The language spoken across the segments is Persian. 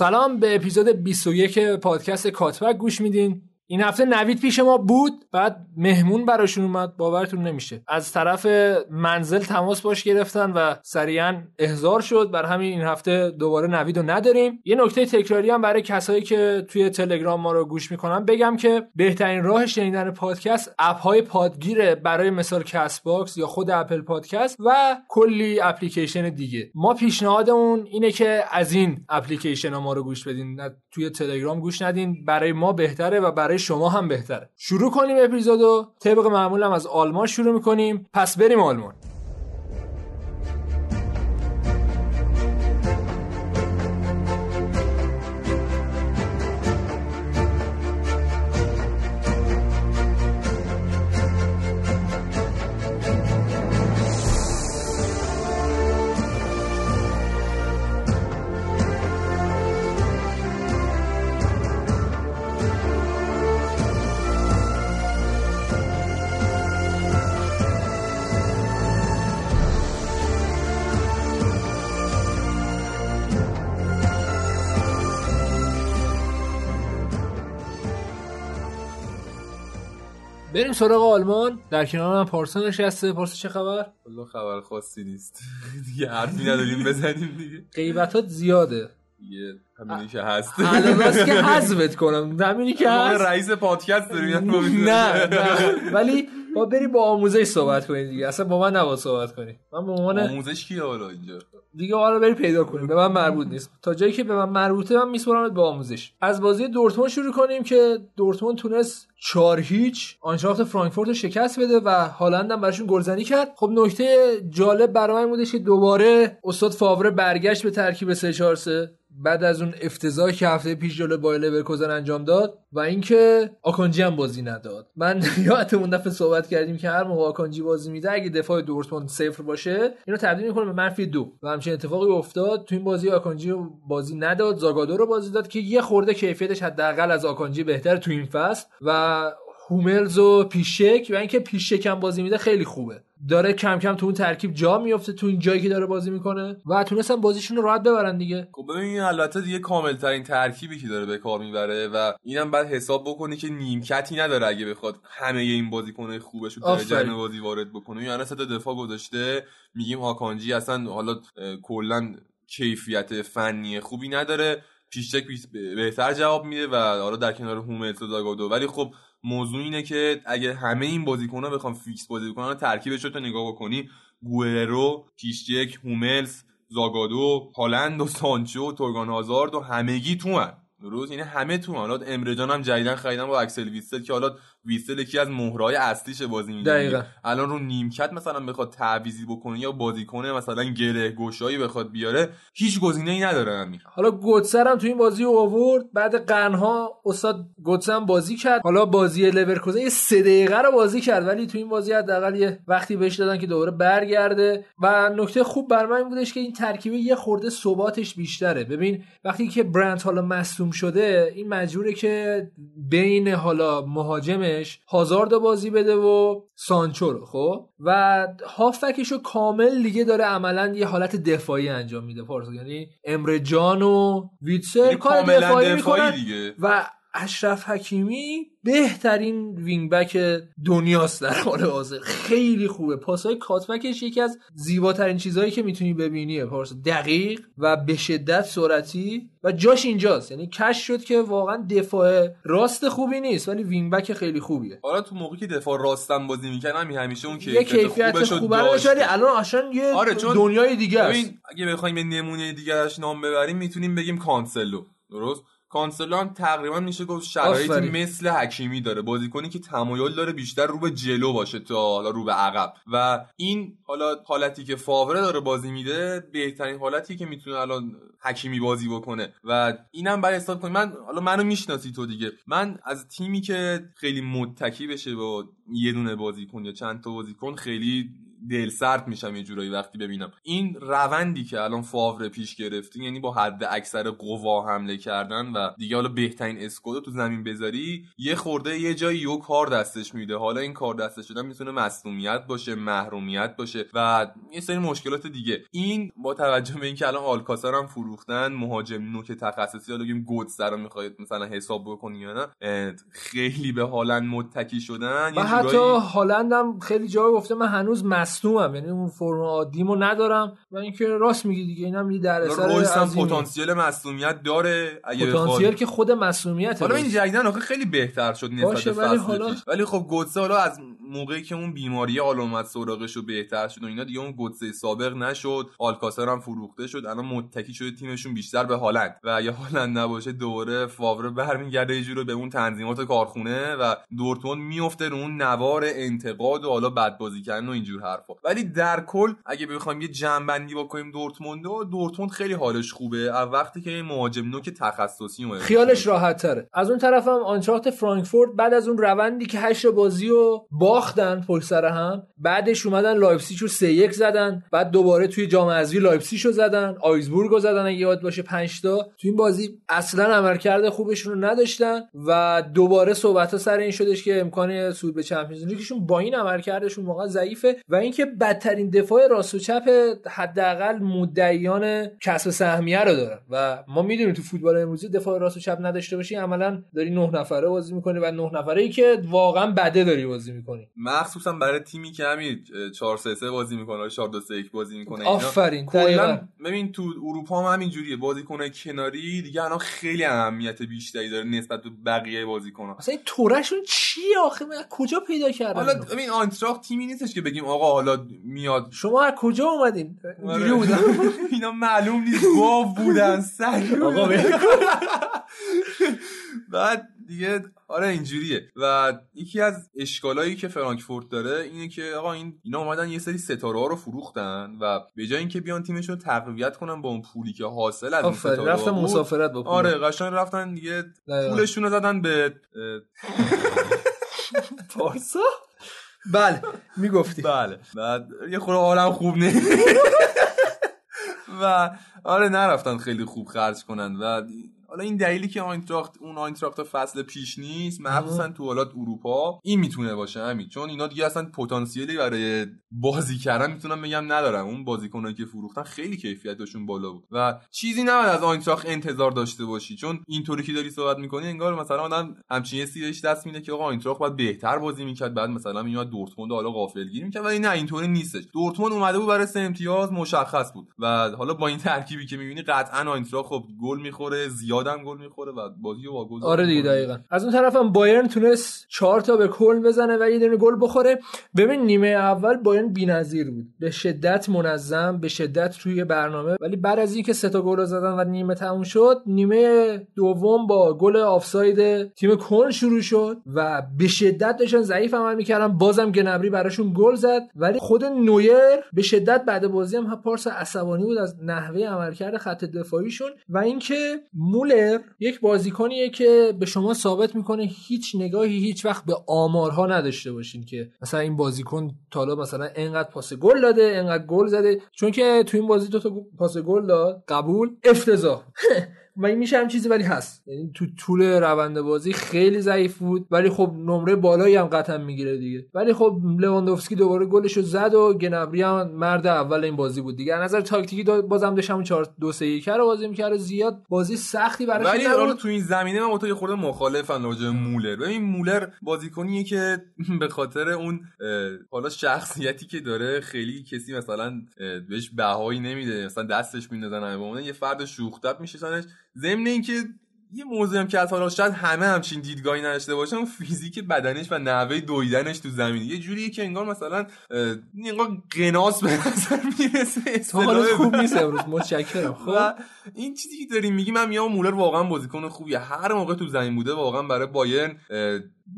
سلام به اپیزود 21 پادکست کات‌بک گوش میدین. این هفته نوید پیش ما بود بعد مهمون براشون اومد باورتون نمیشه. از طرف منزل تماس باش گرفتن و سریعا احضار شد. بر همین این هفته دوباره نوید رو نداریم. یه نکته تکراری هم برای کسایی که توی تلگرام ما رو گوش می‌کنن. بگم که بهترین راه شنیدن پادکست اپ های پادگیره برای مثال کست باکس یا خود اپل پادکست و کلی اپلیکیشن دیگه. ما پیشنهادمون اینه که از این اپلیکیشن ها ما رو گوش بدین. توی تلگرام گوش ندین. برای ما بهتره و برای شما هم بهتره. شروع کنیم اپیزودو. طبق معمولم از آلمان شروع می‌کنیم. پس بریم آلمان. بریم سراغ آلمان. در کنار من پارسا نشسته. پارسا چه خبر؟ والله خبر خاصی نیست. دیگه حرفی نداریم بزنیم دیگه. غیبتات زیاده. دیگه همینی که هست. الان که حذفت کنم. همینی که هست. رئیس پادکست داریم نه نه. ولی با بری با آموزش صحبت کنی دیگه. اصلا با من نباید صحبت کنی. من به عنوان آموزش کیه حالا اینجا؟ دیگه حالا بری پیدا کنیم. به من مربوط نیست. تا جایی که به من مربوطه من میسپرمت به آموزش. از بازی دورتموند شروع کنیم که دورتموند تونست 4 هیچ آنشراخت فرانکفورت رو شکست بده و هالند هم براشون گلزنی کرد. خب نکته جالب برای من بودش که دوباره استاد فاوره برگشت به ترکیب 3 4 3 بعد از اون افتضاحی که هفته پیش جلو بایر لورکوزن انجام داد و اینکه آکانجی هم بازی نداد. من یادمون دفعه صحبت کردیم که هر موقع آکانجی بازی میده اگه دفاع دورتموند صفر باشه اینو تبدیل می‌کنه به منفی دو. و همچین اتفاقی افتاد تو این بازی آکانجی بازی نداد زاگادو رو بازی داد که یه خورده کیفیتش حداقل از آکانجی بهتر تو این فصل. و هوملز و پیشک و اینکه پیشک هم بازی میده خیلی خوبه. داره کم کم تو اون ترکیب جا میفته تو این جایی که داره بازی می‌کنه و تونستن بازیشون رو راحت ببرن دیگه. خب ببین البته دیگه کامل ترین ترکیبی که داره به کار می‌بره و اینم بعد حساب بکنی که نیمکتی نداره اگه بخواد همه این بازیکنای خوبش رو در جریان بازی وارد بکنه. یعنی سه دفاع گذاشته میگیم آکانجی اصلا حالا کلا کیفیت فنی خوبی نداره. پیشچک بهتر جواب میده و حالا در کنار هوملز و زاگادو. ولی خب موضوع اینه که اگه همه این بازیکن‌ها بخوام فیکس بازی کنن ترکیبش رو نگاه بکنی گریرو، پیشچک، هوملز، زاگادو، هالند و سانچو و تورگان هازارد و همگی توئن. درست یعنی همه تو حالا امره جان هم جدیدن خریدن با اکسل ویتسل که حالا ویتسل یکی از مهرهای اصلیش بازی میده الان رو نیمکت مثلا بخواد تعویزی بکنه یا بازی کنه مثلا گره گشایی بخواد بیاره هیچ گزینه ای نداره همین حالا گوتسه هم تو این بازی آورد بعد قرنها استاد گوتسه هم بازی کرد. حالا بازی لورکوزن یه سه دقیقه رو بازی کرد ولی تو این بازی حداقل یه وقتی بهش دادن که دوباره برگرده. و نکته خوب بر من بودش که این ترکیب یه خورده ثباتش بیشتره. ببین وقتی که برانت حالا مصدوم شده این مجبوره که بین حالا مهاجم هازارد بازی بده و سانچو رو خب؟ و هافکش رو کامل دیگه داره عملا یه حالت دفاعی انجام میده پارسا. یعنی امره جان و ویتسل کار دفاعی, دفاعی دیگه. و اشرف حکیمی بهترین wing back دنیاست در حال حاضر. خیلی خوبه. پاسای cut back ش یکی از زیباترین چیزهایی که می‌تونی ببینی. پارسا دقیق و به شدت سرعتی و جاش اینجاست. یعنی کشف شد که واقعا دفاع راست خوبی نیست ولی wing back خیلی خوبیه. حالا تو موقعی که دفاع راستم بازی می‌کنم همیشه اون کیفیت, کیفیت خوبه ولی الان اصلا یه آره دنیای دیگه است. اگه بخوایم نمونه دیگه نام ببریم می‌تونیم بگیم کانسلو. درست؟ کانسلان تقریبا میشه گفت شرایطی مثل حکیمی داره. بازیکنی که تمایل داره بیشتر رو به جلو باشه تا حالا رو به عقب. و این حالا حالتی که فاوره داره بازی میده بهترین حالتی که می‌تونه الان حکیمی بازی بکنه. و اینم برای حساب کنی من حالا منو می‌شناسی تو دیگه. من از تیمی که خیلی متکی بشه با یه دونه بازیکن یا چند تا بازیکن خیلی دل سرد میشم یه جورایی وقتی ببینم. این روندی که الان فاور پیش گرفتی یعنی با حد اکثر قوا حمله کردن و دیگه حالا بهترین اسکودو تو زمین بذاری یه خورده یه جایی یو کار دستش میده. حالا این کار دستش شدن می‌تونه مصونیت باشه محرومیت باشه و یه سری مشکلات دیگه. این با توجه به اینکه الان آلکاسار هم فروختن مهاجم نوک تخصصی حالا بگیم گودز رو می‌خواید مثلا حساب بکنی یا نه خیلی به هالند متکی شدن و حتی هالند هم خیلی جا گفته من هنوز مصدومم یعنی اون فرم عادیمو ندارم و اینکه راست میگی دیگه اینم یه در اثر پتانسیل مصدومیت داره اگه پتانسیل که خود مصدومیت حالا این جدیدن آخه خیلی بهتر شد نسبت به ولی حالا ولی خب گوتسه حالا از موقعی که اون بیماری علامت سراغش رو بهتر شد و اینا دیگه اون گوتسه سابق نشد. آلکاسر هم فروخته شد. الان متکی شده تیمشون بیشتر به هالند. و اگه هالند نباشه دوباره فاوره برمیگرده یه جوری به اون تنظیمات کارخونه و دورتموند میفته رو اون نوار انتقاد و حالا بد بازی کردن و اینجور حرفا. ولی در کل اگه بخوایم یه جنبندی بکنیم دورتموند دورتموند خیلی حالش خوبه. از وقتی که این مهاجم نوک تخصصی اومده. خیالش راحت تره از اون طرف هم آینتراخت فرانکفورت بعد از اون روندی که هشت بازی رو باختن پل سر هم بعدش اومدن لایپزیگ رو 3 1 زدن بعد دوباره توی جام حذفی لایپزیگ رو زدن آگزبورگ رو زدن اگه یاد باشه 5 تا. تو این بازی اصلا عملکرد خوبشون رو نداشتن و دوباره صحبت ها سر این شدش که امکان صعود به Champions League شون با این عملکردشون واقعا ضعیفه و اینکه بدترین دفاع راست و چپ حداقل مدعیان کسب سهمیه رو دارن و ما می‌دونیم تو فوتبال امروزی دفاع راست و چپ نداشته باشی عملا داری نه نفره بازی می‌کنی و نه نفره ای که واقعا بده داری بازی می‌کنی. مخصوصا برای تیمی که همین 4 3 3 بازی می‌کنه 4 2 3 1 بازی می‌کنه آفرین کلا ببین تو اروپا هم همین جوریه بازیکن کناری دیگه الان خیلی اهمیت بیشتری داره نسبت به بقیه بازیکن‌ها. اصلا این تورشون چیه آخه؟ من کجا پیدا کردن حالا ببین آنتراخت تیمی نیستش که بگیم آقا حالا میاد. شما از کجا اومدین؟ اینجوری بودن اینا معلوم نیست. گاو بودن سگ آقا بعد دیگه آره اینجوریه. و یکی از اشکالایی که فرانکفورت داره اینه که آقا این اینا اومدن یه سری ستاره ها رو فروختن و به جای اینکه بیان تیمشون رو تقویت کنن با اون پولی که حاصل از این ستاره رفتن مسافرت با آره قشنگ رفتن دیگه پولشون رو زدن به پارسا؟ بله می‌گفتی. بله. بعد یه خورده حالم خوب نه و آره نرفتن خیلی خوب خرج کنن. و حالا این دلیلی که آینتراخت اون آینتراخت فصل پیش نیست مخصوصا تو حالات اروپا این می‌تونه باشه همین چون اینا دیگه اصلا پتانسیلی برای بازی کردن می‌تونم بگم ندارن. اون بازیکنایی که فروختن خیلی کیفیتشون بالا بود. و چیزی نباید از آینتراخت انتظار داشته باشی. چون اینطوری که داری صحبت می‌کنی انگار مثلا آدم همچین سیرش دست میده که آقا آینتراخت باید بهتر بازی می‌کرد. بعد مثلا میاد دورتموند حالا غافلگیر می‌کرد. ولی نه اینطوری نیستش. دورتموند اومده بود برای سه امتیاز مشخص بود. و حالا با این ترکیبی که می‌بینی قطعا آینتراخت خب گل می‌خوره زیاد زیادم گل می‌خوره و بازی رو واگذار آره دیگه دقیقا. از اون طرفم بایرن تونست چهار تا به کل بزنه و یه دونه گل بخوره. ببین نیمه اول بایرن بی‌نظیر بود. به شدت منظم به شدت توی برنامه. ولی بعد از اینکه سه تا گل زدن و نیمه تموم شد نیمه دوم با گل آفساید تیم کل شروع شد و به شدت داشتن ضعیف عمل می‌کردن. بازم گنبری براشون گل زد. ولی خود نویر به شدت بعد بازی هم پارس عصبانی بود از نحوه عملکرد خط دفاعیشون. و اینکه مول مولر یک بازیکنیه که به شما ثابت می‌کنه هیچ نگاهی هیچ وقت به آمارها نداشته باشین که مثلا این بازیکن تالا مثلا انقدر پاس گل داده انقدر گل زده. چون که تو این بازی دو تا پاس گل داد قبول؟ افتضاح. و این میشه هم چیزی ولی هست. یعنی تو طول روند بازی خیلی ضعیف بود ولی خب نمره بالایی هم قطعا می‌گیره دیگه. ولی خب لواندوفسکی دوباره گلش رو زد و گنبری هم مرد اول این بازی بود دیگه. از نظر تاکتیکی بازم داشت همون 4 2 3 1 رو بازی می‌کرد زیاد بازی سختی براش ولی حالا تو این زمینه من تو خورده مخالفم راجع مولر. ببین مولر بازیکنیه که به خاطر اون حالا شخصیتی که داره خیلی کسی مثلا بهش بهایی نمیده. مثلا دستش میندازن به یه فرد شوخ میشه ضمن اینکه یه موضوعی هم که از حالا شاید همه همچین دیدگاهی نداشته باشن فیزیک بدنش و نحوه دویدنش تو زمین یه جوریه که انگار مثلا انگار قناس به نظر می‌رسه حالت خوب نیست امروز متشکرم. خب؟ این چیزی که داریم میگیم من میام مولر واقعا بازیکن خوبیه. هر موقع تو زمین بوده واقعا برای بایرن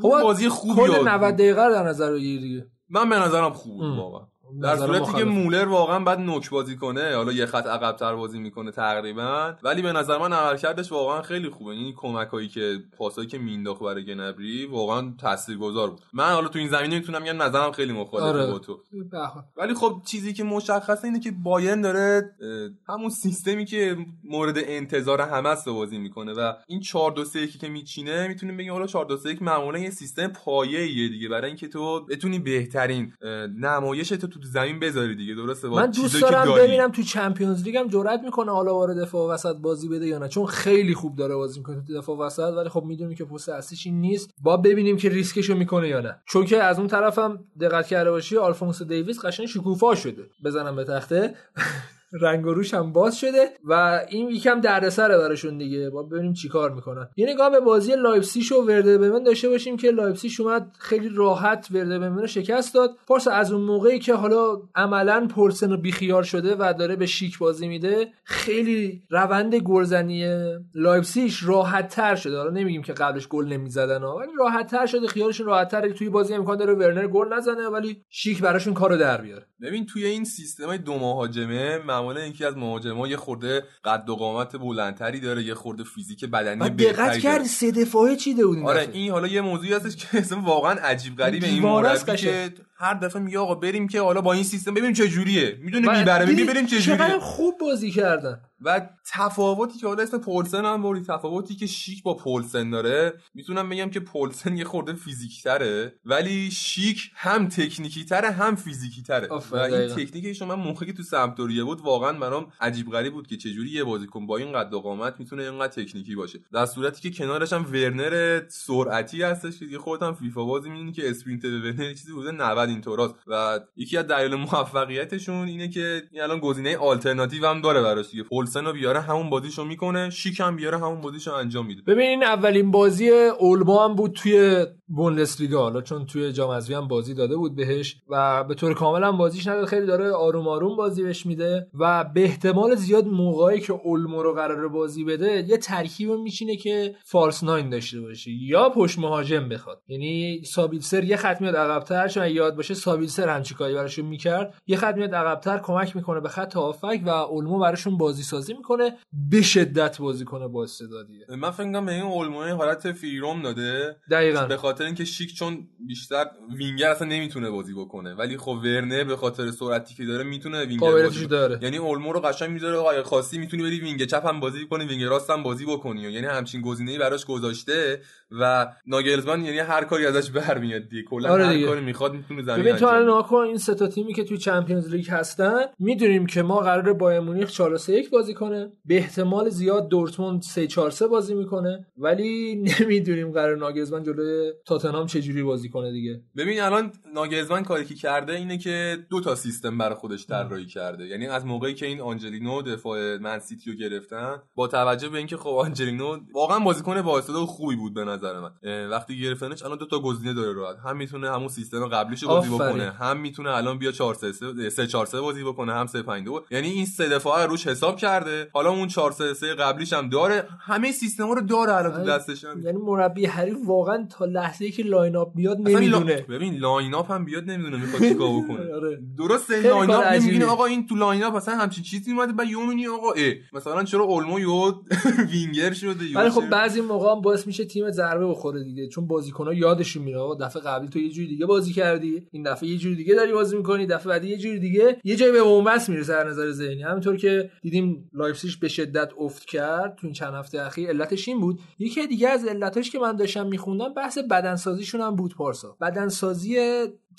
خب، بازی خوبی کل 90 دقیقه در نظر بگیر دیگه من به نظرم خوب واقعا. در صورتی که مولر واقعا بعد نوک بازی کنه حالا یه خط عقب تر بازی می‌کنه تقریبا. ولی به نظر من عملکردش واقعا خیلی خوبه. این کمکایی که پاسایی که مینداخت برای گنبری واقعا تاثیرگذار بود. من حالا تو این زمینه می‌تونم میگم نظرم خیلی مخالفه آره. با تو. ولی خب چیزی که مشخصه اینه که بایرن داره همون سیستمی که مورد انتظار همه است بازی می‌کنه و این 4 2 3 که میچینه می‌تونیم بگیم حالا 4 2 3 معمولا یه سیستم پایه‌ایه دیگه. برای اینکه تو بتونی بهترین نمایش تو تو زمین بذاری دیگه درسته؟ من دوست دارم ببینم تو Champions League هم جرأت می‌کنه حالا وارد دفاع وسط بازی بده یا نه. چون خیلی خوب داره بازی می‌کنه تو دفاع وسط ولی خب می‌دونیم که پست اصلیش این نیست. با ببینیم که ریسکشو می‌کنه یا نه. چون که از اون طرفم دقت کرده باشی آلفونسو دیویس قشنگ شکوفا شده. بزنم به تخته. رنگ و روش هم باز شده و این یکم دردسره براشون دیگه. با ببینیم چیکار می‌کنن. یه نگاه به بازی لایپزیگ و وردربرمن داشته باشیم که لایپزیگ اومد خیلی راحت وردربرمن رو شکست داد. پارس از اون موقعی که حالا عملا رو بیخیال شده و داره به شیک بازی میده خیلی روند گلزنی لایپزیگ راحت تر شده. حالا نمیگیم که قبلش گل نمی‌زدن ولی راحت تر شده. خیالشون راحت تر توی بازی امکان داره ورنر گل نزنه ولی شیک براشون کارو در بیاره. ببین توی این سیستم دو مهاجمه معمولا اینکه از مهاجما یه خورده قد و قامت بلندتری داره یه خورده فیزیک بدنی بهتری دقت کردی سه دفاعه چیده بود آره این حالا یه موضوعی هستش که اصلا واقعا عجیب غریبه این مربی که هر دفعه میگه آقا بریم که حالا با این سیستم ببینیم چه جوریه. می‌دونه می‌بره می‌بینیم چه جوریه. خوب بازی کردن. و تفاوتی که حالا اسم پولسن هم بردی تفاوتی که شیک با پولسن داره. می‌تونم بگم که پولسن یه خورده فیزیکی تره ولی شیک هم تکنیکی تره هم فیزیکی تره و این تکنیکش من موقعی که تو سمپدوریا بود واقعا برام عجیب غریب بود که چجوری یه بازیکن با این قد و قامت می‌تونه اینقدر تکنیکی باشه. در صورتی که کنارش هم ورنر سرعتی هستش که خودت هم فیفا بازی می‌دونی که sprint ورنر چیزی بوده 90 اینطوراست. و یکی از دلایل موفقیتشون اینه که الان گزینه آلترناتیو هم داره براش دیگه. پولسن رو بیاره همون بازیشو می‌کنه شیک هم بیاره همون بازیشو انجام میده. ببین اولین بازی اولما هم بود توی بوندسلیگا. حالا چون توی جام حذفی هم بازی داده بود بهش و به طور کامل هم بازیش نداد. خیلی داره آروم آروم بازی بهش میده و به احتمال زیاد موقعی که اولمو رو قراره بازی بده یه ترکیب میشینه که فالس ناین داشته باشه یا پشت مهاجم بخواد. یعنی سابیلسر یه خط میاد عقب‌تر چون یاد باشه سابیلسر همچی کاری براشون می‌کرد. یه خط میاد عقب‌تر کمک می‌کنه به خط هافک و اولمو براشون بازی سازی می‌کنه به شدت بازی کنه با استعدادیه من فکر کنم به این اولمو حالت free roam داده. دقیقاً. به خاطر اینکه شیک چون بیشتر وینگر اصلا نمی‌تونه بازی بکنه. ولی خب ورنر به خاطر سرعتی که داره می‌تونه وینگر بازی داره. یعنی اولمو رو قشنگ می‌ذاره آقا خاصی می‌تونی بری wing چپ هم بازی کنی wing راست هم بازی بکنی. یعنی همچین گزینه‌ای براش گذاشته. و ناگلزمن یعنی هر کاری ازش برمیاد دیگه. کلا آره هر کاری می‌خواد می‌تونه زمین ببین تو الان این سه تا تیمی که توی Champions League هستن می‌دونیم که ما قراره با مونیخ 4 3 بازی کنه. به احتمال زیاد دورتموند 3 4 3 بازی می‌کنه. ولی نمی‌دونیم قرار ناگلزمن جلوی تاتنهام چه جوری بازی کنه دیگه. ببین الان ناگلزمن کاری که کرده اینه که دو تا سیستم برای خودش طراحی کرده. یعنی از موقعی که این آنجلینو دفاع من سیتی رو گرفتن با توجه به اینکه خب آنجلینو واقعا بازیکن با خوبی بود به نظر من. وقتی گرفتنش الان دو تا گزینه داره راحت. هم می‌تونه همون سیستم قبلیشو بازی بکنه هم می‌تونه الان بیا 4 3 3 4 3 بازی بکنه هم 3 5 2 یعنی این سه دفاع روش حساب کرده. حالا اون 4 3 3 قبلیش هم داره. همه سیستما رو داره الان تو آره. دستش هم. یعنی مربی حریف واقعا تا لحظه ای که line up بیاد نمی‌دونه لا... ببین line up هم بیاد نمی‌دونه می‌خواد چیکار بکنه. آره. درست line up نمیگین آقا این تو line up اصلا همچین چیزی اومده. بعد یهو می‌بینی آقا اه. مثلا چرا اولمو یو وینگر شده ولی خب بعضی موقع هم باعث میشه تیم ضربه بخوره دیگه. چون بازیکن‌ها یادشون میره آقا دفعه قبلی تو یه جوری دیگه بازی کردی. این دفعه یه جوری دیگه داری بازی می‌کنی دفعه بعدی یه جوری دیگه یه جایی به بنبست می‌رسه از نظر ذهنی. همینطور که دیدیم لایپزیگ به شدت افت کرد تو این چند هفته اخیر. علتش این بود. یکی دیگه از علتاش که من داشتم میخوندم بحث بدنسازیشون هم بود پارسا. بدنسازی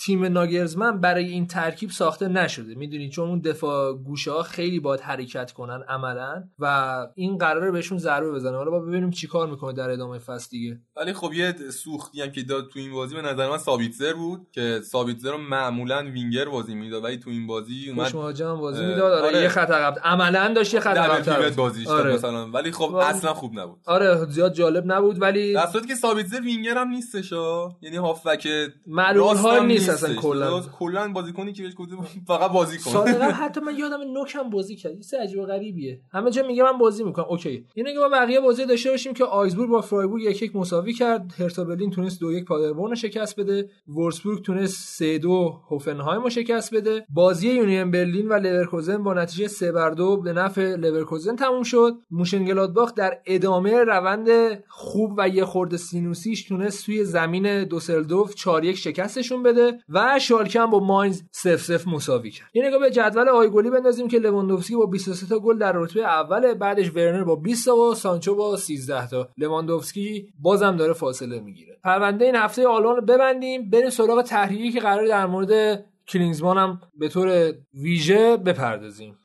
تیم ناگرزمن برای این ترکیب ساخته نشده. می‌دونی؟ چون اون دفاع گوشه ها خیلی باید حرکت کنن عملا و این قراره بهشون ضربه بزنه. حالا با ببینیم چیکار می‌کنه در ادامه فصل دیگه. ولی خب یه سوختی هم که داد تو این بازی به نظر من سابیتزر بود که سابیتزر رو معمولا وینگر بازی می‌داد. ولی تو این بازی اومد مهاجم بازی می‌داد. آره, آره, یه خط عقب. عملا داشت یه خط عقب بازیش آره. مثلا. ولی خب اصلا خوب نبود. آره زیاد جالب نبود ولی در که سابیتزر وینگر هم نیستش یعنی هافبک معلول ها نیست اصلا کلا. کلا بازیکنی که بهش گفته فقط بازی کن. حتی من یادم نوکم بازی کرد. یه عجیب و غریبیه. همه جا میگه من بازی می‌کنم. اوکی. اینه که ما بقیه بازی داشته باشیم که آگزبورگ با فرایبورگ یک یک مساوی کرد. هرتا برلین تونست دو یک پادربورن شکست بده. ولفسبورگ تونست سه دو هوفنهایم رو شکست بده. بازی یونین برلین و لورکوزن با نتیجه سه بر دو به نفع لورکوزن تموم شد. مونشن‌گلادباخ در ادامه روند خوب و یه خورده سینوسیش تونست توی زمین دوسلدورف 4 یک شکستشون بده. و شالکه هم با ماینز 0 0 مساوی کرد. یه نگاه به جدول آقای گلی بندازیم که لواندوفسکی با 23 تا گل در رتبه اول بعدش ورنر با 20 تا و سانچو با 13 تا. لواندوفسکی بازم داره فاصله می‌گیره. پرونده این هفته آلمان رو ببندیم. بریم سراغ تحلیلی که قراره در مورد کلینزمان هم به طور ویژه بپردازیم.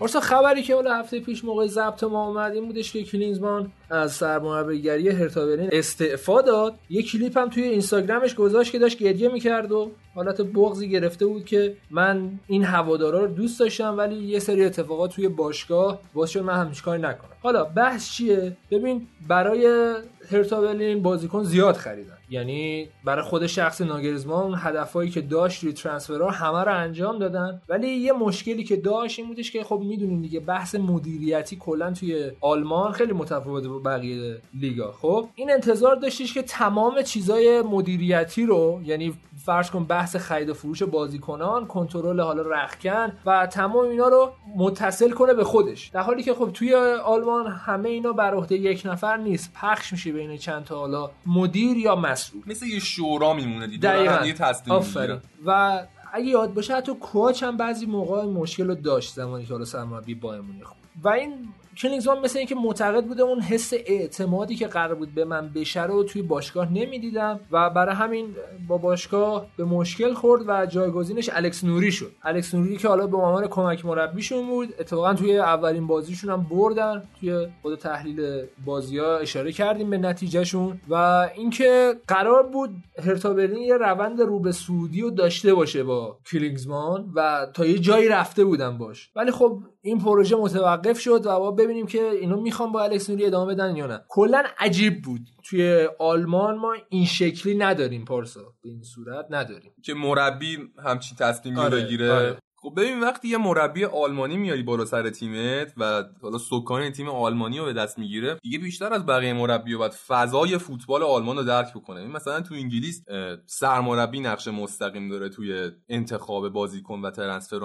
پارسا خبری که اون هفته پیش موقع ضبط ما اومد این بودش که کلینزمان از سرمربیگری هرتا برلین استعفا داد. یه کلیپ هم توی اینستاگرامش گذاشت که داشت گریه می‌کرد و حالت بغضی گرفته بود که من این هوادارا رو دوست داشتم ولی یه سری اتفاقات توی باشگاه باعث شد من همچین کاری نکنم. حالا بحث چیه؟ ببین برای هرتا برلین بازیکن زیاد خریدن. یعنی برای خود شخص ناگرزمان هدفهایی که داشت روی ترانسفرها همه رو انجام دادن. ولی یه مشکلی که داشت این بودش که خب می‌دونین دیگه بحث مدیریتی کلا توی آلمان خیلی متفاوته با بقیه لیگا. خب این انتظار داشتیش که تمام چیزای مدیریتی رو یعنی فرض کن بحث خرید و فروش بازیکنان کنترل حالا رخکن و تمام اینا رو متصل کنه به خودش. در حالی که خب توی آلمان همه اینا بر عهده یک نفر نیست. پخش میشه بین چند تا حالا مدیر یا مسئول. مثل یه شورا میمونه دیگه تصمیم و اگه یاد باشه حتی کوچ هم بعضی موقع مشکل رو داشت زمانی که حالا سرمربی بایرن خوب. و این کلینگزمان مثل اینکه معتقد بوده اون حس اعتمادی که قرار بود به من بشه رو توی باشگاه نمی‌دیدم و برای همین با باشگاه به مشکل خورد و جایگزینش الکس نوری شد. الکس نوری که حالا به عنوان کمک مربیشون بود اتفاقا توی اولین بازیشون هم بردن توی خود تحلیل بازی ها اشاره کردیم به نتیجهشون و اینکه قرار بود هرتا برلین یه روند رو به سعودی رو داشته باشه با کلینگزمان و تا یه جایی رفته بودن باش. ولی خب این پروژه متوقف شد و با ببینیم که اینو می‌خوام با الکس نوری ادامه بدن یا نه. کلا عجیب بود. توی آلمان ما این شکلی نداریم پارسا. به این صورت نداریم. که مربی همچین تصمیمی آره، بگیره. آره. خب ببین وقتی یه مربی آلمانی میاری بالا سر تیمت و حالا سکان تیم آلمانی رو به دست می‌گیره دیگه بیشتر از بقیه مربی باید فضای فوتبال آلمان رو درک بکنه. مثلا تو انگلیس سرمربی نقش مستقیم داره توی انتخاب بازیکن و ترنسفر و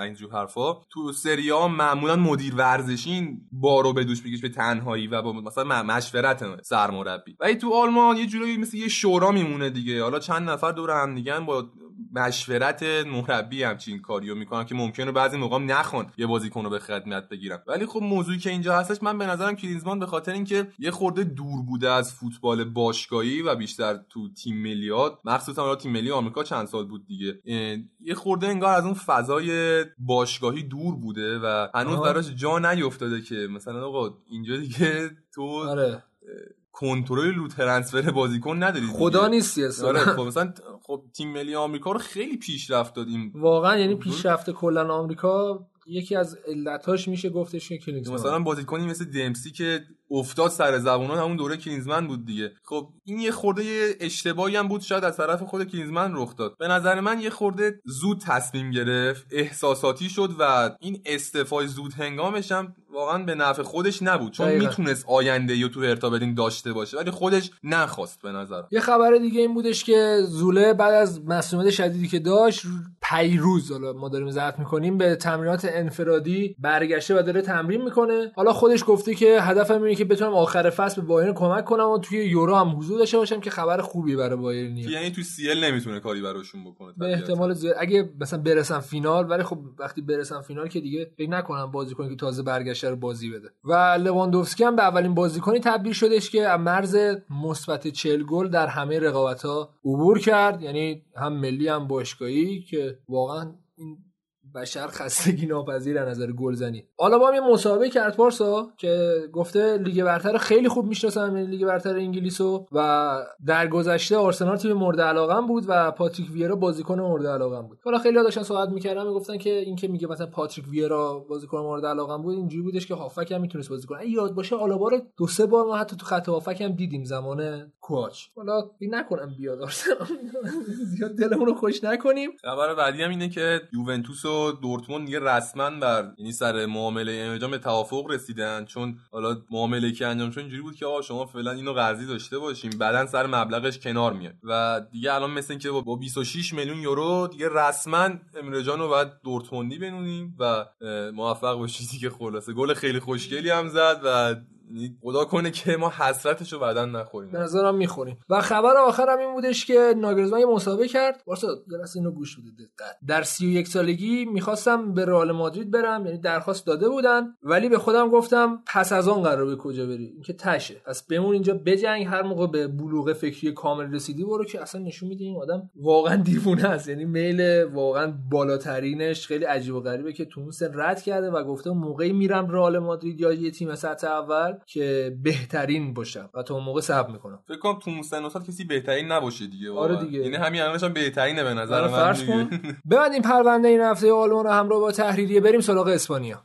اینجور حرفا. تو سری ها معمولا مدیر ورزشین بارو به دوش بگیش به تنهایی و با مثلا مشورت سرمربی. ولی تو آلمان یه جورایی مثل یه شورا میمونه دیگه. حالا چند نفر دور هم دیگه با مشورت مربی همچین کاریو می‌کنن که ممکنه بعضی موقع نخون یه بازیکن رو به خدمت بگیرن ولی خب موضوعی که اینجا هستش من به نظرم کلینزمان به خاطر اینکه یه خورده دور بوده از فوتبال باشگاهی و بیشتر تو تیم ملیات مخصوصا تیم ملی آمریکا چند سال بود دیگه یه خورده انگار از اون فضای باشگاهی دور بوده و هنوز براش جا نیفتاده که مثلا آقا اینجا دیگه تو آره. کنترل رو ترنسفر بازیکن نداری خدا نیستی اصلا. آره خب مثلا خب تیم ملی آمریکا رو خیلی پیشرفت دادیم. واقعا یعنی پیشرفت کلا آمریکا یکی از علتاش میشه گفتش که کلینزمن مثلا بازیکنی مثل دمسی که افتاد سر زبونان همون دوره کلینزمن بود دیگه. خب این یه خورده اشتباهی هم بود شاید از طرف خود کلینزمن رخ داد. به نظر من یه خورده زود تصمیم گرفت احساساتی شد و این استفای زود هنگامش هم واقعا به نفع خودش نبود. چون می‌تونست آینده یا تو ارتابدین داشته باشه ولی خودش نخواست به نظر یه خبر دیگه این بودش که زوله بعد از مسئولیت شدیدی که داشت پیروز حالا ما داریم زرد می‌کنیم به تمرینات انفرادی برگشته و داره تمرین می‌کنه. حالا خودش گفته که هدفم اینه که بتونم آخر فصل به بایرن کمک کنم و توی یورو هم حضور داشته باشم که خبر خوبی برای بایرن یعنی تو سی ال نمی‌تونه کاری براشون بکنه به احتمال زیاد. اگه مثلا برسن فینال ولی خب وقتی برسن فینال که دیگه فکر نکنم بازیکنی که تازه برگشته رو بازی بده. و لواندوفسکی هم به اولین بازیکنی تبدیل شدش که مرز مثبت 40 گل در همه رقابت ها عبور کرد. یعنی هم ملی هم باشگاهی که واقعا این بشر خستگی ناپذیر از نظر گلزنی. حالا با هم یه مسابقه کرد پارسا که گفته لیگ برتر خیلی خوب می‌شناسم لیگ برتر انگلیسو و در گذشته آرسنال تیم مورد علاقم بود و پاتریک ویرا بازیکن مورد علاقم بود. حالا خیلی داشتن صحبت می‌کردن می‌گفتن که این که میگه مثلا پاتریک ویرا بازیکن مورد علاقم بود اینجوری بودش که هافبک هم می‌تونست بازی کنه. یاد باشه آلابا رو دو سه بار ما حتی تو خط هافبک هم دیدیم زمان کواچ. حالا این نکنم بیاد آرسنال. زیاد دلمون رو خوش نکنیم. خبر بعدی هم اینه که یوونتوس و دورتموند دیگه رسما بر یعنی سر معامله انجام به توافق رسیدن. چون حالا معامله که انجام شد اینجوری بود که آقا شما فعلا اینو قرضی داشته باشیم بعدا سر مبلغش کنار میاد. و دیگه الان مثل اینکه با 26 میلیون یورو دیگه رسما امرجان رو باید دورتموندی بنونیم و موفق باشید دیگه خلاصه. گل خیلی خوشگلی هم زد و خدا کنه که ما حسرتش رو بعدا نخوریم. نظرم می‌خوریم. و خبر آخرم این بودش که ناگرزمان یه مسابقه کرد. واسه درست اینو گوش بده دقت. در 31 سالگی می‌خواستم به رئال مادرید برم یعنی درخواست داده بودن ولی به خودم گفتم پس از آن قرار به کجا بری؟ اینکه تشه. پس بمون اینجا بجنگ. هر موقع به بلوغ فکری کامل رسیدی برو که اصلا نشون میده این آدم واقعا دیوونه است. یعنی میل واقعا بالاترینش خیلی عجیب و غریبه که تو رد کرده و گفته موقعی میرم رئال مادرید یا یه تیم سطح اول. که بهترین باشم و تا اون موقع صبر می‌کنم. فکر کنم تو مستند کسی بهترین نباشه دیگه آره دیگه. یعنی همین الانش هم بهترینه به نظر آره من دیگه. این پرونده این هفته آلمان رو همراه با تحریریه بریم سراغ اسپانیا.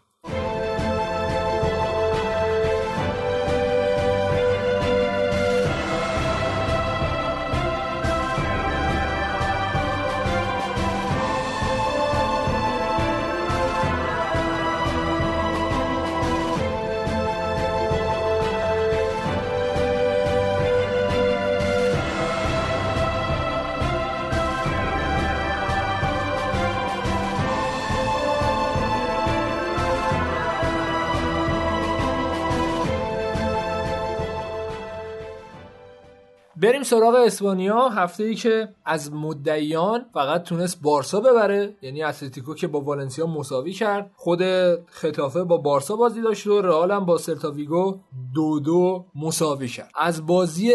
بریم سراغ اسپانیا. هفته ای که از مدعیان فقط تونست بارسا ببره یعنی اتلتیکو که با والنسیا مساوی کرد. خود ختافه با بارسا بازی داشت و رئال هم با سلتا ویگو دو دو مساوی کرد. از بازی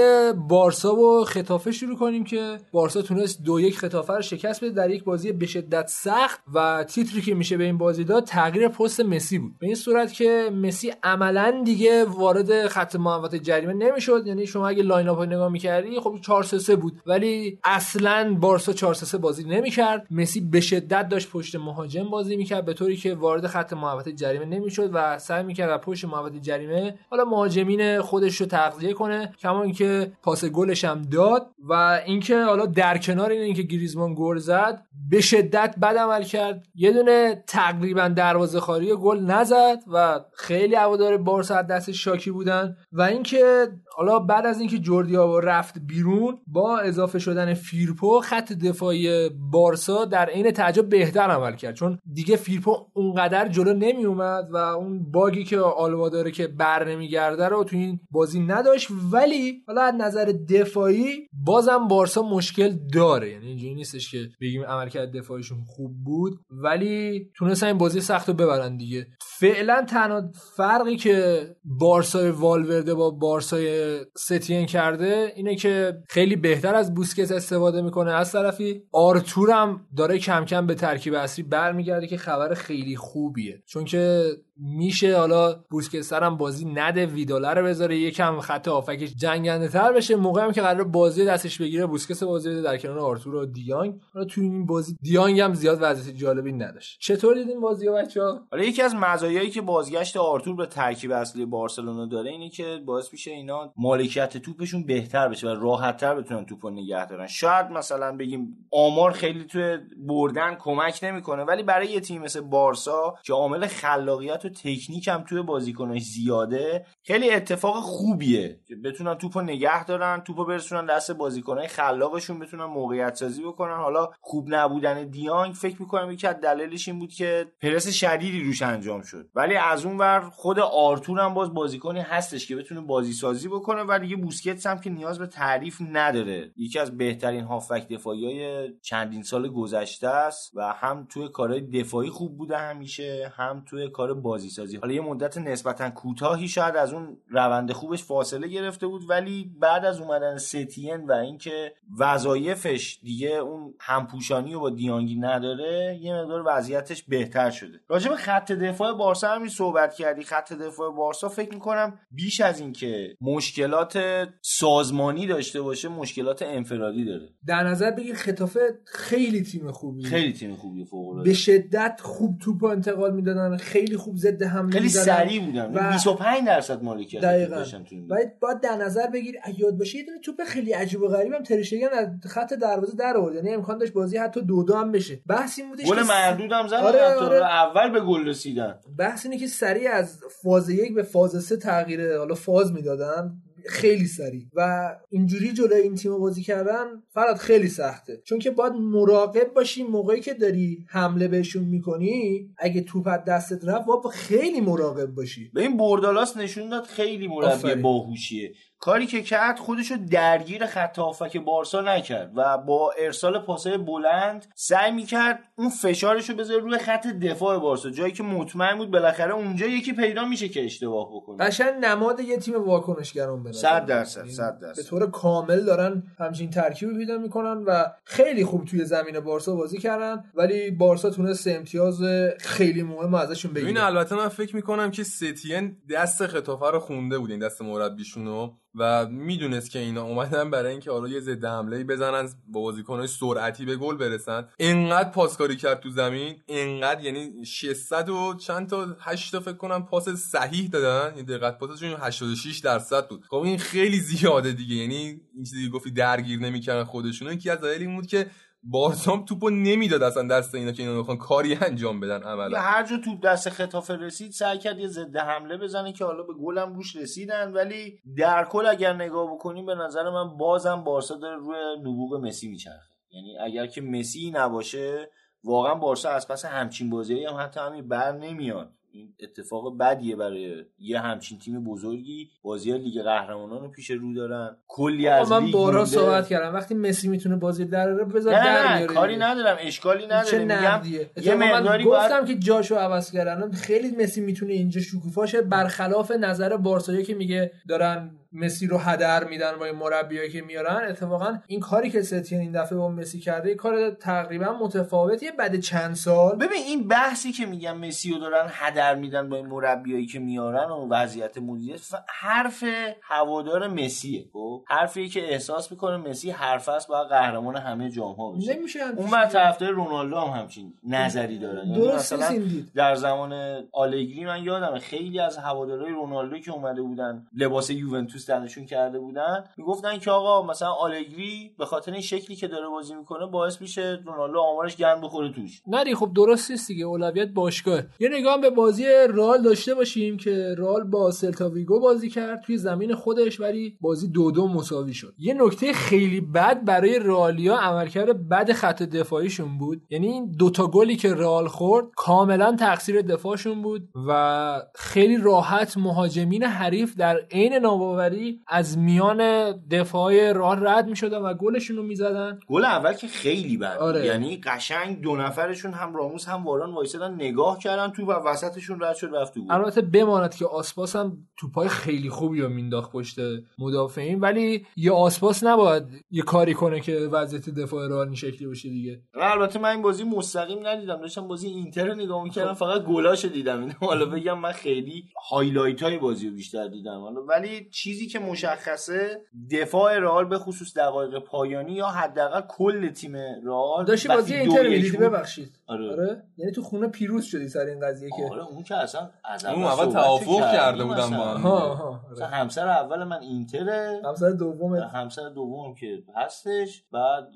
بارسا و ختافه شروع کنیم که بارسا تونست دو یک ختافه رو شکست بده. در یک بازی به شدت سخت و تیتری که میشه به این بازی داد تغییر پست مسی بود. به این صورت که مسی عملا دیگه وارد خط محوطه جریمه نمی‌شد. یعنی شما اگه line up نگاه می‌کردی خب 4 3 بود. ولی اصلا بارسا 4 3 بازی نمی‌کرد. مسی به شدت داشت پشت مهاجم بازی می‌کرد به طوری که وارد خط محوطه جریمه نمی‌شد و سعی می‌کرد از پشت محوطه جریمه حالا مهاجمین خودش رو تغذیه کنه کما اینکه پاس گلش هم داد و اینکه حالا در کنار این اینکه گریزمان گل زد به شدت بد عمل کرد. یه دونه تقریبا دروازه خالی گل نزد و خیلی هوادار بارسا ازش شاکی بودن. و اینکه حالا بعد از اینکه جوردی رفت بیرون با اضافه شدن فیرپو خط دفاعی بارسا در عین تعجب بهتر عمل کرد. چون دیگه فیرپو اونقدر جلو نمی اومد و اون باگی که آلبا داره که بر نمیگرده رو تو این بازی نداشت. ولی حالا از نظر دفاعی بازم بارسا مشکل داره. یعنی اینجوری نیستش که بگیم عملکرد دفاعیشون خوب بود. ولی تونستن این بازی سخت رو ببرن دیگه. فعلا تنها فرقی که بارسای والورده با بارسای ستین کرده اینه که خیلی بهتر از بوسکت استفاده می‌کنه از طرفی. آرتور هم داره کم کم به ترکیب اصلی برمیگرده که خبر خیلی خوبیه. چون که میشه. حالا بوسکت هم بازی نده ویداله رو بذاره. یکم خط آفکش جنگنده تر بشه. موقعی هم که قرار بازی دستش بگیره بوسکت بازی بده در کنار آرتور و دیانگ. حالا تو این بازی دیانگ هم زیاد وضعیت جالبی نداشت. چطور دیدین بازی بچه‌ها؟ حالا یکی از مزایایی که بازگشت آرتور به ترکیب اصلی بارسلونا داره اینه که باعث میشه اینا مالکیت توپشون بهتر بشه و راحتتر بتونن توپو نگه دارن. شاید مثلا بگیم آمار خیلی تو بردن کمک نمی‌کنه ولی برای یه تیم مثل بارسا که عامل خلاقیت و تکنیک هم توی بازیکناش زیاده خیلی اتفاق خوبیه. که بتونن توپو نگه دارن توپو برسونن دست بازیکنای خلاقشون بتونن موقعیت سازی بکنن. حالا خوب نبودن دیانگ فکر می‌کنم یکی از دلایلش این بود که پرس شدیدی روش انجام شد. ولی از اون ور خود آرتور هم باز بازیکنی هستش که بتونه بازی سازی بکنه و دیگه بوسکتس هم که نیاز به تعریف نداره. یکی از بهترین هافک دفاعی های چندین سال گذشته است و هم توی کارهای دفاعی خوب بوده همیشه هم توی کار بازی سازی حالا یه مدت نسبتا کوتاهی شاید از اون روند خوبش فاصله گرفته بود ولی بعد از اومدن ستین و اینکه وظایفش دیگه اون همپوشانی و با دیانگی نداره یه مقدار وضعیتش بهتر شده. راجع به خط دفاع بارسا همین صحبت کردی. خط دفاع بارسا فکر می‌کنم بیش از اینکه مشکلات سازمانی داشته باشه مشکلات انفرادی داره. در نظر بگیر خطافه خیلی تیم خوبی خیلی تیم خوبی فوق به شدت خوب توپ انتقال می‌دادن خیلی خوب ضد حمله خیلی سریع بودن. و 25 درصد مالکیت داشتن باید باید در نظر بگیر یاد باشه یه دونه توپ خیلی عجیب و غریبم ترشگن از خط دروازه در آورد. یعنی امکان داشت بازی حتی دو دو هم بشه. بحث این بودش گل مردود هم زدن آره آره. اول به گل رسیدن. بحث اینه که سریع از فاز یک به فاز سه تغییر حالا فاز می‌دادن. خیلی سریع. و اینجوری جلوی این تیم بازی کردن فراد خیلی سخته. چون که باید مراقب باشی موقعی که داری حمله بهشون می‌کنی اگه توپ از دستت رفت باید خیلی مراقب باشی. به این بردالاس نشون داد خیلی مربی باهوشیه. کاری که کرد خودشو درگیر خط هافک بارسا نکرد و با ارسال پاسای بلند سعی می‌کرد اون فشارشو بذاره روی خط دفاع بارسا جایی که مطمئن بود بالاخره اونجا یکی پیدا میشه که اشتباه بکنه. قشنگ نماد یه تیم واکنشگران به 100 درصد 100 درصد. به طور کامل دارن همچین ترکیبی پیدا می‌کنن و خیلی خوب توی زمین بارسا بازی کردن ولی بارسا تونست امتیاز خیلی مهم ازشون بگیره. این البته من فکر می‌کنم که ستین دست خطافه رو خونده بود این دست مربیشونو و می‌دونست که اینا اومدن برای اینکه حالا یه ضد حمله بزنن با بازیکنای سرعتی به گل برسن. انقدر پاسکاری کرد تو زمین انقدر یعنی 600 و چند تا 8 تا فکر کنم پاس صحیح دادن. این دقت پاسشون 86 درصد بود. خب این خیلی زیاده دیگه. یعنی این چیزی گفتی درگیر نمی‌کردن خودشون یکی از دلایل این بود که بارسام توپو نمی‌داد اصلا دست اینا که اینا بخوان کاری انجام بدن عملا. هر جا توپ دست خطافه رسید سعی کرد یه ضد حمله بزنه که حالا به گلم روش رسیدن. ولی در کل اگر نگاه بکنیم به نظر من بازم بارسا داره روی نبوغ مسی میچرخه. یعنی اگر که مسی نباشه واقعا بارسا از پس همچین بازی هم حتی همین بر نمیاد. این اتفاق بدیه برای یه همچین تیم بزرگی. بازی لیگ قهرمانان رو پیش رو دارن. کلی از من بارا صحبت کردم. وقتی مسی می‌تونه بازی در رو بذار نه در نه کاری ندارم اشکالی نداره میگم یه مقداری گفتم که جاشو عوض کردن. خیلی مسی می‌تونه اینجا شکوفاشه. برخلاف نظر بارسایی که میگه دارن مسی رو هدر میدن با این مربیایی که میارن اتفاقا این کاری که ستین این دفعه با مسی کرده کار تقریبا متفاوتیه بعد چند سال ببین این بحثی که میگم مسی رو دارن هدر میدن با این مربیایی که میارن و وضعیت مدیریت حرف هوادار مسیه خب؟ حرفی که احساس می‌کنه مسی حرف است باید قهرمان همه جام ها بشه. نمیشه اون بعد طرفدار رونالدو هم همچین نظری دارن یعنی مثلا در زمان آلگری من یادم خیلی از هوادارهای رونالدو که اومده بودن لباس یوونتوس تنشون کرده بودن می‌گفتن که آقا مثلا آلگری به خاطر این شکلی که داره بازی می‌کنه باعث میشه رونالدو آمارش گند بخوره توش. نه خب درست نیست دیگه اولویت باشگاه. یه نگاه به بازی رال داشته باشیم که رال با سلتا ویگو بازی کرد توی زمین خودش ولی بازی دو دو مساوی شد. یه نکته خیلی بد برای رالیا عملکرد بد خط دفاعیشون بود. یعنی این دوتا گلی که رال خورد کاملا تقصیر دفاعشون بود و خیلی راحت مهاجمین حریف در عین ناباوری از میان دفاع راه رد می‌شدن و گلشون رو می‌زدن. گل اول که خیلی بد آره. یعنی قشنگ دو نفرشون هم راموس هم واران وایسادن نگاه کردن تو و وسطشون رد شد رفت گل. البته بماند که آسپاس هم توپای خیلی خوبی رو مینداخت پشت مدافعین. ولی یه آسپاس نباید یه کاری کنه که وضعیت دفاع رئال این شکلی باشه دیگه. البته من این بازی مستقیم ندیدم. داشتم بازی اینتر رو نگاه می‌کردم خب. فقط گلاشو دیدم. حالا بگم من خیلی highlight های بازی رو بیشتر دیدم. حالا ولی چیزی که مشخصه دفاع رئال به خصوص دقایق پایانی یا حداقل کل تیم رئال داشتی بازی اینتر می‌دیدی ببخشید. آره. آره. یعنی تو خونه پیروز شدی سر این قضیه که آره اون که اصلا از اون اول توافق کرده بودم با هم. ها ها آره. همسر اول من اینتره. همسر دوم همسر دوم که هستش. بعد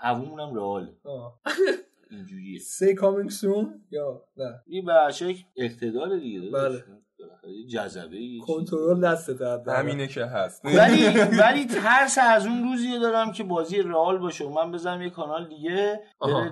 هوومونم رئال. اینجوریه. سی کامینگ سون یا نه. این به اقتدار دیگه بله. جذبه کنترل دستت همینه که هست. ولی ولی ترس از اون روزی دارم که بازی رئال باشه. من بزنم یه کانال دیگه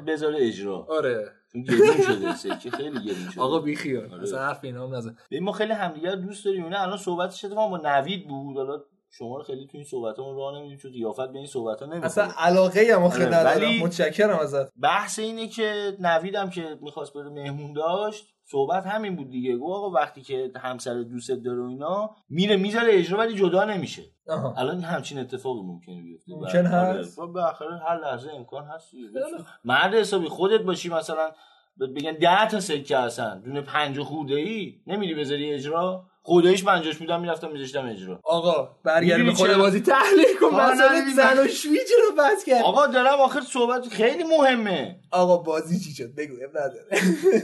بذاره اجرا. آره. گرون شده سکه خیلی گرون شده. آقا بی خیال. آره. اصلا حرف اینا هم نزن. ما خیلی همدیگه دوست داریم. نه الان صحبتش اتفاقا با نوید بود. حالا شما رو خیلی تو این صحبتمون راه نمیدیم چون قیافت به این صحبت ها نمی‌کنه اصلا علاقه هم آخه آره، ندارم. متشکرم ازت. بحث اینه که نویدم که می‌خواست بره مهمون داشت. صحبت همین بود دیگه. گو آقا وقتی که همسر دوست داره و اینا میره می‌ذاره اجرا ولی جدا نمیشه. الان همچین اتفاقی ممکنه بیفته. ممکن هست. بالاخره هر لحظه امکان هست. مرد حسابی خودت باشی مثلا بگن ده تا سکه هستن. دونه پنج خورده ای نمیری بذاری اجرا؟ خودش منجاش بودم می‌رفتم میذاشتم اجرا. آقا برگرد به خود بازی؟ تحلیل کن مثلا زن و شویج رو بس کرد؟ آقا دارم آخر صحبت خیلی مهمه. آقا بازی چی شد؟ بگو اب نداره.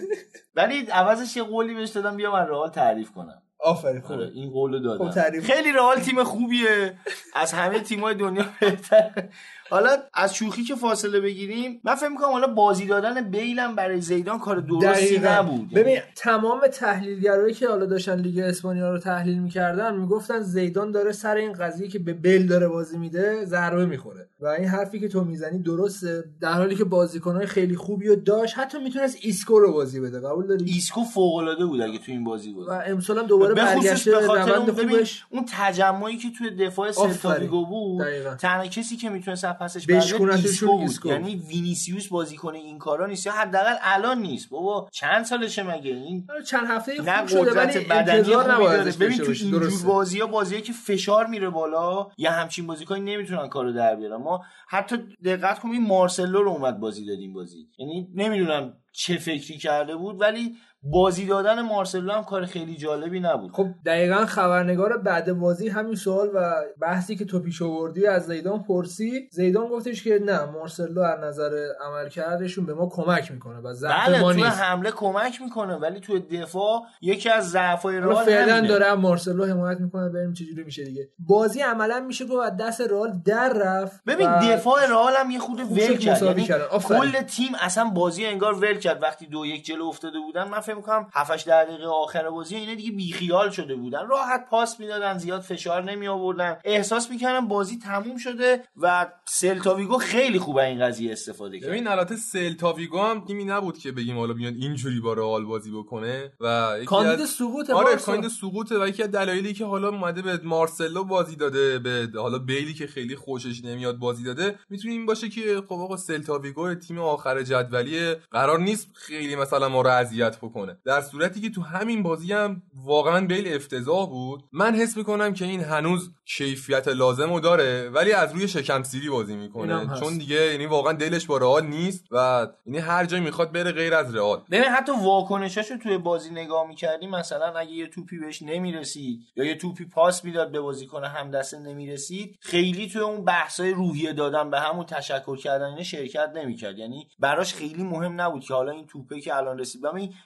ولی عوضش یه قولی بهش دادم بیا من رئال تعریف کنم. آفرین خوبه آره، این قول دادم. خب خیلی رئال تیم خوبیه. از همه تیمای دنیا بهتر. حالا از شوخی که فاصله بگیریم من فکر می‌کنم حالا بازی دادن بیلم برای زیدان کار درستی نبود. ببین تمام تحلیلگرایی که حالا داشتن لیگ اسپانیا رو تحلیل می‌کردن می‌گفتن زیدان داره سر این قضیه که به بیل داره بازی میده ضربه می‌خوره. و این حرفی که تو می‌زنی درسته. در حالی که بازیکنهای خیلی خوبی رو داشت حتی می‌تونست ایسکو رو بازی بده. قبول داری؟ ایسکو فوق العاده بود اگه تو این بازی بود. و امسال هم دوباره برگشته روند خوبش. اون تجمعی که توی دفاع سلتاویگو بود تنها کسی که می‌تونست پسش ایسکو بود. یعنی وینیسیوس بازیکن این کارا نیست. یا حداقل الان نیست. بابا چند سالشه مگه؟ این آره، چند هفته خوب شده ولی انتظار نباید ببین تو اینجور بازی‌ها بازیه که فشار میره بالا یا همچین بازیکنی نمی‌تونن کارو در بیارن. ما حتی دقت کنیم مارسلو رو اومد بازی دادیم بازی. یعنی نمی‌دونم چه فکری کرده بود ولی بازی دادن مارسلو هم کار خیلی جالبی نبود. خب دقیقا خبرنگار بعد بازی همین سوال و بحثی که تو پیش آوردی از زیدان پرسید. زیدان گفتش که نه مارسلو از نظر عملکردشون به ما کمک می‌کنه و بله ما تو حمله کمک می‌کنه ولی تو دفاع یکی از ضعفای رئال فعلا داره مارسلو حمایت می‌کنه ببینیم چجوری میشه دیگه. بازی عملا میشه گفت از دست رئال در رفت ببین دفاع رئال هم یه خود ول کرد. یعنی کل تیم اصلا بازی انگار ول کرد. وقتی دو یک جلو افتاده بودن من فکر می‌کنم 7 دقیقه آخر بازی اینا دیگه بیخیال شده بودن. راحت پاس می‌دادن زیاد فشار نمی آوردن احساس می‌کردم بازی تموم شده و سلتاویگو خیلی خوب این قضیه استفاده کرد. ببین البته سلتاویگو هم تیمی نبود که بگیم حالا بیان اینجوری با رئال بازی بکنه و کاندید سقوط آره کاندید سقوطه و یکی از دلایلی که حالا اومده به مارسلو بازی داده به حالا بیلی که خیلی خوشش نمیاد بازی داده می‌تونه این باشه که خب آقا سلتاویگو تیم آخر جدولی قرار نیست خیلی مثلا ما رو اذیت بکنه. در صورتی که تو همین بازی هم واقعا بیل افتضاح بود. من حس می‌کنم که این هنوز کیفیت لازم رو داره ولی از روی شکم سیری بازی می‌کنه. چون دیگه یعنی واقعا دلش با رئال نیست و یعنی هر جایی می‌خواد بره غیر از رئال. ببین حتی واکنشاشو توی بازی نگاه می‌کردی مثلا اگه یه توپی بهش نمی‌رسید یا یه توپی پاس می‌داد به بازیکن هم دسته نمی‌رسید خیلی توی اون بحثای روحیه دادن به همون تشکر کردن اینا شرکت نمی‌کرد. یعنی براش خیلی مهم نبود که حالا این توپه که الان رسید.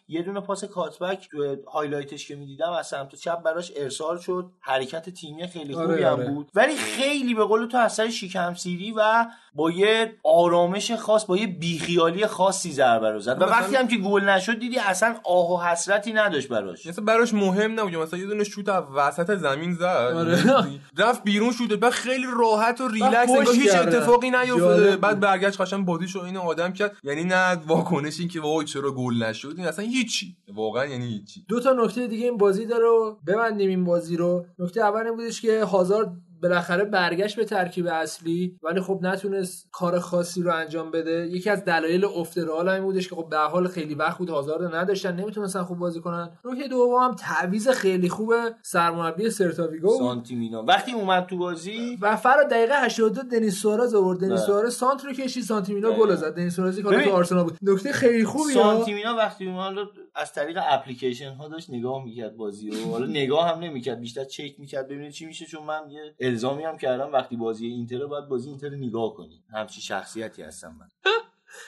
یه دونه پاس cutback تو highlight ش که می‌دیدم از سمت چپ براش ارسال شد. حرکت تیمی خیلی خوبی آره، هم آره. بود. ولی خیلی به قول تو از سر شیکم سیری و با یه آرامش خاص با یه بیخیالی خاصی ضربه رو زد. و وقتی هم که گل نشد دیدی اصلا آه و حسرتی نداشت براش. مثلا براش مهم نبود مثلا یه دونه شوت از وسط زمین زد. آره. رفت بیرون شوت بعد خیلی راحت و ریلکس انگار هیچ اتفاقی نیفتاده بعد برگشت قشنگ بازیشو این آدم کرد. یعنی نه واکنش این که وای چرا گل نشد. اصلا هیچی واقعا یعنی هیچی دو تا نکته دیگه این بازی داره ببندیم این بازی رو. نکته اول این بودش که هازارد بالاخره برگشت به ترکیب اصلی ولی خب نتونست کار خاصی رو انجام بده. یکی از دلایل افت رئال این بودش که خب به حال خیلی وقت بود هازارد نداشتن نمی‌تونستن خوب بازی کنن. نکته دوم هم تعویض خیلی خوب سرمربی سرتاویگو سانتیمینا وقتی اومد تو بازی؟ و فرا دقیقه 82 دنیس سوارز آورد. دنیس بله. سوارز سانت رو کشید سانتیمینا گل زد. دنیس سوارز که تو آرسنال بود. نکته خیلی خوبی سانتیمینا وقتی اومد از طریق اپلیکیشن ها داشت نگاه می‌کرد بازی رو. حالا نگاه هم نمی‌کرد بیشتر چک می‌کرد ببینید چی میشه چون من یه الزامی هم کردم. وقتی بازی اینتر باید بازی اینتر نگاه کنی. همچی شخصیتی هستم من.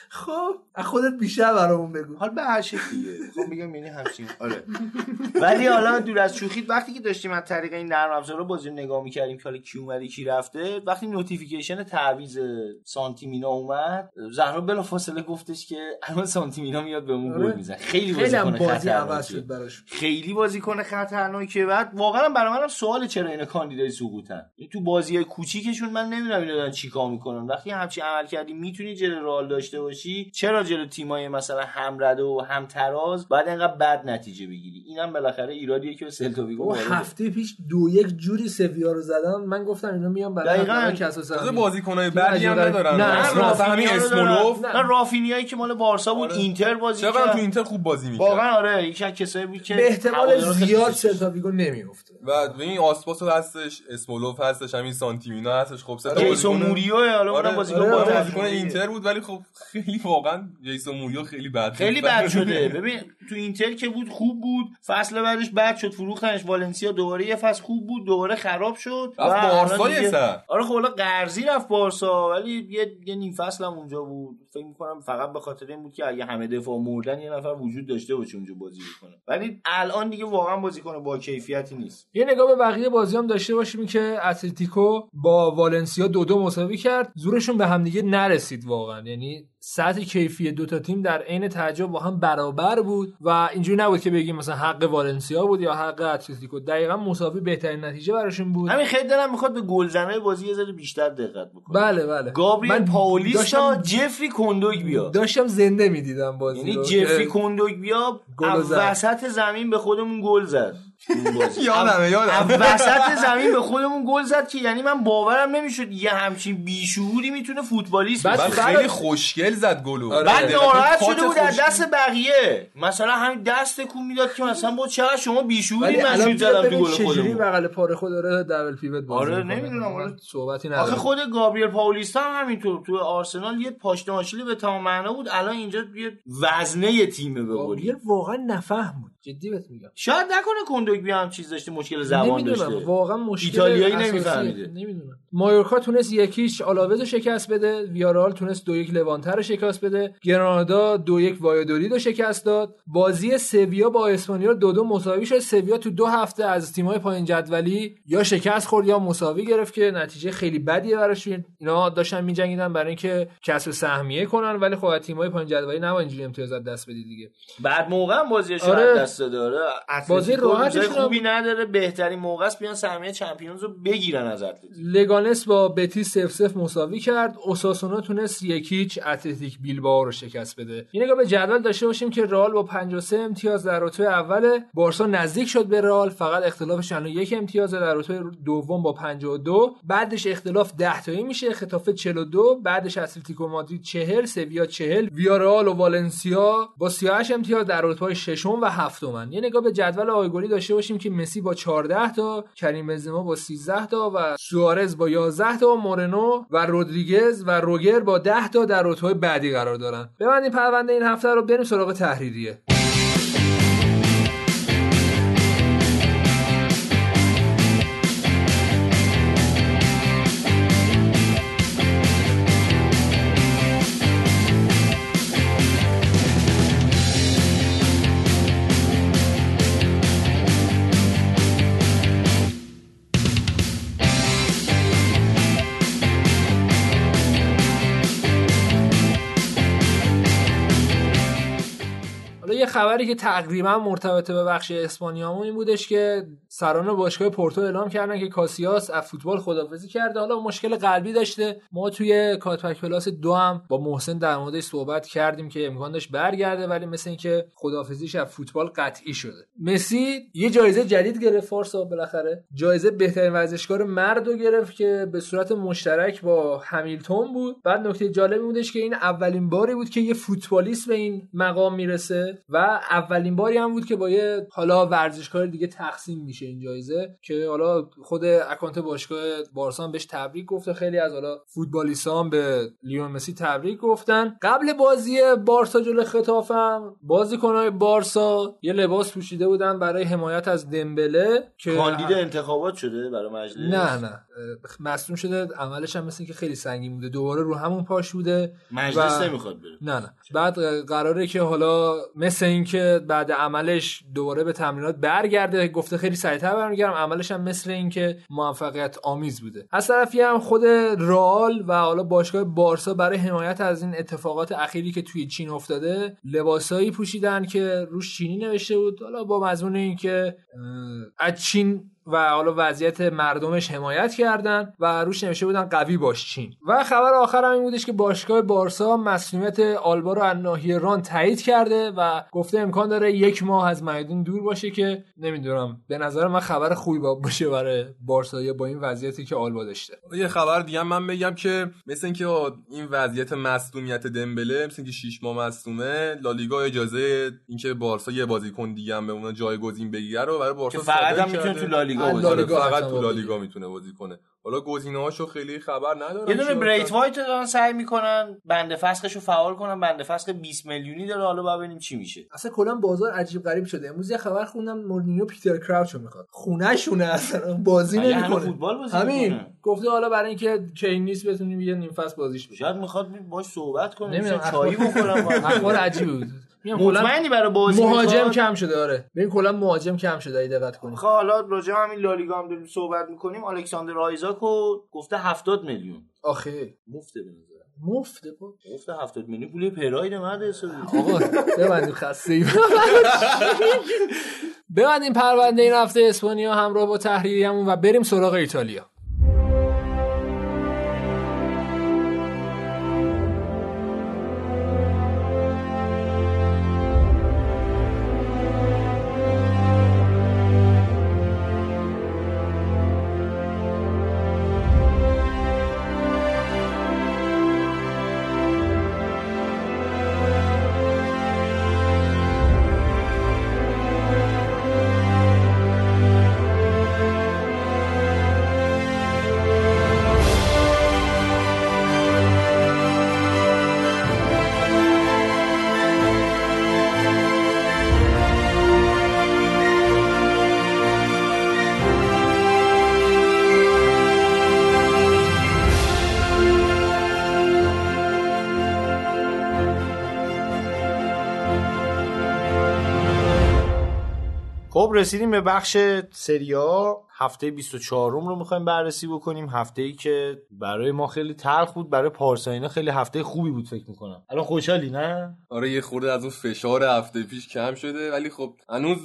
خب خودت بیشتر برامون بگو. حال به هر دیگه. خب میگم یعنی همچین آره. ولی حالا دور از شوخی وقتی که داشتیم از طریق این نرم افزارا بازی نگاه می‌کردیم که حالا کی اومده کی رفته وقتی notification تعویض سانتیمینا اومد زهرا بلافاصله گفتش که الان سانتیمینا میاد بهمون گل آره. می‌زنه. خیلی بازیکن بازی عوض شد براش. خیلی بازیکن خطرناکه بعد واقعا برای منم سوال چرا اینا کاندیدای سقوطن؟ این تو بازی کوچیکشون من نمی‌دونم اینا دارن چیکار می‌کنن. وقتی همچی عمل کردی می‌تونی جلو رئال داشته باشی چرا جلو تیمای مثلا همرده و همتراز بعد انقدر بد نتیجه بگیری اینم بالاخره ایرادیه که سلتا ویگو. هفته پیش دو یک جوری سویا رو زدن من گفتم اینا میان برای دقیقاً. سهمی. بازیکنای بدی هم ندارن نه، همین. اسمولوف نه رافینیایی که مال بارسا بود آره. اینتر بازی چقدر تو کرد اینتر خوب بازی می‌کرد واقعا آره یکی از کسایی بود که به احتمال زیاد. سلتا ویگو نمیفته و این آسپاس هستش اسمولوف هستش همین سانتیمینا هستش خب سه تا بازیکن- موریو حالا اونم آره بازیکن آره، با بازیکن. اینتر بود ولی خب خیلی واقعا جیسون موریو خیلی بد خیلی. بد شده. ببین تو اینتر که بود خوب بود فصل بعدش بد شد فروختنش والنسیا دوباره یه فصل خوب بود دوباره خراب شد رفت و بارسا دیگه-. آره خب حالا قرضی رفت بارسا ولی یه یه نیم فصل هم اونجا بود. فکر می‌کنم فقط به خاطر این بود که اگه همه دفاع مردن یه نفر وجود داشته باشه اونجا بازی بکنه. ولی الان دیگه واقعا بازیکن با کیفیتی نیست. یه نگاه به بقیه بازی هم داشته باشیم که اتلتیکو با والنسیا دو دو مساوی کرد. زورشون به همدیگه نرسید واقعا. یعنی سطح کیفی دو تا تیم در عین تعجب با هم برابر بود و اینجوری نبود که بگیم مثلا حق والنسیا بود یا حق اتلتیکو. دقیقا مساوی بهترین نتیجه براشون بود. همین خیلی دلم می‌خواد به گلزنای بازی یه ذره بیشتر دقت بکنه بله بله. گابریل من پاولیستا داشتم- جفری کندوگ بیا داشتم زنده می‌دیدم بازی یعنی جفری کندوگ بیا. وسط زمین به خودمون گل زد. یادمه، یادمه. وسط زمین به خودمون گل زد که یعنی من باورم نمی‌شد یه همچین بیشعوری می‌تونه فوتبالیست بعد. خیلی خوشگل زد گلو آره. بعد ناراحت پات شده بود خوشگل. دست بقیه مثلا همین دست کون می‌داد که مثلا با چقدر شما بیشعوری شوت زدم تو گل چجوری خودمون بغل پارخو داره double pivot بازی آره،. نمی‌دونم، آره. صحبتی نداره آخه خود گابریل پاولیستا هم همینطور تو آرسنال یه پاشنه آشیلی به تمام معنا بود الان اینجا یه وزنه تیمه به گابریل واقعا نفهم بود جدی بهت میگم شاید نکنه کندوگ هم چیز داشته مشکل زبان داشته نمی‌دونم واقعا مشکل ایتالیایی. نمی‌فهمیده. نمی‌دونم مایورکا تونست یک هیچ آلاوز رو شکست بده ویارال تونست دو یک لوانته رو شکست بده گرانادا دو یک وایادولید رو شکست داد بازی سویا با اسپانیول دو دو مساوی شد سویا تو دو هفته از تیم‌های پایین جدولی یا شکست خورد یا مساوی گرفت که نتیجه خیلی بدیه براشون اینا داشتن می‌جنگیدن برای اینکه کسب سهمیه کنن ولی خب از تیم‌های پایین جدولی نباید اینجوری امتیازات دست بدی دیگه بعد موقع هم بازیش آره. دست داره بازی هم- خوبی نداره بهترین موقع است بیان سهمیه چمپیونز رو بگیرن از اتلتیکو. لگانس با بتی سف سف مساوی کرد. اوساسونا تونست یکیچ اتلتیک بیلبائو رو شکست بده. یه نگاه به جدول داشته باشیم که رئال با 53 امتیاز در رتبه اوله. بارسا نزدیک شد به رئال فقط اختلافش الان یک امتیاز در رتبه دوم با 52 بعدش اختلاف 10 تایی میشه. خطافه 42 بعدش اتلتیکو مادرید 40 سویا 40 ویارال و والنسیا با 38 امتیاز در رتبه ششم و هفتمن. یه نگاه به جدول آیگولی داشته باشیم که مسی با 14 تا کریم بنزما با 13 تا و سوارز با 11 تا و مورنو و رودریگز و روگر با 10 تا در رتبه بعدی قرار دارن. ببندیم پرونده این هفته رو بریم سراغ تحریریه. خبری که تقریبا مرتبط به بخش اسپانیامون این بودش که سران باشگاه پورتو اعلام کردن که کاسیاس از فوتبال خدافزی کرده. حالا مشکل قلبی داشته. ما توی کاتپک پلاس دو هم با محسن در موردش صحبت کردیم که امکان داشت برگرده ولی مثل اینکه خدافزیش از فوتبال قطعی شده. مسی یه جایزه جدید گرفت فارسا بالاخره. جایزه بهترین ورزشکار مرد رو گرفت که به صورت مشترک با همیلتون بود. بعد نکته جالبی بودش که این اولین باری بود که یه فوتبالیست به این مقام می‌رسه و اولین باری هم بود که با یه حالا ورزشکار دیگه تقسیم میشه. میشه این جایزه که حالا خود اکانت باشگاه بارسا بهش تبریک گفته. خیلی از حالا فوتبالیستان به لیون مسی تبریک گفتن. قبل بازی بارسا جلو خطافم بازیکنهای بارسا یه لباس پوشیده بودن برای حمایت از دمبله که کاندید انتخابات شده برای مجلس؟ نه نه. مصدوم شده. عملش هم مثل که خیلی سنگین بوده. دوباره رو همون پاش بوده مجلس و... نمی‌خواد بره. نه نه. بعد قراره که حالا مثل اینکه بعد عملش دوباره به تمرینات برگرده گفته خیلی سریعتر برمیگردم. عملش هم مثل اینکه موفقیت آمیز بوده. از طرفی هم خود رال و حالا باشگاه بارسا برای حمایت از این اتفاقات اخیری که توی چین افتاده لباسایی پوشیدن که روش چینی نوشته بود. حالا با مضمون اینکه از چین و حالا وضعیت مردمش حمایت کردن و روش نوشته بودن قوی باش چین. و خبر آخر هم این بودش که باشگاه بارسا مسئولیت آلبا رو از ناحیه ران تایید کرده و گفته امکان داره یک ماه از میدون دور باشه که نمی‌دونم به نظر من خبر خوبی باشه برای بارسا یا با این وضعیتی که آلبا داشته. یه خبر دیگه من بگم که مثل اینکه این وضعیت مصدومیت دمبله مثل اینکه 6 ماه مصدومه لالیگا اجازه اینکه بارسا یه بازیکن دیگه هم به اون جایگزین بگیره رو برای بارسا فقط هم می‌تونه تو لالیگا فقط تو لالیگا می‌تونه بازی کنه. حالا گزینه‌هاشو خیلی خبر ندارم. یه دونه بریت وایت دارن سعی می‌کنن بنده فسخشو فعال کنن. بنده فسخ 20 میلیونی داره. حالا ببینیم چی میشه. اصلا کلا بازار عجیب غریب شده. امروز یه خبر خوندم. مورینیو پیتر کراوچو می‌خواد. خونه شونه اصلا. بازی نمی‌کنه. فوتبال بازی همین. گفته حالا برای اینکه کین نیست بتونیم یه نیم فصل بازیش بشه شاید می‌خواد باش صحبت کنه. چایی بخورم اخبار عجیبی بود. مطمئنی برای بازی مهاجم کم شده آره. ببین کلا مهاجم کم شده ای دقت کنید خب حالا راجع همین لالیگا هم داریم صحبت می‌کنیم. الکساندر آیزاکو گفته 70 میلیون. آخه. مفته به نظر مفته با. گفته 70 میلیون پول پراید مرد حسابی آقا ببندیم خسته ای ببندیم پرونده این هفته اسپانیا همراه با تحریریمون و بریم سراغ ایتالیا. رسیدیم به بخش سریا هفته 24 رو می‌خوایم بررسی بکنیم. هفته ای که برای ما خیلی تلخ بود برای پارساینا خیلی هفته خوبی بود فکر می‌کنم. الان خوشحالی نه؟ آره یه خورده از اون فشار هفته پیش کم شده ولی خب هنوز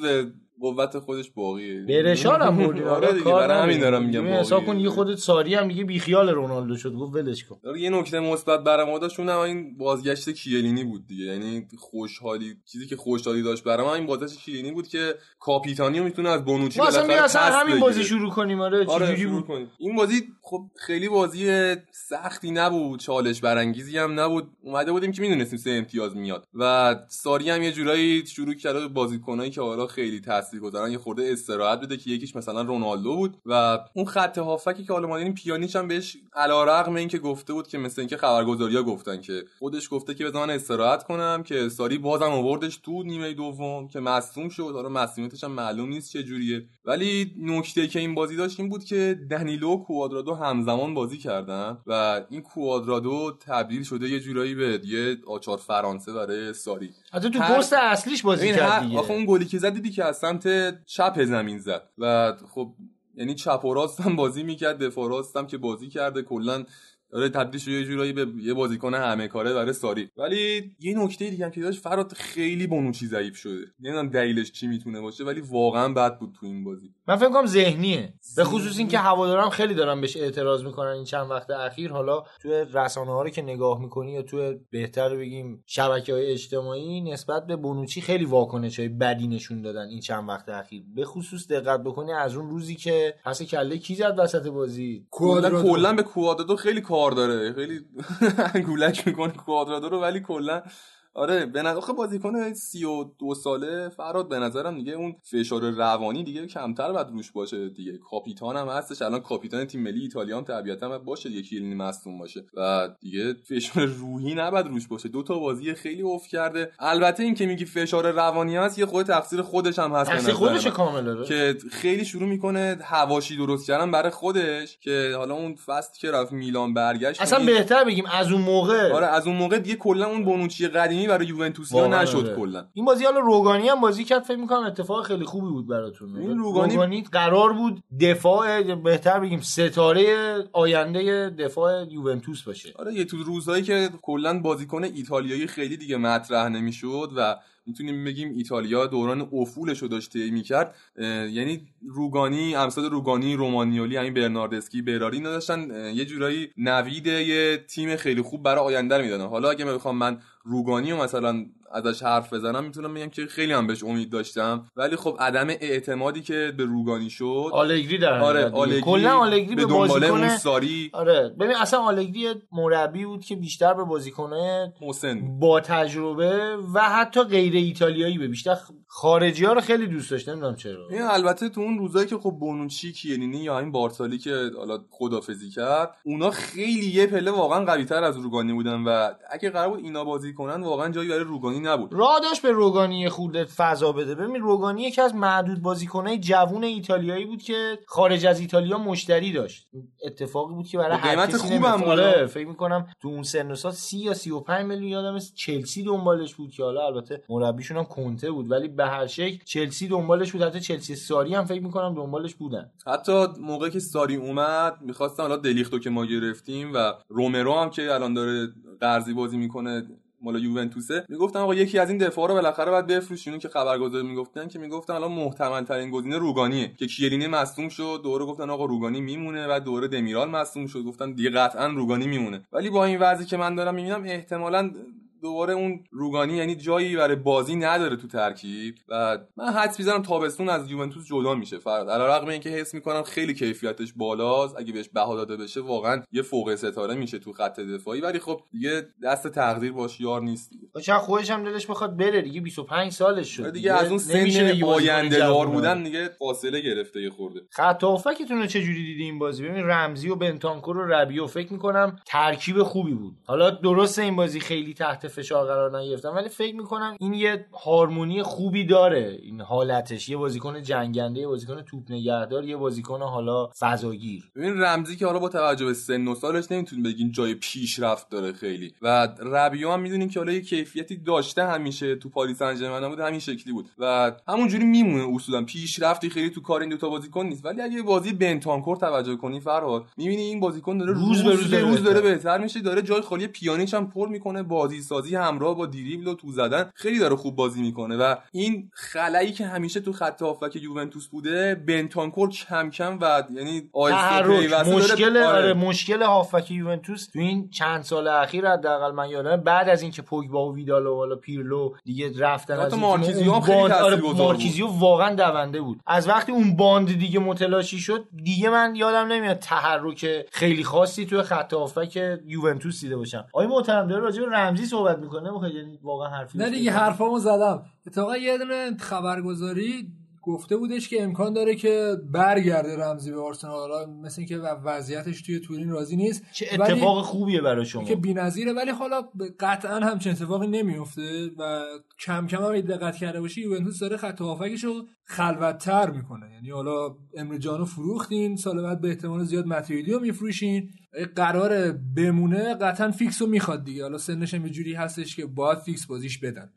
قوت خودش باقیه. برشان هم بردی. آره دیگه برای همین دارم میگم حساب کن یه خودت ساری هم میگه بیخیال رونالدو شد. گفت ولش کن. آره یه نکته مثبت برام ما داشت اونم این بازگشت کیلینی بود دیگه. یعنی خوشحالی چیزی که خوشحالی داشت برام این بازگشت کیلینی بود که کاپیتانی می‌تونه از بونوچی بالاخره اصلا همین بازی شروع کنیم. آره, آره بود؟ کنیم. این بازی خب خیلی بازی سختی نبود چالش برانگیزی هم نبود. اومده بودیم که می‌دونستیم سه امتیاز میاد. و ساری هم یه جورایی شروع کرده بازیکنایی که حالا خیلی تاثیرگذارن یه خورده استراحت بده که یکیش مثلا رونالدو بود و اون خط هافکی که حالا ما دیدیم پیانیچ هم بهش علارغم اینکه گفته بود که مثل اینکه خبرگزاریا گفتن که خودش گفته که بذار من استراحت کنم که ساری بازم آوردش تو نیمه دوم که مصدوم شد. حالا مصدومیتش هم معلوم نیست چه جوریه. ولی نکته که این بازی داشت این بود که دنیلو کوادرادو همزمان بازی کردن و این کوادرادو تبدیل شده یه جورایی به یه آچار فرانسه برای ساری. حتی تو پست اصلیش بازی کرد دیگه. آخه اون گلی که زد دیدی که از سمت چپ زمین زد. و خب یعنی چپ و راست هم بازی می‌کرد دفاع راست هم که بازی کرده کلا داره تبدیل شده یه جورایی به یه بازیکن همه کاره برای ساری. ولی یه نکته دیگه هم که داشت فرات خیلی بونوچی ضعیف شده. نمی‌دونم دلیلش چی می‌تونه باشه ولی واقعا بد بود تو این بازی. من فکر کنم ذهنیه. به خصوص اینکه هوادارم خیلی دارن بهش اعتراض می‌کنن این چند وقت اخیر. حالا تو رسانه ها رو که نگاه می‌کنی یا تو بهتر بگیم شبکه های اجتماعی نسبت به بونوچی خیلی واکنش های بدی نشون دادن این چند وقت اخیر. به خصوص دقت بکنی از اون روزی که پس کله کی زد وسط بازی؟ کلا به کوادرادو خیلی کار داره. خیلی گولک می‌کنه کوادرادو رو ولی کلا آره به نظر خب بازیکن 32 ساله فراد به نظرم دیگه اون فشار روانی دیگه کمتر باید روش باشه دیگه. کاپیتان هم هستش. الان کاپیتان تیم ملی ایتالیا هم طبیعتا باشه دیگه کیلینی مصدوم باشه. و دیگه فشار روحی نباید روش باشه. دو تا بازی خیلی اوف کرده. البته این که میگی فشار روانی هست یه خود تقصیر خودش هم هست تقصیر خودش کاملا. که خیلی شروع می‌کنه هواشی درست کردن برای خودش که حالا اون فست که رفت میلان برگشت اصلا بهتر بگیم از اون موقع. آره از اون موقع دیگه کلا اون بونوچی قدیمی برای یوونتوس نشد. کلا. این بازی حالا روگانی هم بازی کرد فکر می‌کنم اتفاق خیلی خوبی بود براتون. این روگانی... روگانی قرار بود دفاع بهتر بگیم ستاره آینده دفاع یوونتوس باشه. آره یه تو روزهایی که کلا بازیکن ایتالیایی خیلی دیگه مطرح نمی‌شد و می‌تونیم بگیم ایتالیا دوران افولش رو داشته می‌کرد. یعنی روگانی امثال روگانی رومانیولی همین برناردسکی براری نداشتن یه جورایی نوید یه تیم خیلی خوب برای آینده می‌دادن. حالا اگه بخوام من روگانی و مثلا ازش حرف بزنم می‌تونم بگم که خیلی هم بهش امید داشتم. ولی خب عدم اعتمادی که به روگانی شد. آلگری در آره آلگری کلا آلگری به, بازیکن ساری آره. ببین اصلا آلگری مربی بود که بیشتر به بازیکنه محسن. با تجربه و حتی غیر ایتالیایی به بیشتر خارجی ها رو خیلی دوست داشت نمی‌دونم چرا. این البته تو اون روزایی که خب بونوچی کیلینی یا این بارسالی که حالا خدافزی کرد اونا خیلی یه پله واقعا قوی تر از روگانی بودن و اگه قرار بود اینا بازی کنن واقعا جایی برای روگانی نبود. راه داشت به روگانی خورده فضا بده. ببین روگانی یکی از معدود بازیکنای جوون ایتالیایی بود که خارج از ایتالیا مشتری داشت. اتفاقی بود که برای هر کسی خوبم آره فکر می‌کنم تو اون سن و سال 30 یا 35 میلیون یادم چلسی دنبالش بود که حالا البته مربیشون هم کنته بود ولی به هر شکل چلسی دنبالش بود. حتی چلسی ساری هم فکر می‌کنم دنبالش بودن. حتی موقعی که ساری اومد می‌خواستن حالا دلیختو که ما گرفتیم و رومرو هم که الان داره قرضی بازی می‌کنه مال یوونتوسه. می‌گفتن آقا یکی از این دفاع رو بالاخره باید بفروشین. که خبرگزار می‌گفتن که می‌گفتن الان محتمل ترین گزینه روگانیه. که کیلینی مصدوم شد. دوره گفتن آقا روگانی میمونه. و دوره دمیرال مصدوم شد. گفتن دیگه قطعا روگانی میمونه. ولی با این وضعی که من دارم می‌بینم احتمالاً دوباره اون روگانی یعنی جایی برای بازی نداره تو ترکیب و من حدس می‌زنم تابستون از یوونتوس جدا میشه. فرد علیرغم اینکه حس می‌کنم خیلی کیفیتش بالاست. اگه بهش بها داده بشه واقعا یه فوق ستاره میشه تو خط دفاعی. ولی خب دیگه دست تقدیر باش یار نیست دیگه. خودش هم دلش بخواد بره دیگه. 25 سالش شد دیگه, دیگه. از اون سن آینده دار بودن دیگه فاصله گرفته یه خورده. خط هافکتون رو چه جوری دیدی این بازی؟ ببین رمزی و بنتانکور و ربیو فکر می‌کنم ترکیب خوبی بود. حالا درسته این بازی خیلی تحت فشار قرار نگرفتن. ولی فکر می‌کنم این یه هارمونی خوبی داره. این حالتش. یه بازیکن جنگنده یه بازیکن توپ نگهدار یه بازیکن حالا فضاگیر. ببین رمزی که حالا با توجه به سن و سالش نمی‌تونیم بگین جای پیشرفت داره خیلی. و ربیو هم می‌دونیم که حالا یه کیفیتی داشته همیشه تو پاریس سن بود همین شکلی بود. و همونجوری میمونه اصولا. پیشرفتی خیلی تو کار این دو تا بازیکن نیست. ولی اگه بازی بنتانکور توجه کنی فرهاد می‌بینی این بازیکن داره روز, به روز, روز داره بهتر میشه. داره جای خالی پیانیچ هم پر می‌کنه. بازی سازی هم همراه با دیریبل و تو زدن خیلی داره خوب بازی می‌کنه و این خلایی که همیشه تو خط هافبک یوونتوس بوده بنتانکور کم کم و یعنی مشکل آره. آره مشکل هافبک یوونتوس تو این چند سال اخیر حداقل من یادم بعد از اینکه پوگبا و ویدال و والا پیرلو دیگه رفتن از مارکیزیو هم خیلی آره مارکیزیو واقعا دونده بود. از وقتی اون باند دیگه متلاشی شد دیگه من یادم نمیاد تحرک خیلی خاصی تو خط هافبک یوونتوس دیده باشم. آیا محترم داره راجع به رمزی صحبت می‌کنه یعنی واقعا حرفی نه دیگه حرفامو زدم. اتفاقا یه دونه خبرگزاری گفته بودش که امکان داره که برگرده رمزی به آرسنال. حالا مثل اینکه وضعیتش توی تورین راضی نیست چه اتفاق خوبیه برای شما؟ که بی‌نظیره. ولی حالا قطعا همچین اتفاقی نمیفته و کم کم هم دقت کرده باشی یوونتوس داره خط هافکش رو خلوتتر می‌کنه. یعنی حالا امر جانو فروختین سال بعد به احتمال زیاد متیویدی رو میفروشین قرار بمونه قطعا فیکس رو می‌خواد دیگه. حالا سنش هم جوری هستش که باید فیکس بازیش بدن.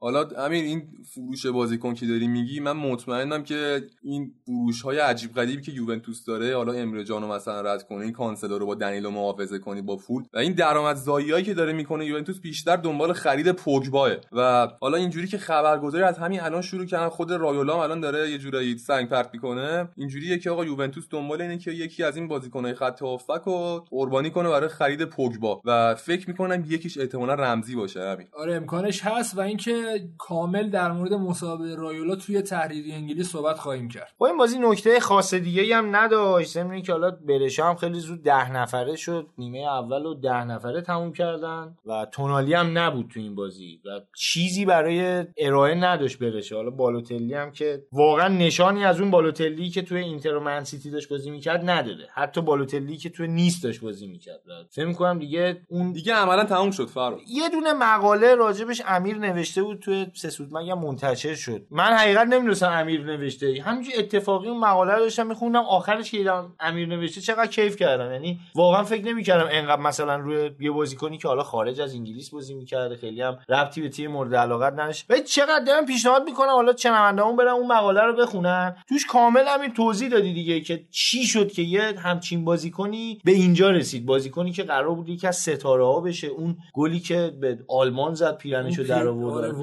حالا امیر این فروش بازیکن که داری میگی من مطمئنم که این فروش های عجیب غریبی که یوونتوس داره حالا امره جانو مثلا رد کنی این کانسلو رو با دنیلو معاوضه کنی با پول و این درآمدزاییایی که داره می‌کنه یوونتوس بیشتر دنبال خرید پوگباه. و حالا اینجوری که خبرگزاری از همین الان شروع کردن خود رایولا الان داره یه جورایی سنگ پرت می‌کنه اینجوریه که آقا یوونتوس دنبال اینه که یکی از این بازیکنهای خط هافبک رو قربانی کنه برای خرید پوگبا و فکر می‌کنم یکیش احتمالا رمزی باشه همین آره امکانش هست و اینکه کامل در مورد مسابقه رایولا توی تحریری انگلیس صحبت خواهیم کرد. با این بازی نکته خاص دیگه هم نداشت. ضمن که حالا برشا هم خیلی زود ده نفره شد. نیمه اول و ده نفره تموم کردن و تونالی هم نبود تو این بازی و چیزی برای ارائه نداشت برشه حالا بالوتلی هم که واقعا نشانی از اون بالوتلی که توی اینتر و منسیتی داشت بازی می‌کرد نداره حتی بالوتلی که توی نیست داشت بازی می‌کرد. فکر می‌کنم دیگه اون دیگه عملا تموم شد فرو یه دونه مقاله راجبش امیر نوشته بود توی سسود مگه منتشر شد؟ من حقیقت نمی‌دونستم امیر نوشته. همینجوری اتفاقی اون مقاله رو داشتم میخوندم آخرش که دیدم امیر نوشته چقدر کیف کردم. یعنی واقعا فکر نمی‌کردم انقدر مثلا روی یه بازیکنی که حالا خارج از انگلیس بازی می‌کرده خیلی هم ربطی به تیم مورد علاقت نداشت. و چقدر دارم پیشنهاد می‌کنم حالا چنوندهامون برن اون مقاله رو بخونن. توش کامل همین توضیح دادی دیگه که چی شد که یه همچین بازیکنی به اینجا رسید. بازیکنی که قرار بود یکی از ستاره ها بشه. اون گلی که به آلمان زد پیرنشو در آورد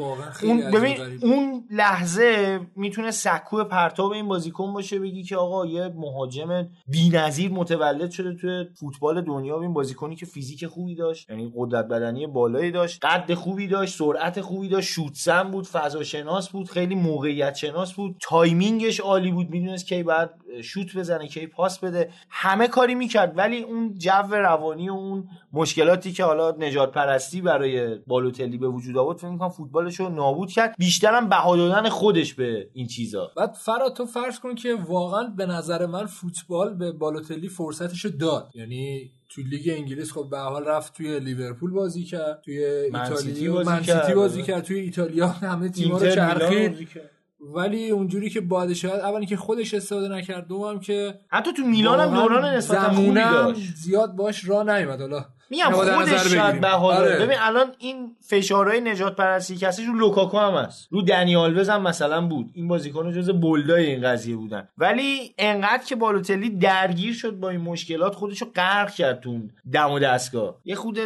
اون ببین اون لحظه می‌تونه سکو پرتاب این بازیکن باشه بگی که آقا یه مهاجم بی‌نظیر متولد شده توی فوتبال دنیا. این بازیکنی که فیزیک خوبی داشت یعنی قدرت بدنی بالایی داشت قد خوبی داشت سرعت خوبی داشت شوتسم بود فضا شناس بود خیلی موقعیت شناس بود. timing ش عالی بود. می‌دونست کی باید شوت بزنه کی پاس بده. همه کاری می‌کرد ولی اون جو روانی و اون مشکلاتی که حالا نجات پرستی برای بالوتلی به وجود آورد فکر می‌کنم فوتبالش رو نابود کرد. بیشترم بها دادن خودش به این چیزا. بعد فرا تو فرض کن که واقعا به نظر من فوتبال به بالوتلی فرصتش داد. یعنی توی لیگ انگلیس خب به حال رفت توی لیورپول بازی کرد توی ایتالیا بازی, من کرد. بازی کرد توی ایتالیا همه تیم‌ها رو چرخید. ولی اونجوری که باید شاید اولی که خودش استفاده نکرد دوم که حتی تو میلان هم دوران نسبتا خوبی داشت. زیاد باش راه نیومد حالا. میگم خودش شاید بهادر. آره. ببین الان این فشارهای نژادپرستی کسی رو لوکاکو هم هست. رو دنی آلوز هم مثلا بود. این بازیکن جز bold ای این قضیه بودن. ولی انقدر که بالوتلی درگیر شد با این مشکلات خودش رو غرق کرد تو دم و دستگاه. یه خود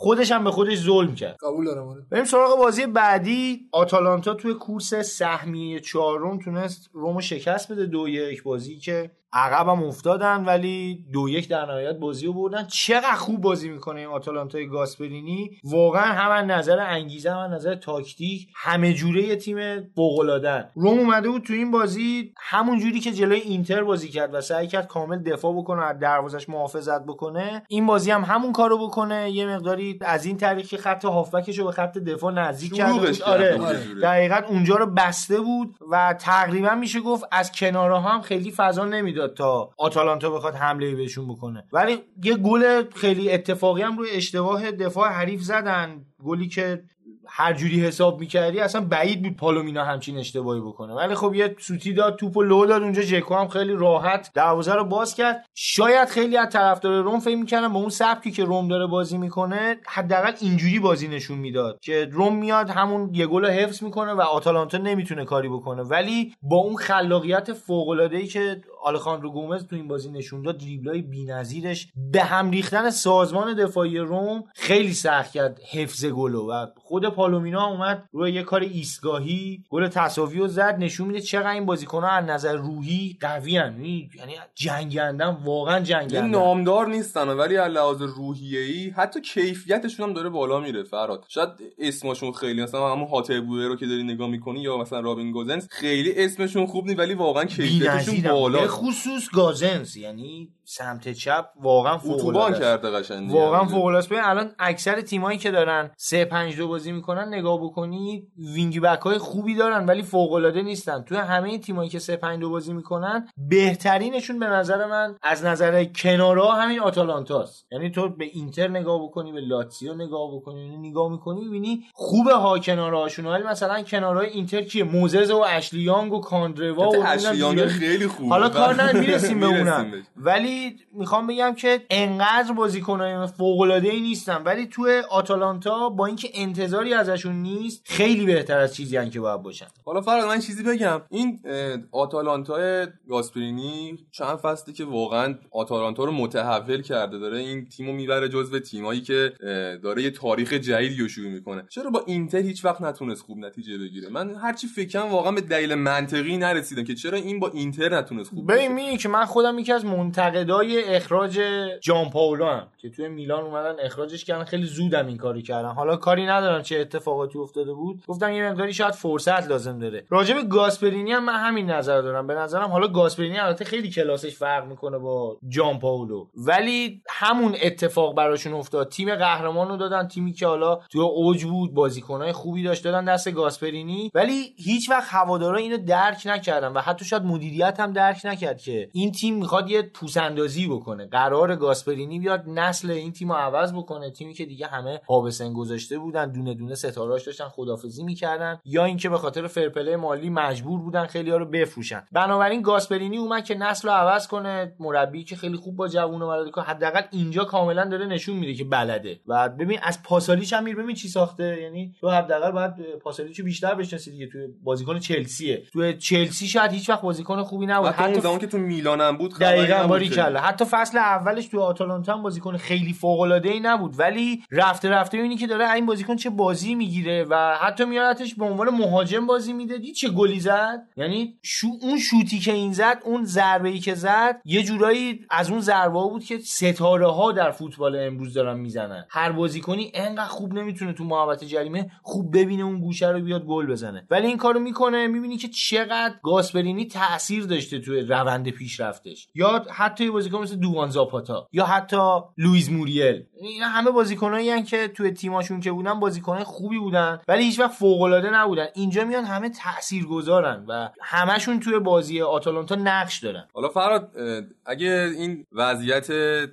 خودش هم به خودش ظلم کرد. قبول دارم بریم سراغ بازی بعدی. آتالانتا توی کورس سهمیه چهارم تونست رومو شکست بده دو یک بازی که عقبم افتادن ولی دو یک در نهایت بازی رو بردن. چقدر خوب بازی می‌کنه این آتالانتای گاسپرینی. واقعا هم از نظر انگیزه هم از نظر تاکتیک همه جوره یه تیم فوق روم اومده بود تو این بازی همون جوری که جلوی اینتر بازی کرد و سعی کرد کامل دفاع بکنه از دروازش محافظت بکنه. این بازی هم همون کارو بکنه. یه مقداری از این طریق که خط هافبکش رو به خط دفاع نزدیک کرد آره. دقیقا اونجا رو بسته بود و تقریبا میشه گفت از کنارها هم خیلی فضا نمی‌داد. می‌داد تا آتالانتا بخواد حمله بهشون بکنه. ولی یه گل خیلی اتفاقی هم روی اشتباه دفاع حریف زدن. گلی که هر جوری حساب می‌کردی اصلا بعید بود پالومینا همچین اشتباهی بکنه. ولی خب یه سوتی داد توپ و لو داد اونجا جکو هم خیلی راحت دروازه رو باز کرد. شاید خیلی از طرفدار روم فکر می‌کردن با اون سبکی که روم داره بازی می‌کنه حداقل اینجوری بازی نشون می‌داد که روم میاد همون یه گل حفظ می‌کنه و آتالانتا نمی‌تونه کاری بکنه. ولی با اون خلاقیت فوق ای که آلخاندرو گومز تو این بازی نشون داد دریبلای بی‌نظیرش به هم ریختن سازمان دفاعی روم خیلی سخت کرد حفظ گلو و پالومینا اومد روی یه کار ایستگاهی گل تساوی رو زد نشون میده چقدر این بازیکن‌ها از نظر روحی قوی یعنی جنگندن واقعا جنگندن. نامدار نیستن ولی از لحاظ روحیه‌ای حتی کیفیتشون هم داره بالا میره فراد. شاید اسمشون خیلی مثلا همون هاتر بوئر رو که داری نگاه می‌کنی یا مثلا رابین گوزنس خیلی اسمشون خوب نیست ولی واقعا کیفیتشون بالا. خصوص گازنس. یعنی سمت چپ واقعا فوق کرده قشنگ واقعا فوق العاده الان اکثر تیمایی که دارن 3 5 2 بازی می‌کنن نگاه بکنید wing back های خوبی دارن ولی فوق العاده نیستن. تو همه تیمایی که 3 5 2 بازی می‌کنن بهترینشون به نظر من از نظر کنارا همین آتالانتاست. یعنی تو به اینتر نگاه بکنی به لاتزیو نگاه بکنی یعنی نگاه می‌کنی می‌بینی خوبه ها کنارهاشون ولی مثلا کنارهای اینتر کیه؟ موزز و اشلی یانگ و کاندروا و خیلی خوبه. حالا کار نه می‌رسیم به اونم. ولی می‌خوام بگم که انقدر بازیکنای فوق العاده ای نیستن ولی تو آتالانتا با اینکه انتظاری ازشون نیست خیلی بهتر از چیزی هن که باید باشن. حالا فراد من چیزی بگم. این آتالانتا گاسپرینی چند فصلی که واقعا آتالانتا رو متحول کرده داره این تیمو می‌بره جزو تیمایی که داره یه تاریخ جدیدی رو شروع می‌کنه. چرا با اینتر هیچ وقت نتونست خوب نتیجه بگیره؟ من هرچی فکرم واقعا به دلیل منطقی نرسیدم که چرا این با اینتر نتونست خوب ببین می که من خودم یکی از منتقدای اخراج جان پاولو هم که توی میلان اومدن اخراجش کردن. خیلی زودم این کاری کردن. حالا کاری ندارم چه اتفاقاتی افتاده بود. گفتم یه مقداری شاید فرصت لازم داره. راجع به گاسپرینی هم من همین نظر دارم. به نظرم حالا گاسپرینی البته خیلی کلاسش فرق می‌کنه با جان پاولو. ولی همون اتفاق براشون افتاد. تیم قهرمان رو دادن تیمی که حالا تو اوج بود بازیکنای خوبی داشت دادن دست گاسپرینی. ولی هیچ وقت هوادارا اینو درک نکردن و حتی شاید مدیریت هم درک نکرد که این تیم می‌خواد یه پوسندازی بکنه. قرار گاسپرینی بیاد نسل این تیم رو عوض بکنه. تیمی که دیگه همه پابسن گذاشته بودن دونه دونه ستاراش داشتن خدافزی می‌کردن یا اینکه به خاطر فرپله مالی مجبور بودن خیلی ها رو بفروشن. بنابراین گاسپرینی اومد که نسل رو عوض کنه. مربی که خیلی خوب با جوون اومده که حداقل اینجا کاملا داره نشون میده که بلده. و ببین از پاسالیش هم ببین چی ساخته. یعنی تو حداقل باید پاسالیچو بیشتر بشناسی دیگه. تو بازیکن چلسیه. تو چلسی شاید هیچ وقت بازیکن خوبی نبود. حتی زمانی که تو میلان هم بود دقیقاً باری کلا حتی فصل اولش تو آتالانتا هم بازیکن خیلی فوق العاده ای نبود. ولی رفته رفته اینی که داره این بازیکن چه بازی می‌گیره و حتی میارتش به عنوان مهاجم بازی میده. دید چه گلی زد؟ یعنی شو اون شوتی که این زد اون ضربه ای که زد یه جورایی از اون ضربه بود که ستاره ها در فوتبال امروز دارن می‌زنن. هر بازیکنی انقدر خوب نمی‌تونه تو محوطه جریمه خوب ببینه اون گوشه رو بیاد گل بزنه. ولی این کارو می‌کنه می‌بینی که چقدر گاسپرینی تاثیر داشته توی روند پیشرفتش. یا حتی بازیکن مثل دوان زاپاتا یا حتی لوئیز موریل. اینا همه بازیکنایی که توی تیماشون که بودن بازیکن خوبی بودن ولی هیچ وقت فوق العاده نبودن. اینجا میان همه تاثیرگذارن و همشون توی بازی آتالانتا نقش دارن. حالا فراد اگه این وضعیت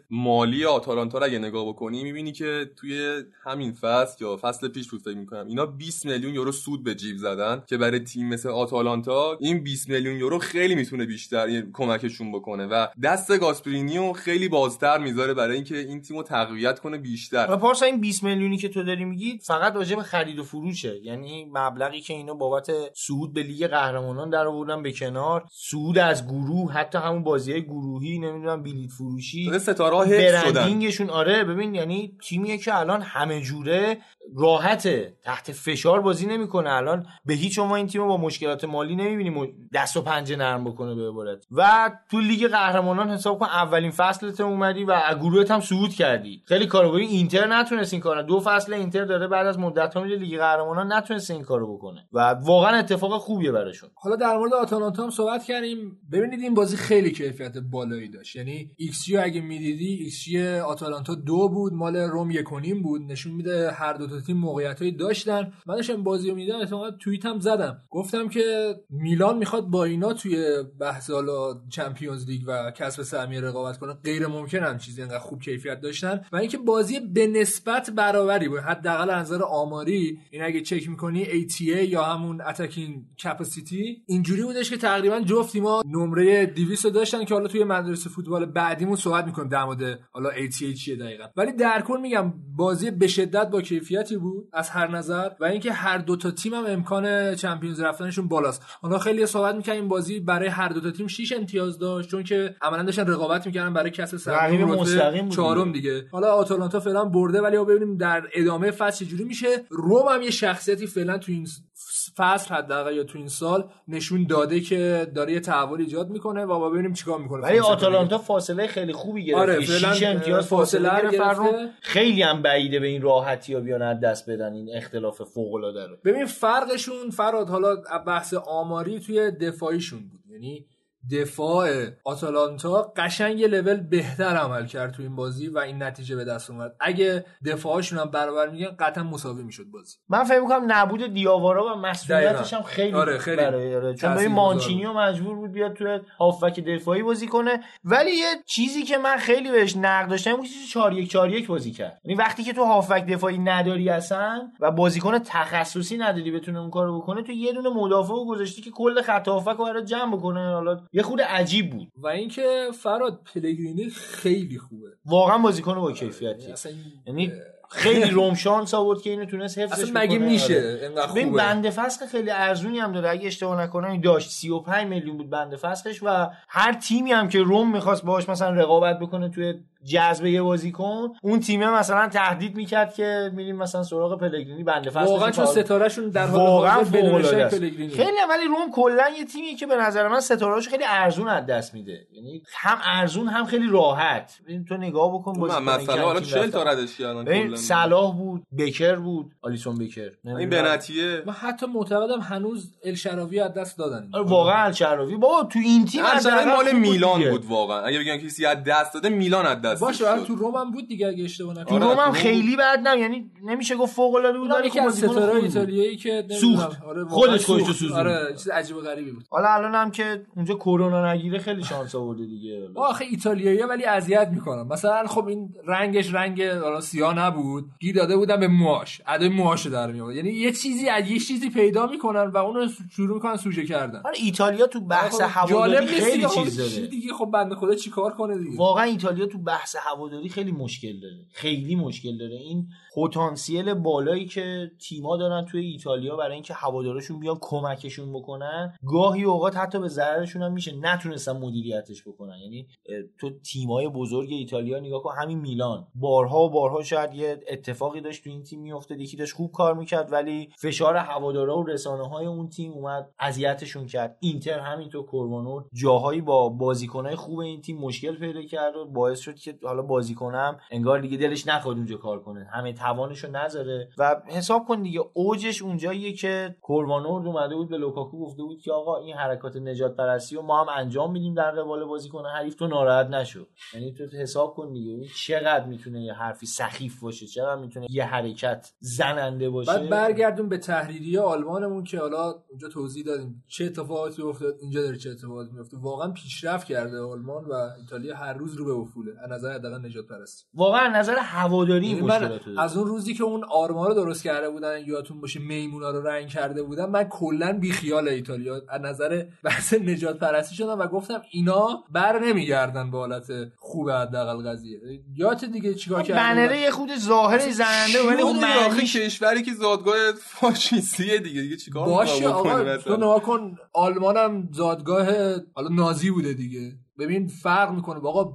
مالی آتالانتا رو اگه نگاه بکنی می‌بینی که توی همین فصل یا فصل پیش بود فکر می‌کنم اینا 20 میلیون یورو سود به جیب زدن که برای تیم مثل آتالانتا این 20 میلیون یورو خیلی می‌تونه بیشتر کمکشون بکنه. و دست گاسپرینیو خیلی بازتر می‌ذاره برای اینکه این تیمو تقویت کنه بیشتر. پارسا این 20 میلیونی که تو داری میگی فقط راجع به خرید و فروشه. یعنی مبلغی که اینا بابت صعود به لیگ قهرمانان در آوردن به کنار صعود از گروه حتی همون بازی گروهی نمی‌دونم بلیت فروشی ستاره branding شون آره ببین یعنی تیمیه که الان همه جوره راحته تحت فشار بازی نمی‌کنه. الان به هیچ عنوان این تیم با مشکلات مالی نمی‌بینیم دست و پنجه نرم بکنه به عبارت. و تو لیگ قهرمانان حساب کن اولین فصلت اومدی و گروهت هم صعود کردی. خیلی کارو اینتر نتونست این کارو. دو فصل اینتر داره بعد از مدت ها میره لیگ قهرمانان نتونست این کارو بکنه. و واقعا اتفاق خوبیه براشون. حالا در مورد آتالانتا هم صحبت کردیم. ببینید این بازی خیلی کیفیت بالایی داشت. یعنی xG اگه می‌دیدی xG آتالانتا دو بود مال روم یکونیم بود. نشون میده هر دو تا تیم موقعیتایی داشتن. من داشتم بازی رو می‌دیدم احتمالاً توییت هم زدم. گفتم که میلان می‌خواد با اینا توی بحث حالا Champions League و کسب سهمیه رقابت کنه غیر ممکن هم چیزی انقدر خوب کیفیت داشتن و اینکه بازی به نسبت برابری بود. حداقل از نظر آماری این اگه چک می‌کنی ATA یا همون attacking capacity اینجوری بودش که تقریبا جفت تیم‌ها نمره 200 داشتن که حالا توی مدرسه فوتبال بعدیمون صحبت می‌کنیم در مورد حالا ATA چیه دقیقا. ولی در کل میگم بازی به شدت با کیفیتی بود از هر نظر و اینکه هر دو تا تیم هم امکان Champions رفتنشون بالاست. حالا خیلی صحبت می‌کنیم بازی برای هر دو تا تیم 6 امتیاز داشت چون که عملا داشتن رقابت می‌کردن برای کسب سهمیه مستقیم چهارم دیگه. حالا آتالانتا فعلا برده ولی ببینیم در ادامه فصل چجوری میشه. روم هم یه شخصیتی فعلا تو این فصل حداقل یا تو این سال نشون داده که داره یه تحول ایجاد می‌کنه. و با ببینیم چیکار می‌کنه ولی آتالانتا فاصله خیلی خوبی گرفت. آره فعلا امتیاز فاصله گرفته. خیلی هم بعیده به این راحتی ها بیان از دست بدن این اختلاف فوق العاده رو. ببین فرقشون فراد حالا بحث آماری توی دفاعیشون بود. یعنی دفاع آتالانتا قشنگ یه لول بهتر عمل کرد تو این بازی و این نتیجه به دست اومد. اگه دفاعشون هم برابر میگن قطعا مساوی می‌شد بازی. من فکر می‌کنم نبود دیاوارا و مسئولیتش هم خیلی آره خیلی برای آره. چون این مانچینیو مجبور بود بیاد توی هافبک دفاعی بازی کنه. ولی یه چیزی که من خیلی بهش نقد داشتم اون چیزی 4 1 4 1 بازی کرد. یعنی وقتی که تو هافبک دفاعی نداری اصلا و بازیکن تخصصی نداری بتونه اون کارو بکنه تو یه دونه مدافع گذاشتی که کل خط هافبک رو جمع بکنه. حالا یه خود عجیب بود. و اینکه فراد پلگرینی خیلی خوبه. واقعا بازیکن با کیفیتی یعنی خیلی روم شانس آورد که اینو تونست حفظش اصلا مگه میشه؟ ببین بنده فسخ خیلی ارزونی هم داره. اگه اشتباه نکنم داشت 35 میلیون بود بنده فسخش و هر تیمی هم که روم می‌خواست باهاش مثلا رقابت بکنه توی جذب یه بازیکن اون تیم مثلا تهدید می‌کرد که میریم مثلا سراغ پلگرینی بنده فصل واقعا چون ستارهشون در حال واقعا. پلگرینی خیلی ولی روم کلا یه تیمیه که به نظر من ستارهاش خیلی ارزون از دست میده یعنی هم ارزون هم خیلی راحت ببین تو نگاه بکن من بازیکن مثلا حالا تیم 40 تا. ردش کردن. صلاح بود بکر بود آلیسون بکر این. بنتیه من حتی معتقدم هنوز الشراوی از دست دادن آره، واقعا الشراوی بابا تو این تیم اصلا مال میلان. بود واقعا اگه بگن کسی از دست داده میلان از دست باشه ولی تو روم هم بود دیگه اگه اشتباه تو نکنم. آره، روم هم تو خیلی بد نه یعنی نمیشه گفت فوق العاده بود ولی یکی خب از ستاره. ایتالیایی که سوخت. آره خودش سوخت. سوزوند. آره چیز عجیب و غریبی بود. حالا الان هم که اونجا کرونا نگیره خیلی شانس آورده دیگه. آخه ایتالیایی ولی اذیت می‌کنم مثلا خب این رنگش رنگ حالا سیاه نبود. گیر داده بودن به موهاش. ادای موهاشو در میاد یعنی یه چیزی از یه چیزی پیدا می‌کنن و اونو شروع می‌کنن سوژه کردن. آره ایتالیا تو بحث هواداری نیست خیلی. خب چیز چی داره دیگه؟ خب بنده خدا چیکار کنه دیگه؟ واقعا ایتالیا تو بحث هواداری خیلی مشکل داره. خیلی مشکل داره. این پتانسیل بالایی که تیما دارن توی ایتالیا برای اینکه هوادارشون بیان کمکشون بکنن گاهی اوقات حتی به ضررشون هم میشه نتونستن مدیریتش بکنن. یعنی تو تیمای بزرگ ایتالیا نگاه کن همین میلان. بارها و بارها شاید یه اتفاقی داشت تو این تیم میافتاد یکی داشت خوب کار می‌کرد ولی فشار هوادارا و رسانه های اون تیم اومد اذیتشون کرد. اینتر همینطور کوروانو جاهایی با بازیکنهای خوب این تیم مشکل پیدا کرد و باعث شد که حالا بازیکنم انگار دیگه دلش نخواد اونجا کار کنه. همه توانشو نذاره. و حساب کن دیگه اوجش اونجاییه که کوروانو اومده بود به لوکاکو گفته بود که آقا این حرکات نجات پرستی و ما هم انجام میدیم در قبال بازیکن حریف تو ناراحت نشو. یعنی تو حساب کن دیگه چقدر می‌تونه یه حرفی سخیف باشه چقدر می‌تونه یه حرکت زننده باشه. بعد برگردون به تحریریه آلمانمون که حالا اونجا توضیح دادیم چه اتفاقاتی افتاد اینجا داره چه اتفاقاتی میفته. واقعا پیشرفت کرده آلمان و ایتالیا هر روز رو به افوله از نظر حداقل نجات پرستی. واقعا از نظر هواداری یعنی مشکلات رو از اون روزی که اون آرما رو درست کرده بودن یادتون باشه میمونا رو رنگ کرده بودن من کلا بی خیال ایتالیا. از نظر بحث نجات پرستی شدم و گفتم اینا بر نمیگردن به حالت خوب حداقل قضیه. یادت دیگه چیکار کردن بنره یه خود ظاهر زننده ولی اون معنیش کشوری که زادگاه فاشیستیه دیگه؟ دیگه چیکار باشه آقا؟ تو نگاه کن آلمان هم زادگاه حالا نازی بوده دیگه. ببین فرق می‌کنه. آقا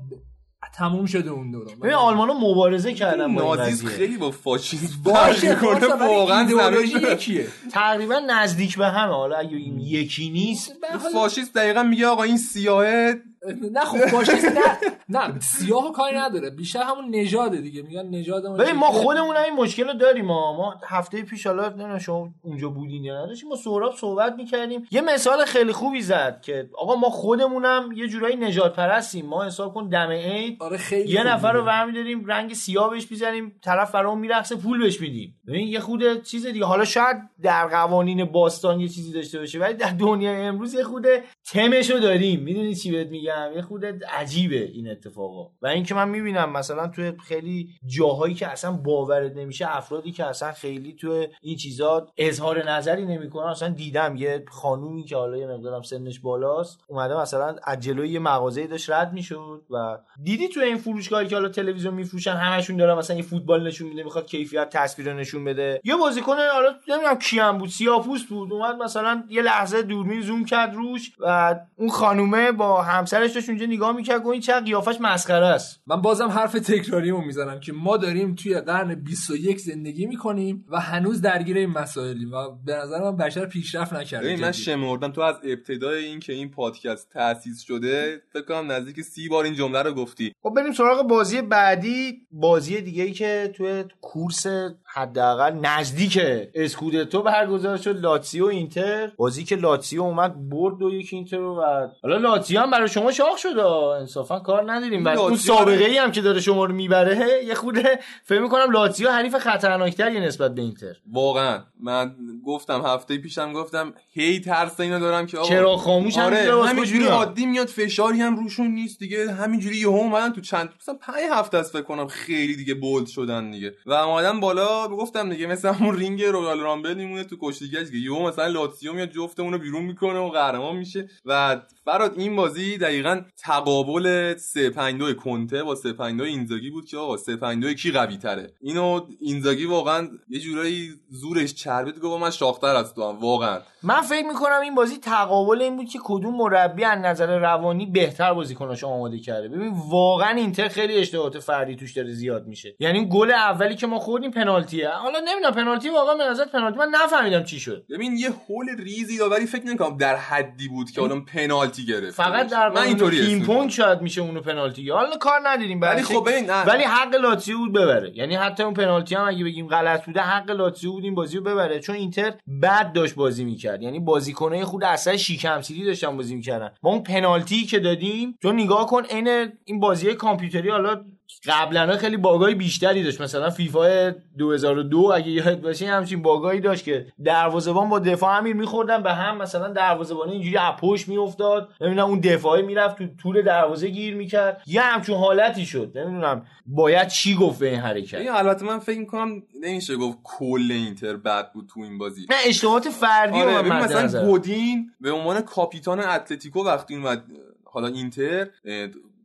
تموم شده اون دوران ببین آلمانا مبارزه کردن با نازیسم. خیلی با فاشیسم باشه فرق می‌کنه. خلاصه، ولی واقعا یکیه تقریبا نزدیک به همه حالا اگه این یکی نیست فاشیست دقیقا میگه آقا این سیاهه نه خب فاشیست نه. نه سیاه کاری نداره. بیشتر همون نژاده دیگه. میگن نژاد ببین ما. خودمون هم این مشکل رو داریم ما ما هفته پیش حالا نمی‌دونم شما اونجا بودین یا نداشتیم ما سهراب صحبت می‌کردیم. یه مثال خیلی خوبی زد که آقا ما خودمونم یه جورایی نجات پرستیم ما حساب کن دم عید. آره خیلی یه نفر رو. برمیداریم رنگ سیاه بهش می‌زنیم طرف برامون میرقصه پول بهش میدیم. ببین یه خود چیز دیگه. حالا شاید در قوانین باستان یه چیزی داشته باشه ولی در دنیای امروز یه خود تمشو داریم. می‌دونی چی بهت میگم؟ یه خود عجیبه این اتفاقا. و اینکه من می‌بینم مثلا توی خیلی جاهایی که اصلا باورت نمیشه افرادی که اصلا خیلی توی این چیزا اظهار نظری نمی‌کنن اصلا دیدم یه خانومی که حالا یه مقدارم سنش بالاست اومده مثلا از جلوی یه مغازه‌ای داشت رد می‌شد و دیدی توی این فروشگاهی که حالا تلویزیون میفروشن همشون دارن مثلا یه فوتبال نشون میده می‌خواد کیفیت تصویر نشون بده. یه بازیکن حالا نمی‌دونم کیام بود سیاپوست بود اومد مثلا یه لحظه دوربین زوم کرد روش و اون خانومه با همسرش داشت اونجا نگاه می‌کرد گفت این چقدر قیافش مسخره است. من بازم حرف تکراریمو می‌زنم که ما داریم توی قرن 21 زندگی می‌کنیم و هنوز درگیر این مسائلیم و به نظر من بشر پیشرفت نکرده ببین من. شمردم تو از ابتدای این که این پادکست تأسیس شده فکر کنم نزدیک سی بار این جمله رو گفتی. خب بریم سراغ بازی بعدی بازی دیگه ای که توی کورس حداقل نزدیک اسکودتو برگزار شد لاتسیو اینتر. بازی که لاتسیو اومد برد دو یک اینتر رو و حالا لاتسیو هم برای شما شاخ شد انصافا کار نداریم. بعد اون لاتزیو سابقه ای هم که داره شما رو می‌بره یه خورده فکر می‌کنم لاتسیو حریف خطرناکتری نسبت به اینتر. واقعا. من گفتم هفته پیشم گفتم هی ترس اینو دارم که آقا. چرا خاموش آره همینجوری. عادی میاد فشاری هم روشون نیست دیگه. همینجوری یهو اومدن تو چند مثلا 5 هفته است فکر کنم خیلی دیگه bold شدن دیگه. و اومدن بالا گفتم دیگه مثلا همون رینگ Royal Rumble میمونه تو کشتی کج دیگه. یهو مثلا لاتزیو میاد جفتمون رو بیرون می‌کنه و قهرمان میشه. و فراد این بازی دقیقا دقیقا تقابل 352 کنته با 352 اینزاگی بود که آقا 352 کی قوی تره اینو اینزاگی واقعا یه جورایی زورش چربید گفت من شاختر از تو هم واقعا. من فکر می‌کنم این بازی تقابل این بود که کدوم مربی از نظر روانی بهتر بازیکناش آماده کرده. ببین واقعا اینتر خیلی اشتباهات فردی توش داره زیاد میشه. یعنی گل اولی که ما خوردیم پنالتیه. حالا نمی‌دونم پنالتی واقعا به نظر پنالتی؟ من نفهمیدم چی شد. ببین یه هول ریزی داد ولی فکر نمی‌کنم در حدی بود که الان پنالتی گرفت. فقط در من اینطوری پینگ پونگ شاید میشه اونو پنالتی حالا کار ندیدیم ولی خب ببین ولی حق لاتزیو بود ببره. یعنی حتی اون پنالتی هم اگه بگیم غلط بوده حق لاتزیو بود این بازی رو ببره. چون اینتر بد داشت بازی می‌کرد. یعنی بازیکنای خود اصلا شیکمسیری داشتن بازی می‌کردن. با اون پنالتی که دادیم تو نگاه کن عین این بازی کامپیوتری حالا قبلا خیلی باگای بیشتری داشت. مثلا فیفا 2002 اگه یاد باشه همچین باگایی داشت که دروازه‌بان با دفاع امیر میخوردن به هم مثلا دروازه‌بان اینجوری اپوش میافتاد. نمی‌دونم اون دفاعی می‌رفت تو طول دروازه گیر می‌کرد. یه همچون حالتی شد. نمی‌دونم باید چی گفت به این حرکت؟ این البته من فکر می‌کنم نمیشه گفت کل اینتر بد بود تو این بازی. نه اشتباهات فردی آره رو من مثلا گودین به عنوان کاپیتان اتلتیکو وقتی اومد حالا اینتر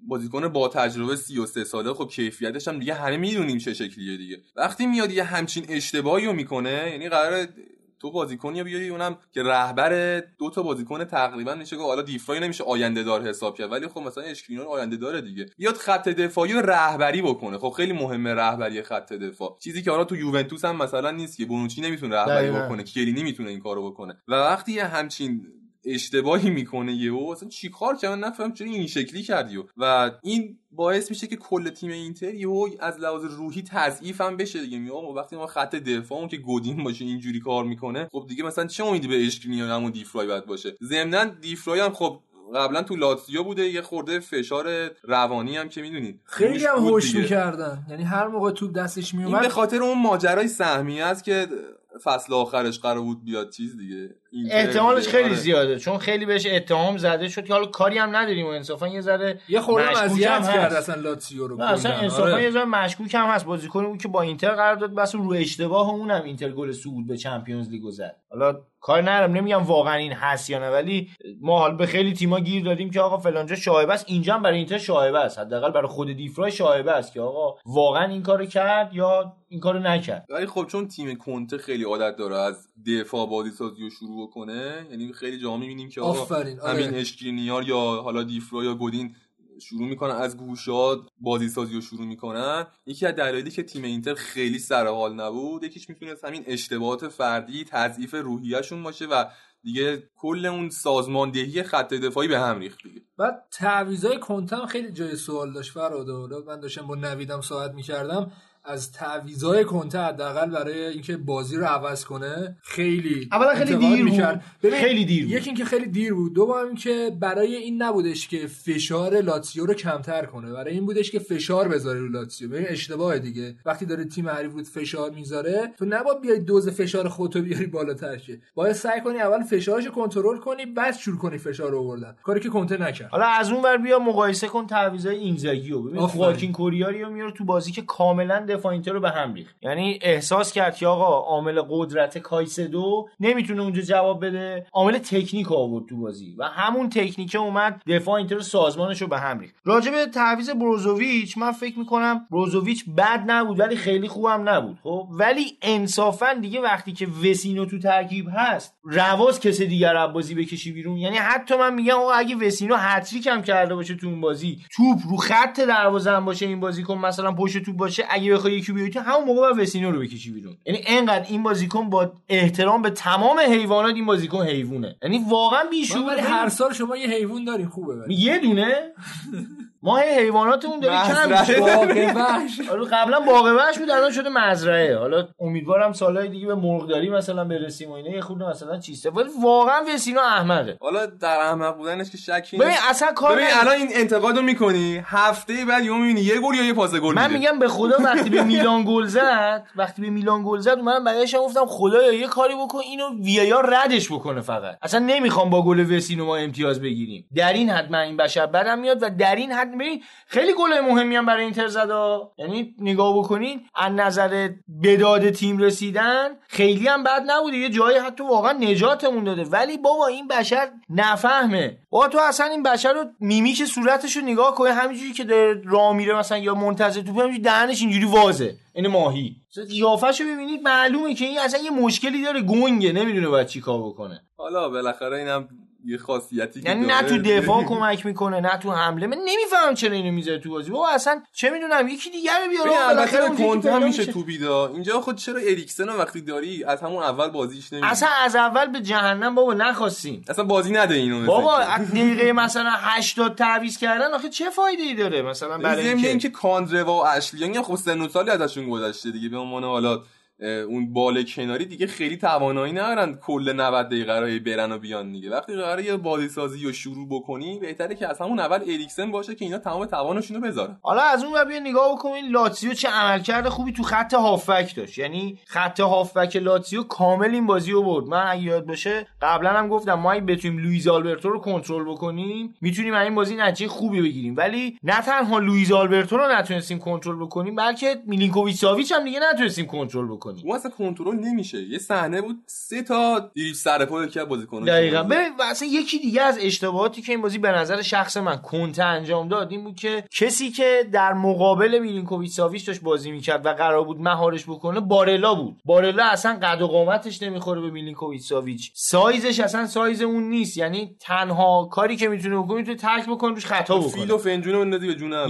بازیکن با تجربه 33 ساله خب کیفیتش هم دیگه همه می‌دونیم چه شکلیه دیگه. وقتی میاد یه همچین اشتباهی رو می‌کنه یعنی قرار تو بازیکنی بیاری اونم که رهبر دو تا بازیکن تقریبا میشه که حالا دیفرای نمیشه آینده دار حساب کرد ولی خب مثلا اشکرینیان آینده داره دیگه. بیاد خط دفاعی رو رهبری بکنه. خب خیلی مهمه رهبری خط دفاع. چیزی که حالا تو یوونتوس هم مثلا نیست که بونوچی نمی‌تونه رهبری بکنه کلینی می‌تونه این کارو بکنه. و وقتی یه همچین اشتباهی می‌کنه یهو اصلا چیکار کرد من نفهم چرا این شکلی کردی و این باعث میشه که کل تیم اینتر یهو از لحاظ روحی تضعیف هم بشه دیگه. میگم وقتی ما خط دفاعمون که گودین باشه اینجوری کار می‌کنه خب دیگه مثلا چه امیدی به اشکرینیان همون دیفرای باید باشه؟ ضمن دیفرای هم خب قبلا تو لاتزیو بوده یه خورده فشار روانی هم که می‌دونید. خیلی هم هوش می‌کردن. یعنی هر موقع توپ دستش میومد به خاطر اون ماجرای سهمیه است که فصل آخرش قرار بود بیاد چیز دیگه احتمالش خیلی آره. زیاده چون خیلی بهش اتهام زده شد که حالا کاری هم نداریم و انصافا یه ذره یه خورده اذیت کرد اصلا لاتزیو رو اصلا انصافا آره. یه ذره مشکوک هم هست بازیکنی بود که با اینتر قرار داد بس رو اشتباه اونم اینتر گل صعود به چمپیونز لیگ زد حالا کار نرم نمیگم واقعا این هست یا نه ولی ما حال به خیلی تیما گیر دادیم که آقا فلانجا شایبه است. اینجا هم برای اینتر شایبه است. حداقل برای خود دیفرای شایبه است که آقا واقعا این کارو کرد یا این کارو نکرد. ولی خب چون تیم کنته خیلی عادت داره از دفاع بازی سازی رو شروع کنه یعنی خیلی جا می‌بینیم که آقا آره. همین اشکرینیار یا حالا دیفرا یا گودین شروع می‌کنن از گوشات بازی سازی رو شروع می‌کنن. یکی از دلایلی که تیم اینتر خیلی سر حال نبود یکیش می‌تونست همین اشتباهات فردی تضعیف روحیهشون باشه و دیگه کل اون سازماندهی خط دفاعی به هم ریخت دیگه. بعد تعویضای کنتم خیلی جای سوال داشت فراد من داشتم با نویدم صحبت می‌کردم. از تعویضای کنته حداقل برای اینکه بازی رو عوض کنه خیلی اولا خیلی دیر می‌کرد. بود. خیلی دیر بود. یکی اینکه خیلی دیر بود. دوم اینکه برای این نبودش که فشار لاتسیو رو کمتر کنه. برای این بودش که فشار بذاره رو لاتسیو. ببین اشتباه دیگه. وقتی داره تیم حریف بود فشار می‌ذاره تو نباید بیای دوز فشار خودتو بیاری بالاتر شه باید سعی کنی اول فشارش کنترل کنی بعد شروع کنی فشار رو آوردن. کاری که کنته نکرد. حالا از اون ور بیا مقایسه کن تعویضای اینزاگی رو ببین خواکین کوریاری رو میاره تو بازی که کاملا دفاع اینتر رو به هم ریخت. یعنی احساس کرد که آقا عامل قدرت کایسدو نمی‌تونه اونجا جواب بده. عامل تکنیک آورد تو بازی و همون تکنیک اومد دفاع اینتر سازمانش رو به هم ریخت. راجع به تعویض بروزوویچ من فکر می‌کنم بروزوویچ بد نبود ولی خیلی خوبم نبود خب؟ ولی انصافا دیگه وقتی که وسینو تو ترکیب هست رواز کسی دیگر از بازی بکشی بیرون. یعنی حتی من میگم آقا اگه وسینو هتریک هم کرده باشه تو اون بازی توپ رو خط دروازه باشه این بازیکن مثلا پشت توپ باشه اگه بخوای یکی بیای همون موقع با وسینو رو بکشی بیرون. یعنی انقدر این بازیکن با احترام به تمام حیوانات این بازیکن حیوونه. یعنی واقعا بیشوره هر سال شما یه حیوان دارین خوبه. یه دونه؟ ما حیواناتمون داره کم میشه. آره قبلا باغ وحش بود الان شده مزرعه. حالا امیدوارم سالهای دیگه به مرغداری مثلا برسیم و اینا. یه خود مثلا چیسته ولی واقعا وسینو احمده حالا در احمق بودنش که شکی ببین اصلا کار ببین الان این انتقادو می‌کنی. هفته بعد یهو می‌بینی یه گل یا یه پاس گل من میگم به خدا وقتی به میلان گل زد وقتی به میلان گل زد من برایش گفتم خدایا یه کاری بکن اینو وی ردش بکنه فقط. اصلا نمی‌خوام با گل وسینو ما امتیاز بگیریم. در این حد من این بشر بدم میاد و در این حد ببین خیلی گل مهمی هم برای اینتر زدا یعنی نگاه بکنین از نظر بداد تیم رسیدن خیلی هم بد نبوده یه جایی حتی واقعا نجاتمون داده. ولی بابا این بشر نفهمه. بابا تو اصلا این بشر رو میمیک صورتش رو نگاه کنه. همینجوری که داره راه میره مثلا یا منتظر توپ همینجوری دهنش اینجوری وازه. این ماهی. قیافش رو ببینید معلومه که این اصلا یه مشکلی داره گنگه. نمی‌دونه باید چی کار بکنه. حالا بالاخره اینم یه خاصیتی یعنی نه تو دفاع کمک می‌کنه نه تو حمله. من نمی‌فهمم چرا اینو می‌ذاره تو بازی. بابا اصلا چه می‌دونم یکی دیگه رو بیاره. بالاخره کنت هم میشه تو بیدا اینجا خود چرا اریکسن وقتی داری از همون اول بازیش نمیشه اصلا از اول به جهنم بابا نخواستین. اصلا بازی نده اینو بابا دقیقه مثلا 80 تعویض کردن آخه چه فایده ای داره مثلا برای اینکه؟ اینکه کاندروا و اشلیان خب سن و سالی ازشون گذشته دیگه به عنوان حالا اون بال کناری دیگه خیلی توانایی ندارن کل 90 دقیقه رو برن و بیان دیگه. وقتی قراره یه بازی سازی رو شروع بکنی بهتره که از همون اول اریکسن باشه که اینا تمام توانشون رو بذارن. حالا از اون بیا نگاه بکنین لاتزیو چه عملکرد خوبی تو خط هافبک داشت. یعنی خط هافبک لاتزیو کامل این بازی رو برد. من اگه یاد باشه قبلا هم گفتم ما اگه بتونیم لوئیز آلبرتو رو کنترل بکنیم می‌تونیم این بازی نتیجه خوبی بگیریم. ولی نه تنها لوئیز آلبرتو رو نتونستیم کنترل بکنیم بلکه میلینکوویچ ساویچ هم دیگه نتونستیم کنترل اصلا کنترل نمیشه. یه صحنه بود سه تا دریبل سر پا که بازیکن دقیقاً. ببین اصلا یکی دیگه از اشتباهاتی که این بازی به نظر شخص من کنته انجام داد این بود که کسی که در مقابل میلینکوویچ ساویچ داشت بازی می‌کرد و قرار بود مهارش بکنه بارلا بود. بارلا اصلا قد و قامتش نمی‌خوره به میلینکوویچ ساویچ. سایزش اصلا سایز اون نیست. یعنی تنها کاری که می‌تونه بکنه تکل بکنه روش خطا بکنه. فیل و فنجون بندازی به جونم.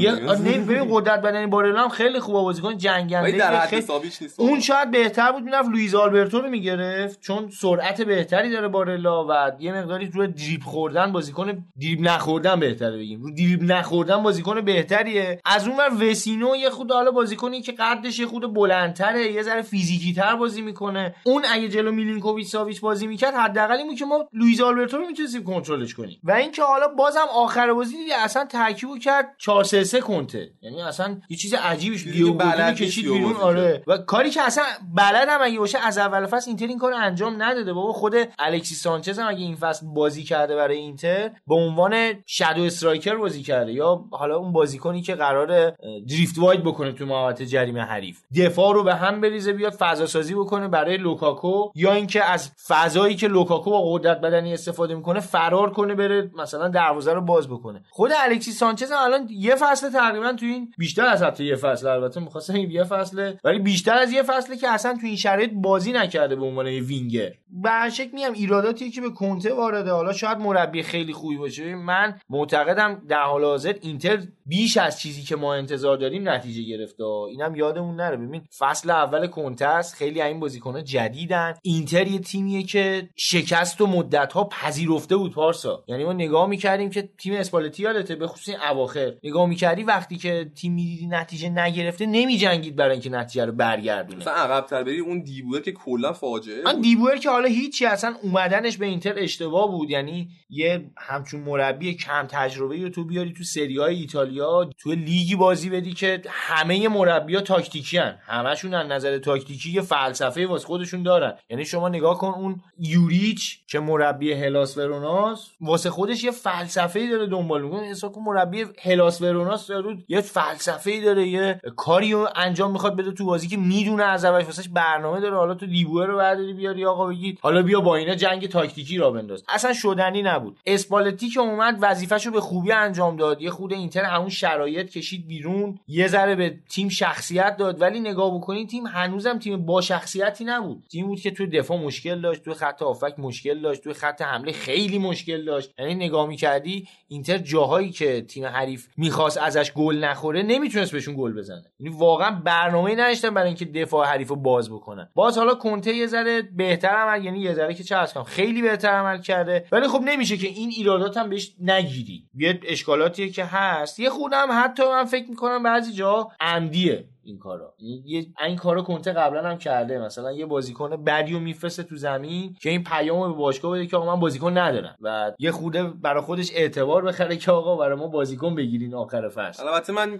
ببین قدرت بدنی بارلا هم خیلی خوبه بازیکن جنگنده در حد ساویچ نیست. اون شاید بهتر بود می‌رفت لوئیز آلبرتو رو می‌گرفت چون سرعت بهتری داره بارلا و یه مقداری رو دریبل خوردن بازیکن دریبل نخوردن بهتره بگیم. رو دریبل نخوردن بازیکن بهتریه. از اون ور وسینو یه خورده حالا بازیکنی که قدش یه خورده بلندتره یه ذره فیزیکی تر بازی می‌کنه. اون اگه جلو میلینکوویچ ساویچ بازی می‌کرد حداقل این که ما لوئیز آلبرتو رو می‌تونستیم کنترلش کنیم. و اینکه حالا بازم آخر بازی دیگه اصلا ترکیبو کرد 4 3 3 کنته. یعنی اصلا یه چیز عجیبیش لیو کشید بیرون آره. و کاری که اصلا بلد هم اگه باشه از اول فصل اینتر این کار انجام نداده. بابا خود الکسی سانچز هم اگه این فصل بازی کرده برای اینتر به عنوان shadow striker بازی کرده. یا حالا اون بازیکنی که قراره drift wide بکنه تو محوطه جریمه حریف. دفاع رو به هم بریزه بیاد فضا سازی بکنه برای لوکاکو. یا اینکه از فضایی که لوکاکو با قدرت بدنی استفاده می‌کنه فرار کنه بره مثلا دروازه رو باز بکنه. خود الکسی سانچز هم الان یه فصل تقریبا تو این بیشتر از حتی یه فصل البته می‌خواستم یه فصله ولی بیشتر از یه فصله که اصلا تو این شرایط بازی نکرده به عنوان وینگر. به شکل میگم ایراداتی که به کنته وارده. حالا شاید مربی خیلی خوبی باشه. من معتقدم در حال حاضر اینتر بیش از چیزی که ما انتظار داریم نتیجه گرفته. اینم یادمون نره. ببین فصل اول کنته است. خیلی این بازیکن‌ها جدیدن. اینتر یه تیمیه که شکست و مدت ها پذیرفته بود پارسا. یعنی ما نگاه می‌کردیم که تیم اسپالتی یادته به خصوص اواخر. نگاه می‌کردی وقتی که تیم می‌دیدی نتیجه نگرفته نمیجنگید برای اینکه نتیجه رو برگردونه. مثلا عقب بری اون دیبوئر که کلا فاجعه من دیبوئر که حالا هیچی اصلا اومدنش به اینتر اشتباه بود. یعنی یه همچون مربی کم تجربه رو تو بیاری تو سری های ایتالیا تو لیگی بازی بدی که همه مربیا تاکتیکی هن. همشون از نظر تاکتیکی یه فلسفه واسه خودشون دارن. یعنی شما نگاه کن اون یوریچ که مربی هلاس وروناس واسه خودش یه فلسفه داره دنبال می‌کنه. حساب کن مربی هلاس وروناس داره یه فلسفه داره یه کاری رو انجام می‌خواد بده تو بازی که می‌دونه از اولش واسش برنامه داره. حالا تو لیبوه رو برداری بیاری آقا بگید. حالا بیا با اینا جنگ تاکتیکی را بنداز. اصلا شدنی نبود. اسپالتی که اومد وظیفه‌شو به خوبی انجام داد. یه خود اینتر همون شرایط کشید بیرون. یه ذره به تیم شخصیت داد. ولی نگاه بکنین تیم هنوزم تیم با شخصیتی نبود. تیم بود که تو دفاع مشکل داشت تو خط هافک مشکل داشت تو خط حمله خیلی مشکل داشت. یعنی نگاه می‌کردی اینتر جاهایی که تیم حریف می‌خواست ازش گل نخوره نمی‌تونست بهشون گل بزنه. یعنی واقعا برنامه نداشتن برای اینکه دفاع حریف رو باز بکنن باز حالا کنته یه ذره بهتر عمل یعنی یه ذره که چه کنم خیلی بهتر عمل کرده. ولی خب نمیشه که این ایرادات هم بهش نگیری. یه اشکالاتیه که هست. یه خودم حتی من فکر می‌کنم بعضی جا عمدیه این کارا. یه این کارا کنته قبلا هم کرده. مثلا یه بازیکن بدیو میفرسته تو زمین که این پیامو به باشگاه بده که آقا من بازیکن ندارم. و یه خوده برای خودش اعتبار بخره که آقا برای ما بازیکن بگیرین آخر فصل. البته من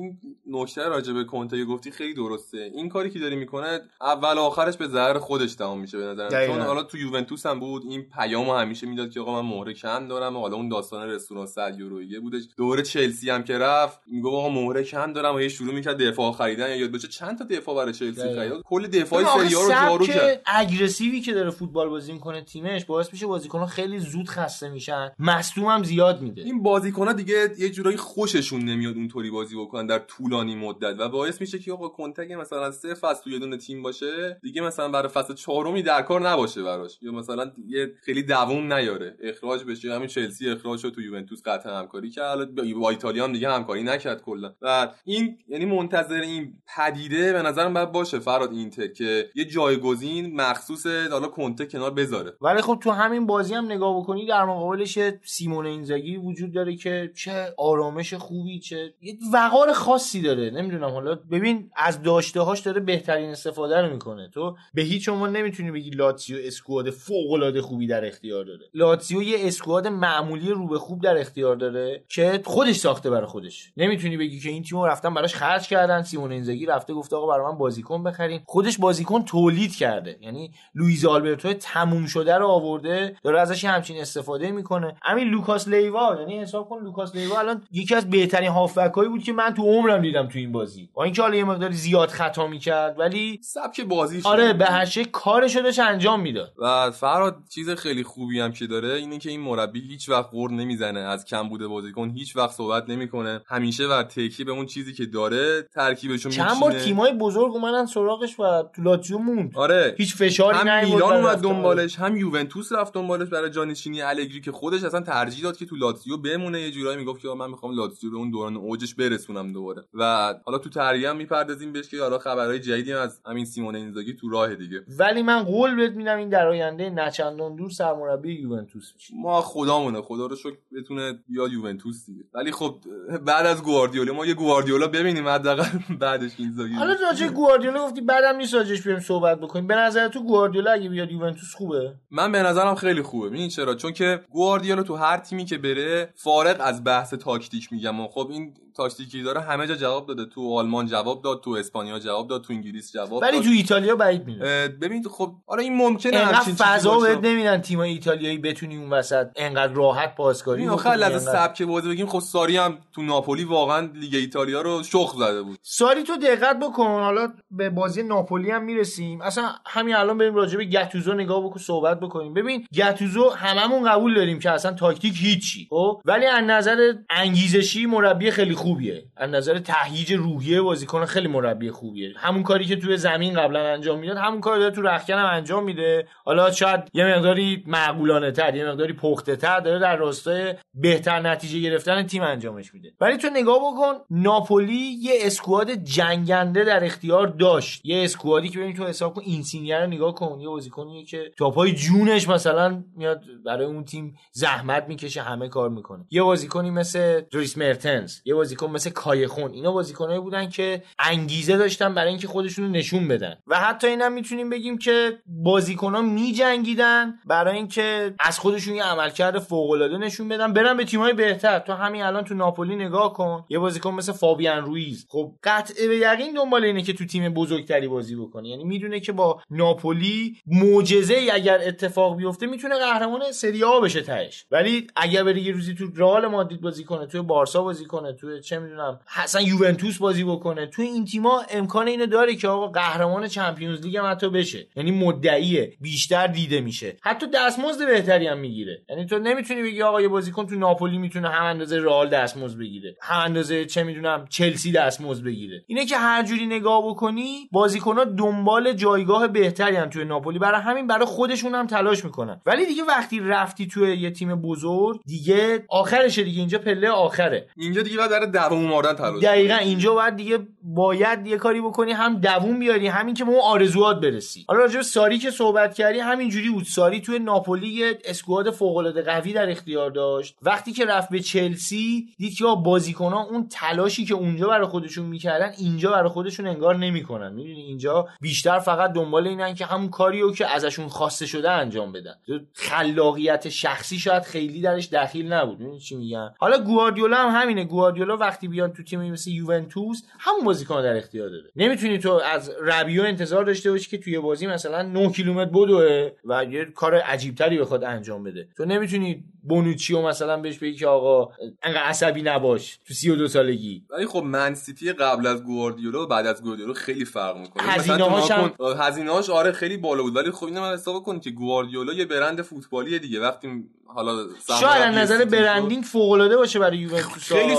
این نکته راجع به کنته گفتی خیلی درسته. این کاری که داری می‌کنه اول آخرش به ضرر خودش تمام میشه به نظر چون حالا تو یوونتوس هم بود این پیامو همیشه می‌داد که آقا من مهره کم دارم حالا اون داستان رستوران 100 یورویه بودش. دوره چلسی هم که رفت میگه آقا مهره کم دارم. و یه شروع می‌کرد دفاع خریدن. یاد باشه چند تا دفاع برای چلسی خرید. کل دفاع سری رو جارو کرد. اگریسیوی که داره فوتبال بازی می‌کنه تیمش باعث میشه بازیکن‌ها خیلی زود خسته میشن. مصدوم هم زیاد میده. این بازیکن‌ها دیگه یه جورایی خوششون نمیاد اونطوری بازی بکنن. در طولانی مدت. و باعث میشه که آقا کنتگ مثلا سه فصل توی دونه تیم باشه دیگه مثلا برای فصل چهارمی در کار نباشه براش. یا مثلا یه خیلی دووم نیاره. اخراج بشه. همین چلسی اخراج شد تو یوونتوس قطع همکاری کرد. با ایتالیا هم دیگه همکاری نکرد کلا. و این یعنی منتظر این پدیده به نظرم باید باشه فراد اینتر که یه جایگزین مخصوص حالا کنته کنار بذاره. ولی خب تو همین بازی هم نگاه بکنی در مقابلش سیمون اینزاگی وجود داره که چه آرامش خوبی چه یه وقار خاصی داره. نمی‌دونم حالا ببین از داشته هاش داره بهترین استفاده رو می‌کنه. تو به هیچ عنوان نمی‌تونی بگی لاتسیو squad فوق العاده خوبی در اختیار داره. لاتسیو یه squad معمولی رو به خوب در اختیار داره که خودش ساخته برای خودش. نمی‌تونی بگی که این تیمو رفتن براش خرج کردن سیمون اینزاگی رفته گفته آقا برای من بازیکن بخرین خودش بازیکن تولید کرده. یعنی لوئیز آلبرتو تموم شده رو آورده داره ازش همچین استفاده می‌کنه. همین لوکاس لیوا یعنی حساب کن لوکاس لیوا الان یکی از بهترین هافبکایی بود که من تو عمرم دیدم تو این بازی. با اینکه حالا یه مقداری زیاد خطا می‌کرد ولی سبک بازی آره به هر کارشو داشت انجام می‌داد. و فراد چیز خیلی خوبی هم که داره اینه که این مربی هیچ وقت قرد نمی‌زنه. از کم بوده بازیکن هیچ وقت صحبت نمی‌کنه. همیشه بر تکی به اون چیزی که داره ترکیبشو چند بار تیمای بزرگ اومدن سراغش و تو لاتزیو موند. آره. هیچ فشاری هم میلان اومد دنبالش هم یوونتوس رفت دنبالش برای جانشینی الگری که خودش اصلا ترجیح داد که تو لاتزیو بمونه. یه جورایی می‌گفت که من می‌خوام لاتزیو به اون دوران اوجش برسونم. دوباره. و حالا تو تریه هم می‌پردازیم بهش که حالا خبرهای جدیدی از همین سیمون اینزاگی تو راه دیگه. ولی من قول بهت میدم این در آینده نچندان دور سرمربی یوونتوس میشه ما خدامونه خدا رو شکر بتونه بیاد یوونتوس دیگه. ولی خب بعد از گواردیولا ما یه گواردیولا ببینیم حداقل بعدش اینزاگی حالا راجع گواردیولا گفتی بعدم نیست راجعش بریم صحبت بکنیم. به نظر تو گواردیولا اگه بیاد یوونتوس خوبه؟ من به نظرم خیلی خوبه. ببین چرا؟ چون که گواردیولا تو هر تیمی که بره فارغ از بحث تاکتیک میگم. و خب این تاکتیکی داره همه جا جواب داده. تو آلمان جواب داد تو اسپانیا جواب داد تو انگلیس جواب ولی. تو ایتالیا بعید می‌دونم ببین خب آره این ممکنه همچین فضا بهت نمیدن تیم ایتالیایی بتونی اون وسط انقدر راحت پاسکاری بکنی خیلی از سبک بازی بگیم خب ساری هم تو ناپولی واقعا لیگ ایتالیا رو شخ زده بود. ساری تو دقت بکن حالا به بازی ناپولی هم می‌رسیم. اصلا همین الان بریم راجع به گتوزو نگاه بکن صحبت بکنیم. ببین گتوزو هممون قبول داریم که اصلا تاکتیک هیچی خب؟ ولی از نظر انگیزشی مربی خیلی خوبیه. از نظر تهییج روحیه بازیکن خیلی مربی خوبیه. همون کاری که توی زمین قبلا انجام می‌داد همون کار داره تو رخکن هم انجام میده. حالا شاید یه مقداری معقولانه تر یه مقداری پخته تر داره در راستای بهتر نتیجه گرفتن تیم انجامش میده. ولی تو نگاه بکن ناپولی یه اسکواد جنگنده در اختیار داشت. یه اسکوادی که ببین تو حساب کن اینسینیا رو نگاه کن. یه بازیکنیه که تاپای جونش مثلا میاد برای اون تیم زحمت می‌کشه همه کار می‌کنه. یه بازیکنی مثل دریس مرتنز یه بازیکن مثل کایخون. اینا بازیکنایی بودن که انگیزه داشتن برای اینکه خودشون رو نشون بدن. و حتی اینم می‌تونیم بگیم که بازیکنان میجنگیدن برای اینکه از خودشون یه عملکرد فوق العاده نشون بدن برن به تیمای بهتر. تو همین الان تو ناپولی نگاه کن یه بازیکن مثل فابیان رویز. خب قطع به یقین دنبال اینه که تو تیم بزرگتری بازی بکنه. یعنی می‌دونه که با ناپولی معجزه اگر اتفاق بیفته می‌تونه قهرمان سری آ بشه تهش. ولی اگر بره یه روزی تو رئال مادرید بازی کنه تو بارسا بازی کنه تو چه می‌دونم اصلا یوونتوس بازی بکنه. تو این تیما امکان اینو داره که آقا قهرمان چمپیونز لیگ هم حتی بشه. یعنی مدعیه بیشتر دیده میشه. حتی دستمزد بهتری هم می‌گیره. یعنی تو نمی‌تونی بگی آقا یه بازیکن تو ناپولی می‌تونه هم اندازه رئال دستمزد بگیره هم اندازه چه می‌دونم چلسی دستمزد بگیره. اینه که هر جوری نگاه بکنی بازیکن‌ها دنبال جایگاه بهتری هم توی ناپولی. برای همین برای خودشون هم تلاش می‌کنن. ولی دیگه وقتی رفتی توی یه تیم بزرگ دیگه آخرشه دیگه. اینجا پله آخره. اینجا دیگه بعد دووم آوردن تلاش دقیقاً اینجا باید دیگه باید یه کاری بکنی هم دووم بیاری همین که به اون آرزوات برسی. حالا راجع ساری که صحبت کردی همینجوری بود. ساری توی ناپولی یه اسکواد فوق العاده قوی در اختیار داشت. وقتی که رفت به چلسی دید که بازیکن‌ها اون تلاشی که اونجا برای خودشون می‌کردن اینجا برای خودشون انگار نمی‌کنن. می‌دونی اینجا بیشتر فقط دنبال اینن که همون کاریو که ازشون خواسته شده انجام بدن. خلاقیت شخصی شاید خیلی درش دخیل نبود. چی میگم؟ حالا گواردیولا هم همینه. گواردیولا وقتی بیان تو تیمی مثل یوونتوس همون بازیکن در اختیار داره. نمی‌تونی تو از ربیو انتظار داشته باشی که توی بازی مثلا 9 کیلومتر بدوه و یه کار عجیب تری بخواد انجام بده. تو نمی‌تونی بونوچیو مثلا بهش بگی که آقا انقدر عصبی نباش تو 32 سالگی. ولی خب من سیتی قبل از گواردیولا و بعد از گواردیولا خیلی فرق می‌کنه. هزینه‌هاش هم... هزینه‌هاش آره خیلی بالا بود. ولی خب اینو من حساب کن که گواردیولا یه برند فوتبالیه دیگه. وقتی حالا شاید از نظر برندینگ فوق العاده باشه برای یوونتوس خیلی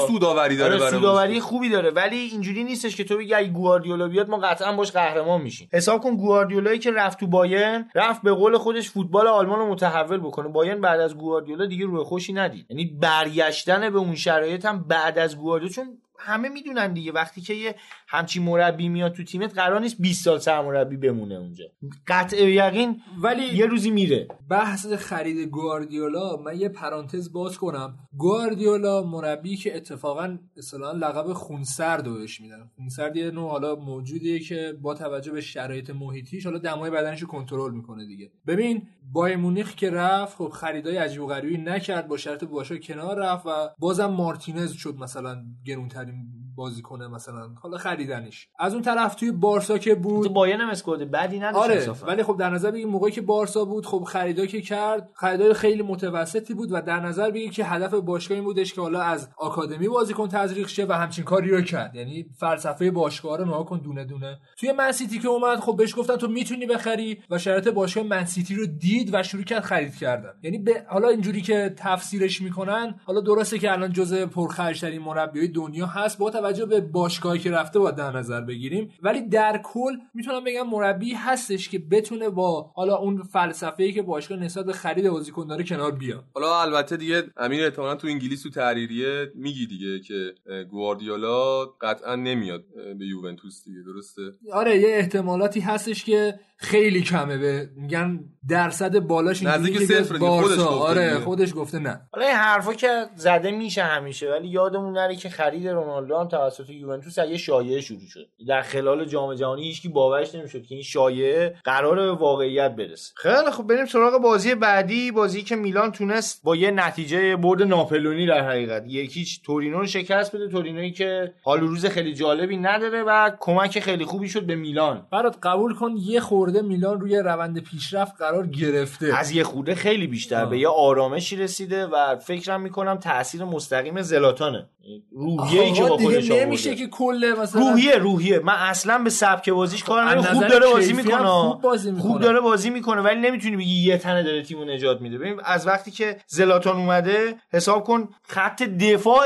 سوداوری داره آره سوداوری خوبی داره ولی اینجوری نیستش که تو بگی اگه گواردیولا بیاد ما قطعا باش قهرمان میشیم. حساب کن گواردیولایی که رفت تو بایرن رفت به قول خودش فوتبال آلمان رو متحول بکنه. بایرن بعد از گواردیولا دیگه روی خوشی ندید. یعنی برگشتن به اون شرایط هم بعد از گواردیولا چون همه می‌دونن دیگه. وقتی که یه همچی مربی میاد تو تیمت قرار نیست 20 سال سرمربی بمونه اونجا. قطع یقین ولی یه روزی میره. بحث خرید گواردیولا من یه پرانتز باز کنم. گواردیولا مربی که اتفاقا اصلا لقب خونسرد بهش میدن. خونسرد یه نوع حالا موجودیه که با توجه به شرایط محیطیش حالا دمای بدنش رو کنترل می‌کنه دیگه. ببین بایر مونیخ که رفت خب خریدای عجیب و غریبی نکرد با شرط باشا کنار رفت و بازم مارتینز شد مثلا گرونترین einem کنه مثلا. حالا خریدنش. از اون طرف توی بارسا که بود بایرن هم اسکواد بدی نداشت آره ولی خب در نظر بگیر موقعی که بارسا بود خب خریدا که کرد خریدای خیلی متوسطی بود و در نظر بگیر که هدف باشگاه این بودش که حالا از آکادمی بازیکن تزریق شه و همچین کاری رو کرد. یعنی فلسفه باشگاه رو نها کن دونه دونه. توی منسیتی که اومد خب بهش گفتن تو می‌تونی بخری و شرایط باشگاه منسیتی رو دید و شروع کرد خرید کردن. یعنی به حالا اینجوری که تفسیرش می‌کنن حالا درسته که الان جزء پرخرجترین مربیای دنیا هست با توجه به باشگاهی که رفته باید در نظر بگیریم. ولی در کل می‌تونم بگم مربی هستش که بتونه با حالا اون فلسفه‌ای که باشگاه نسبت به خرید بازیکن داره کنار بیاد. حالا البته دیگه امیر احتمالاً تو انگلیس تو تحریریه میگی دیگه که گواردیولا قطعا نمیاد به یوونتوس دیگه درسته؟ آره یه احتمالاتی هستش که خیلی کمه به میگن درصد بالاش نزدیک صفر خودش گفته آره خودش گفته نه. حالا این حرفا که زده میشه همیشه ولی یادمون نره که خرید رونالدو هم توسط یوونتوس یه شایعه شروع شد. در خلال جام جهانی هیچکی باورش نمی‌شد که این شایعه قرار به واقعیت برسه. خیلی خب بریم سراغ بازی بعدی بازی که میلان تونست با یه نتیجه برد ناپلونی در حقیقت. یکیچ تورینو رو شکست بده تورینویی که حال روز خیلی جالبی نداره و کمک خیلی خوبی شد به میلان. برات قبول کن یه خورده میلان روی روند پیشرفت قرار گرفته. از یه خورده خیلی بیشتر. به یه آرامشی رسیده و فکرم می‌کنم تاثیر مستقیم زلاتانه. روحیه‌ای که با خودش نمیشه که کل مثلا روحیه روحیه. من اصلا به سبک بازیش کار ندارم خوب داره بازی می‌کنه. خوب, بازی می‌کنه. خوب داره بازی می‌کنه ولی نمی‌تونی بگی یه تنه داره تیمو نجات میده. ببین از وقتی که زلاتان اومده حساب کن خط دفاع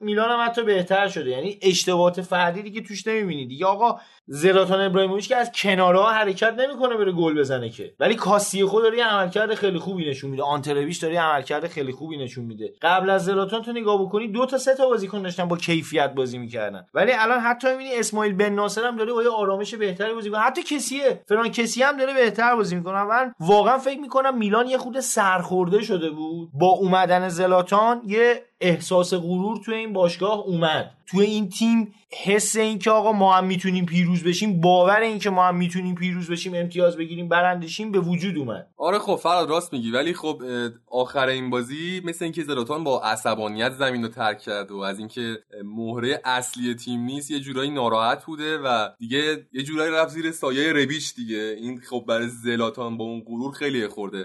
میلان هم حتی بهتر شده. یعنی اشتباهات فردی دیگه توش نمی‌بینی. دیگه آقا زلاتان ابراهیموویچ که از کنارها حرکت نمی‌کنه بره گل بزنه که. ولی کاسی خود داره عملکرد خیلی خوبی نشون میده. آنترویش داره عملکرد خیلی خوبی نشون میده. قبل از زلاتان تو نگاه بکنی دو تا سه تا بازیکن داشتن با کیفیت بازی می‌کردن. ولی الان حتی می‌بینی اسماعیل بن ناصر هم داره با یه آرامش بهتری بازی می‌کنه. حتی کسیه فران کسی هم داره بهتر بازی می‌کنه. من واقعا فکر می‌کنم میلان یه خود سرخورده شده بود با اومدن زلاتان یه احساس غرور توی این باشگاه اومد. توی این تیم حس این که آقا ما هم می‌تونیم پیروز بشیم باور این که ما هم می‌تونیم پیروز بشیم امتیاز بگیریم برندشیم به وجود اومد. آره خب فراد راست میگی. ولی خب آخر این بازی مثل اینکه زلاتان با عصبانیت زمین رو ترک کرد و از اینکه مهره اصلی تیم نیست یه جورایی ناراحت بوده و دیگه یه جورایی رفت زیر سایه ربیش دیگه. این خب برای زلاتان با اون غرور خیلی خورده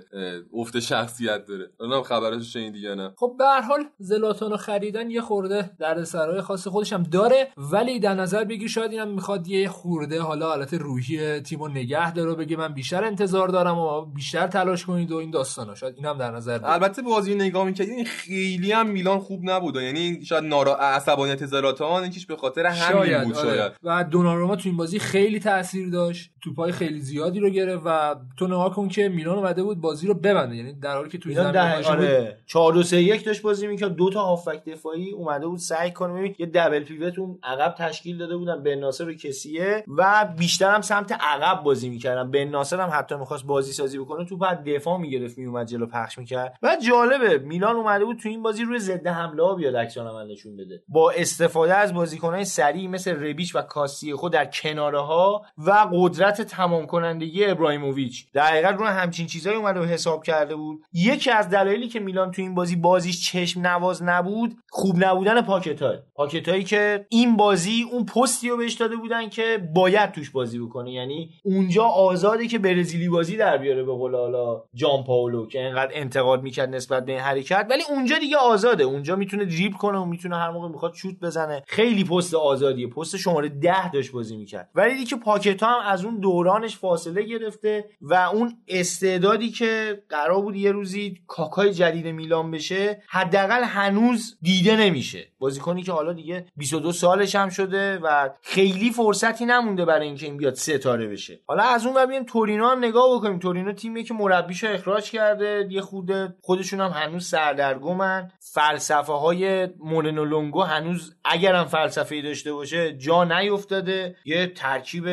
افت شخصیت داره. خبرش دیگه نه. خب به هر حال زلاتان رو خریدن یه خورده دردسرای خاص خودش هم داره ولی در نظر بگی شاید اینم می‌خواد یه خورده حالا حالت روحی تیمو نگه داره بگه من بیشتر انتظار دارم و بیشتر تلاش کنید و این داستانا شاید اینم در نظر بگیر. البته بازی نگاه می‌کنید این خیلی هم میلان خوب نبود یعنی شاید نارا عصبانیت زلاتان اینکیش به خاطر همین شاید. بود آره. شاید و دوناروما تو این بازی خیلی تاثیر داشت توپای خیلی زیادی رو گرفت و تو نگاه کن که میلان اومده بود بازی رو ببنده یعنی در حالی که تو زمین آره 4 2 3 1 داشت بازی می‌کرد دو تا هافک دفاعی اومده بود سعی کنه ببین یه دبل پیوت اون عقب تشکیل داده بودن بن ناصر و کسیه و بیشتر هم سمت عقب بازی می‌کردن. بن ناصر هم حتی می‌خواست بازی سازی بکنه توپو از دفاع می‌گرفت میومد جلو پخش می‌کرد. و جالبه میلان اومده بود تو این بازی روی ضد حمله ها بیاد عکس العمل نشون بده. با استفاده از بازیکنهای سریع مثل ربیچ و کاستیخو در کناره ها و قدرت تمام کنندگی ابراهیموویچ. در حقیقت رو همچین چیزایی اومده و حساب کرده بود. یکی از دلایلی که میلان تو این بازی بازیش چشم نواز نبود خوب نبودن پاکتا که این بازی اون پستی رو بهش داده بودن که باید توش بازی بکنه. یعنی اونجا آزاده که برزیلی بازی در بیاره به قول حالا جان پاولو که انقدر انتقاد می‌کرد نسبت به این حرکت. ولی اونجا دیگه آزاده. اونجا می‌تونه دریبل کنه و می‌تونه هر موقع می‌خواد شوت بزنه. خیلی پست آزادیه. پست شماره ده داشت بازی می‌کرد. ولی دیگه پاکتا هم از اون دورانش فاصله گرفته و اون استعدادی که قرار بود یه روزی کاکای جدید میلان بشه حداقل هنوز دیده نمیشه. بازیکنی که حالا دیگه 22 سالش هم شده و خیلی فرصتی نمونده برای اینکه این بیاد ستاره بشه. حالا از اون ببینیم تورینو هم نگاه بکنیم. تورینو تیمی که مربیشو اخراج کرده یه خود خودشون هم هنوز سردرگمن. فلسفه های مورنو لونگو هنوز اگرم فلسفه داشته باشه جا نیفتاده یه ترکیب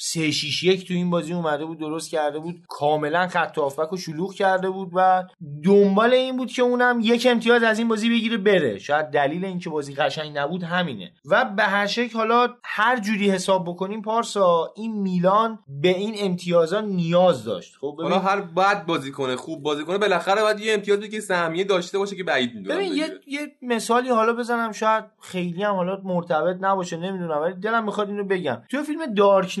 سه شیش یک تو این بازی اومده بود درست کرده بود. کاملا خط هافبک و شلوغ کرده بود و دنبال این بود که اونم یک امتیاز از این بازی بگیره بره. شاید دلیل اینکه بازی قشنگ نبود همینه. و به هر شکل حالا هر جوری حساب بکنیم پارسا این میلان به این امتیازا نیاز داشت. خب ببین هر بد بازی کنه خوب بازی کنه بالاخره باید یه امتیازی که سهمیه داشته باشه که بعید می‌دونم ببین یه،, یه مثالی حالا بزنم شاید خیلی هم حالا مرتبط نباشه نمی‌دونم ولی دلم می‌خواد اینو بگم. تو فیلم دارک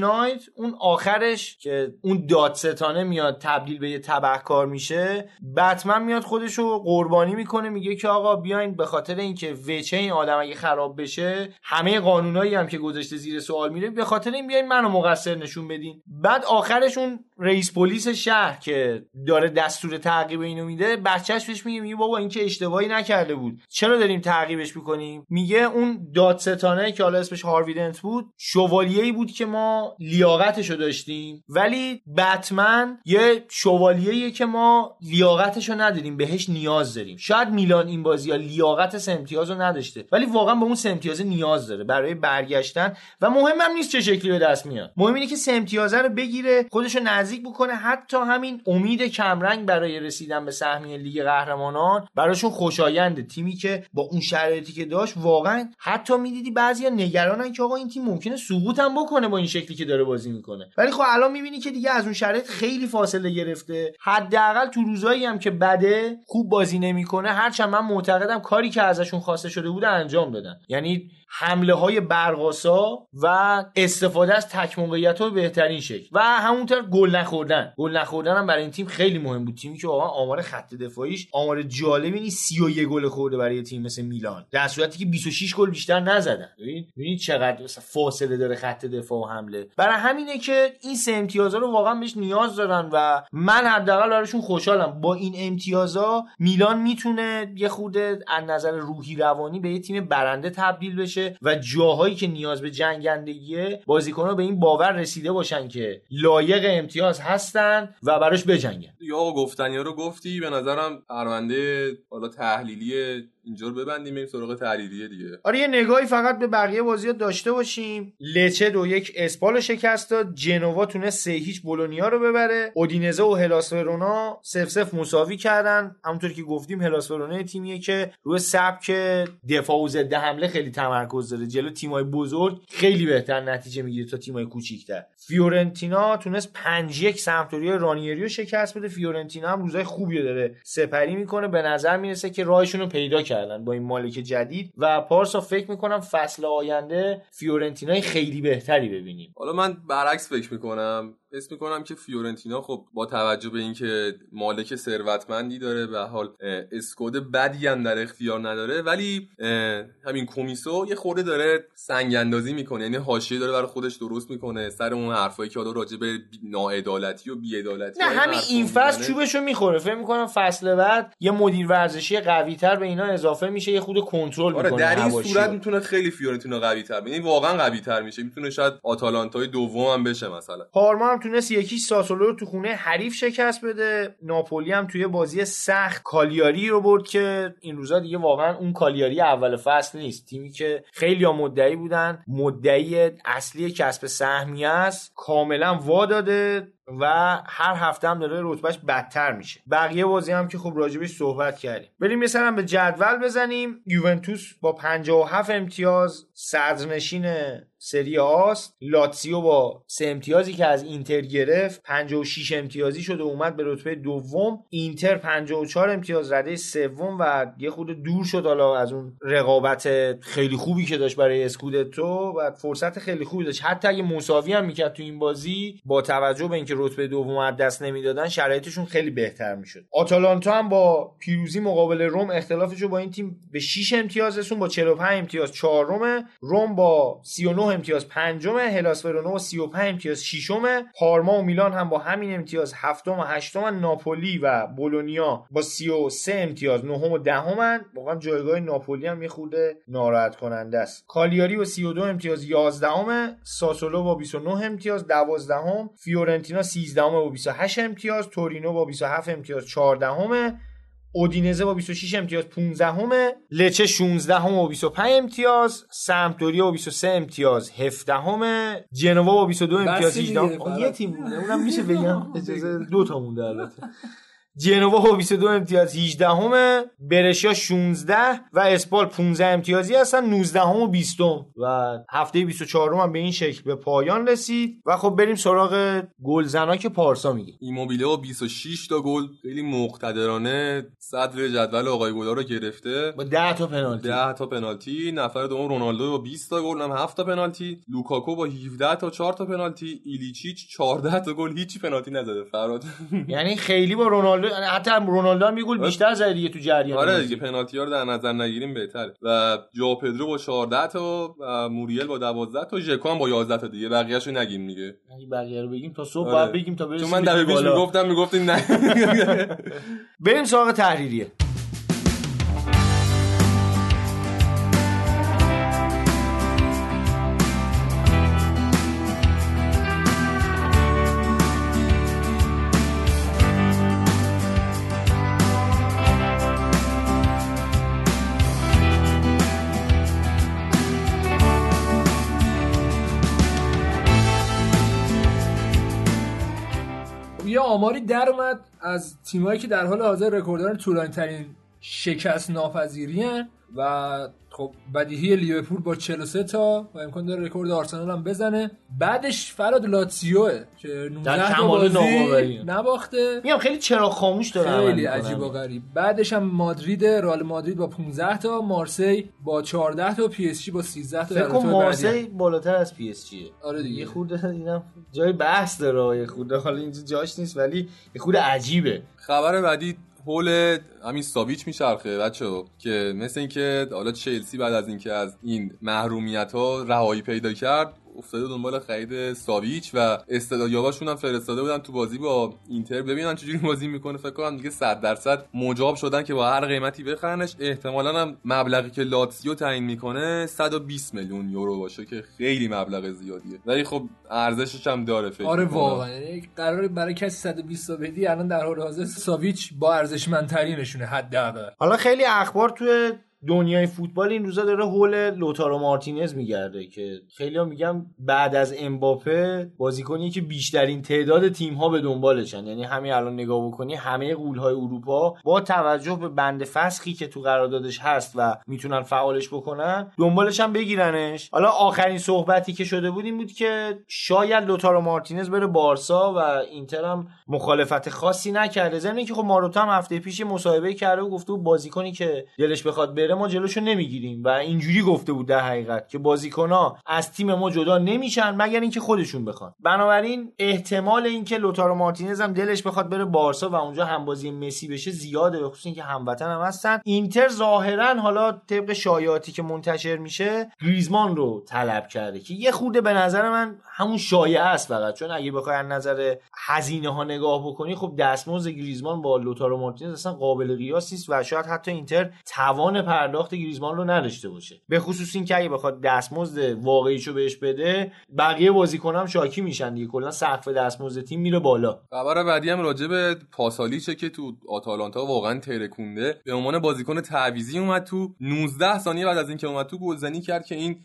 اون آخرش که اون دادستانه میاد تبدیل به یه تبهکار میشه بتمن میاد خودشو قربانی می‌کنه میگه که آقا بیاین به خاطر اینکه وچه این آدم اگه خراب بشه همه قانونایی هم که گذاشته زیر سوال میره به خاطر این بیاین منو مقصر نشون بدین. بعد آخرش اون رئیس پلیس شهر که داره دستور تعقیب اینو میده بچهش بهش میگه میگه بابا این که اشتباهی نکرده بود. چرا داریم تعقیبش می‌کنیم؟ میگه اون دادستانه که حالا اسمش هارویدنت بود شوالیه‌ای بود که ما لیاقتشو داشتیم. ولی بتمن یه شوالیه‌ایه که ما لیاقتشو نداریم بهش نیاز داریم. شاید میلان این بازی ها لیاقت رو نداشته ولی واقعا به اون سه نیاز داره برای برگشتن و مهمم نیست چه شکلی به دست میاد. مهم اینه که سه رو بگیره خودشو نزدیک بکنه حتی همین امید کمرنگ برای رسیدن به سهمیه لیگ قهرمانان براشون خوشایند تیمی که با اون شرایطی که داشت واقعا حتی می‌دیدی بعضیا نگرانن که آقا این تیم ممکنه سقوط هم بکنه با این شکلی که داره بازی می‌کنه. ولی خب الان می‌بینی که دیگه از اون شرایط خیلی فاصله گرفته. حداقل تو روزایی هم که بده خوب بازی نمی‌کنه. هرچند من معتقدم کاری که ازشون خواسته شده بوده انجام دادن. یعنی حمله های برقاسا و استفاده از تک موقعیت بهترین شکل. و همونطور گل نخوردن. گل نخوردن هم برای این تیم خیلی مهم بود. تیمی که واقعا آمار خط دفاعیش آمار جالبی نیست 31 گل خورده برای تیم مثل میلان. در صورتی که 26 گل بیشتر نزدن. ببینید چقدر فاصله داره خط دفاع و حمله. برای همینه که این سه امتیازا رو واقعا بهش نیاز دارن و من حداقل براشون خوشحالم. با این امتیازا میلان می‌تونه یه خورده از نظر روحی روانی به یه تیم برنده تبدیل بشه و جاهایی که نیاز به جنگندگیه بازیکنها به این باور رسیده باشن که لایق امتیاز هستن و براش بجنگن. یا گفتنی رو گفتی به نظرم پرونده حالا تحلیلی اینجا رو ببندیم بریم سراغ تحلیلیه دیگه. آره یه نگاهی فقط به بقیه بازی داشته باشیم. لچه دو یک اسپال شکست داد جنوا تونست سه هیچ بولونیا رو ببره. اودینزه و هلاس ورونا صفر صفر مساوی کردن. همونطور که گفتیم هلاس ورونا تیمیه که روی سبک دفاع و ضد حمله خیلی تمرکز داره. جلو تیمای بزرگ خیلی بهتر نتیجه می‌گیره تا تیمای کوچیک‌تر. فیورنتینا تونست 5 یک سمپدوریای رانیری شکست بده. فیورنتینا هم روزای خوبی داره سپری می‌کنه. به نظر می‌رسه که راهشون رو پیدا کردن با این مالک جدید و پارسا فکر می‌کنم فصل آینده فیورنتینای خیلی بهتری ببینیم. حالا من برعکس فکر می‌کنم حس می‌کنم که فیورنتینا خب با توجه به اینکه مالک ثروتمندی داره و حال اسکود بدی هم در اختیار نداره ولی همین کومیسو یه خورده داره سنگ اندازی می‌کنه یعنی حاشیه داره برای خودش درست می‌کنه سر اون حرفایی که حالا راجع به ناعدالتی و بیعدالتی نه همین این فصل چوبشو می‌خوره. فکر می‌کنم فصل بعد یه مدیر ورزشی قوی تر به اینا اضافه میشه یه خود کنترل آره می‌کنه در این صورت می‌تونه خیلی فیورنتینا قوی تر یعنی واقعا قوی تر میشه. می‌تونه شاید آتالانتای دوم هم بشه مثلا. پارما هم تونست یکی ساسولو رو تو خونه حریف شکست بده. ناپولی هم توی بازی سخت کالیاری رو برد که این روزا دیگه واقعا اون کالیاری اول فصل نیست. تیمی که خیلی ها مدعی بودن مدعی اصلی کسب سهمیه است کاملا وا داده. و هر هفته هم داره رتبهش بدتر میشه. بقیه بازی هم که خب راجبش صحبت کردیم. بریم مثلا به جدول بزنیم. یوونتوس با 57 امتیاز صدرنشین سری آست. لاتسیو با سه امتیازی که از اینتر گرفت 56 امتیازی شده اومد به رتبه دوم. اینتر 54 امتیاز رده سوم و یه خود دور شد. حالا از اون رقابت خیلی خوبی که داشت برای اسکودتو و فرصت خیلی خوبی داشت. حتی اگه مساوی هم می‌کرد تو این بازی با توجه به اینکه رتبه دوم دست نمی‌دادن شرایطشون خیلی بهتر می‌شد. آتالانتا هم با پیروزی مقابل روم اختلافش رو با این تیم به 6 امتیاز رسون با 45 امتیاز چهارم روم با 39 امتیاز پنجم هلاس ورونا با 35 امتیاز ششم پارما و میلان هم با همین امتیاز هفتم و هشتم ناپولی و بولونیا با 33 امتیاز نهم و دهمن. واقعا جایگاه ناپولی هم یه خورده ناراحت کننده است. کالیاری با 32 امتیاز 11 ساسولو با 29 امتیاز 12 فیورنتینا 13 با 28 امتیاز تورینو با 27 امتیاز 14 اودینزه با 26 امتیاز 15 همه لچه 16 همه با 25 امتیاز. سمپدوریا با 23 امتیاز 17 همه جنوا با 22 امتیاز 18 یه تیم مونده اونم میشه بگم. اجازه دو تا مونده البته. جنوا با 22 امتیاز 18 همه برشیا 16 و اسپال 15 امتیازی هستن 19 هم و 20 و هفته 24 هم به این شکل به پایان رسید. و خب بریم سراغ گلزنا که پارسا میگه. ایموبیله با 26 تا گل خیلی مقتدرانه. صدر جدول آقای گلا رو گرفته. با 10 تا پنالتی. 10 تا پنالتی. نفر دوم رونالدو با 20 تا گل هم 7 تا پنالتی. لوکاکو با 17 تا 4 تا پنالتی. ایلیچیچ 14 تا گل هیچ پنالتی نزده. فراد. یعنی خیلی با رونالدو حتی رونالدو هم گل بیشتر زده دیگه تو جریان آره دیگه پنالتی ها رو در نظر نگیریم بهتره. و جو پدرو با 14 تا و موریل با 12 تا ژکو هم با 11 تا دیگه. بقیه‌اشو نگیم دیگه. اگه بقیه رو بگیم تا صبح آره. بگیم تا برسیم تو من پیش می‌گفتم می‌گفتین نه. بریم سراغ تحریریه. آماری در اومد از تیمایی که در حال حاضر رکورددار طولانی ترین شکست ناپذیری و خب بدیهی لیورپول با 43 تا و امکان داره رکورد آرسنال هم بزنه. بعدش فراد لاتسیوه که 19 تا بازی نباخته. میگم خیلی چراغ خاموش داره خیلی عجیب و غریب. بعدش هم مادرید رئال مادرید با 15 تا مارسی با 14 تا پی اس جی با 13 تا. فکر کنم مارسی بالاتر از پی اس جی آره دیگه. یه خورده اینم جای بحث داره یه خورده. حالا اینجا جاش نیست ولی یه خورده عجیبه. خبر بعدی حول همین ساویچ میچرخه بچه که مثل اینکه حالا چلسی بعد از اینکه از این محرومیت ها رهایی پیدا کرد افتاده دنبال خرید ساویچ و استعدادیاباشون هم فرستاده بودن تو بازی با اینتر. ببینن چجوری بازی می‌کنه. فکر کنم دیگه 100 درصد مجاب شدن که با هر قیمتی بخرنش. احتمالا هم مبلغی که لاتسیو تعیین می‌کنه 120 میلیون یورو باشه که خیلی مبلغ زیادیه. ولی خب ارزشش هم داره فکر آره واقعا. یعنی قرار برای کسی 120 بدی الان در حال حاضر ساویچ با ارزشمندترینشونه حداقل. حالا خیلی اخبار توی دنیای فوتبال این روزا داره حول لوتارو مارتینز میگرده که خیلی میگم بعد از امباپه بازیکنی که بیشترین تعداد تیم ها به دنبالشن. یعنی همین الان نگاه بکنی همه قول های اروپا با توجه به بند فسخی که تو قراردادش هست و می‌تونن فعالش بکنن دنبالش هم بگیرنش. حالا آخرین صحبتی که شده بود این بود که شاید لوتارو مارتینز بره بارسا و اینتر هم مخالفت خاصی نکرده. ضمن که خب ماروتا هم هفته پیش مصاحبه کرده و گفته بازیکنی که دلش بخواد بره ما جلوشو نمی‌گیریم و اینجوری گفته بود در حقیقت که بازیکنها از تیم ما جدا نمیشن مگر اینکه خودشون بخوان. بنابراین احتمال اینکه لوتارو مارتینز هم دلش بخواد بره بارسا و اونجا همبازی مسی بشه زیاده به خصوص اینکه هموطن هم هستن. اینتر ظاهرا حالا طبق شایعاتی که منتشر میشه گریزمان رو طلب کرده که یه خورده به نظر من همون شایعه است فقط. چون اگه بخوای از نظر هزینه ها نگاه بکنی خب دستمزد گریزمان با لوتارو مارتینز اصلا قابل قیاس نیست و شاید حتی اینتر توان پرداخت گریزمان رو نداشته باشه. به خصوص این که اگه بخواد دستمزد واقعیشو بهش بده بقیه بازیکنام شاکی میشن دیگه. کلا سقف دستمزد تیم میره بالا. خبر بعدی هم راجع به پاسالیچه که تو آتالانتا واقعا ترکونده. به عنوان بازیکن تعویضی اومد تو 19 ثانیه بعد از اینکه اومد تو گلزنی کرد که این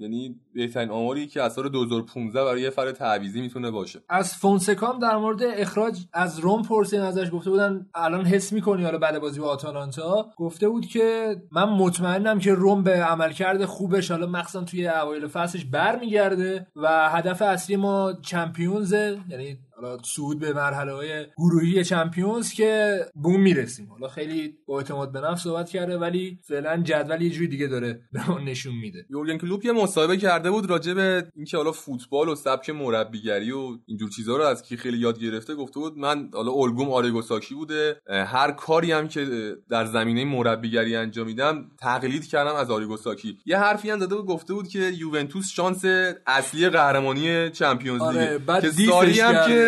یعنی بهترین آماری که از سال 2015 برای یه فرد تعویضی می‌تونه باشه. از فونسکا هم در مورد اخراج از روم پرسین ازش گفته بودن الان حس می‌کنی حالا بعد بازی با آتالانتا؟ گفته بود که من مطمئنم که روم به عملکرد خوبش حالا مخصوصا توی اوایل فصلش برمیگرده و هدف اصلی ما Champions ه یعنی حالا صعود به مرحله های گروهی Champions که بهش می‌رسیم. حالا خیلی با اعتماد به نفس صحبت کرده ولی فعلا جدول یه جوری دیگه داره به اون نشون میده. یورگن کلوپ یه مصاحبه کرده بود راجع به اینکه حالا فوتبال و سبک مربیگری و اینجور چیزها رو از کی خیلی یاد گرفته گفته بود من حالا الگوم آریگوساکی بوده هر کاری هم که در زمینه مربیگری انجام میدم تقلید کردم از آریگوساکی. یه حرفی هم داده بود گفته بود که یوونتوس شانس اصلی قهرمانی چمپیونز آره لیگ هم که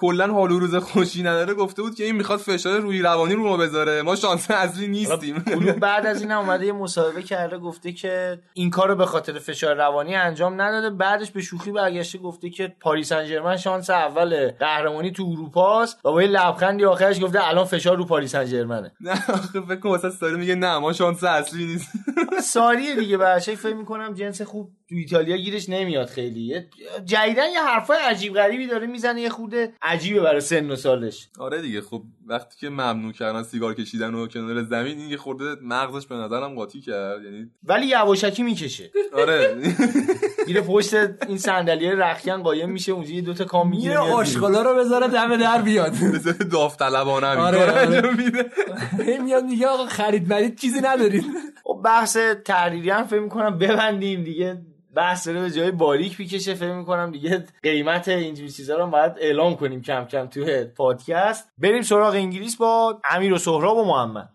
کلا حال و روز خوشی نداره گفته بود که این می‌خواد فشار روی روانی رو ما بذاره. ما شانس اصلی نیستیم. بعد از این اومده یه مصاحبه کرده گفته که این کارو به خاطر فشار روانی انجام نداده. بعدش به شوخی برگشته گفته که پاریس سن شانس اول قهرمانی تو اروپا است. و با یه لبخندی آخرش گفته الان فشار رو پاریس سن نه آخه فکر کنم واسه میگه نه ما شانس اصلی نیست. ساریه دیگه بچه فکر می‌کنم جنس خوب تو ایتالیا گیرش نمیاد خیلی. جدیدن یه حرفای عجیب غریبی داره می‌زنه یه خورده عجیبه برای سن و سالش. آره دیگه خب وقتی که ممنوع کردن سیگار کشیدن و کنار زمین این یه خورده مغزش به نظرم قاطی کرد یعنی ولی یواشکی می‌کشه. آره. میره پشت این صندلی رخکن قایم میشه اونجا یه دوتا کام می‌گیره میره آشغالا رو بذاره دم در بیاد. بذاره داوطلبانه آره, آره. میاد میگه آقا خرید برید چیزی ندارید. خب بحث تحریری هم فکر می‌کنم ببندیم دیگه. بحث داره به جای باریک می‌کشه فکر می‌کنم دیگه قیمت اینجوری چیزا رو باید اعلام کنیم کم کم توی پادکست. بریم سراغ انگلیس با امیر و سهراب و محمد.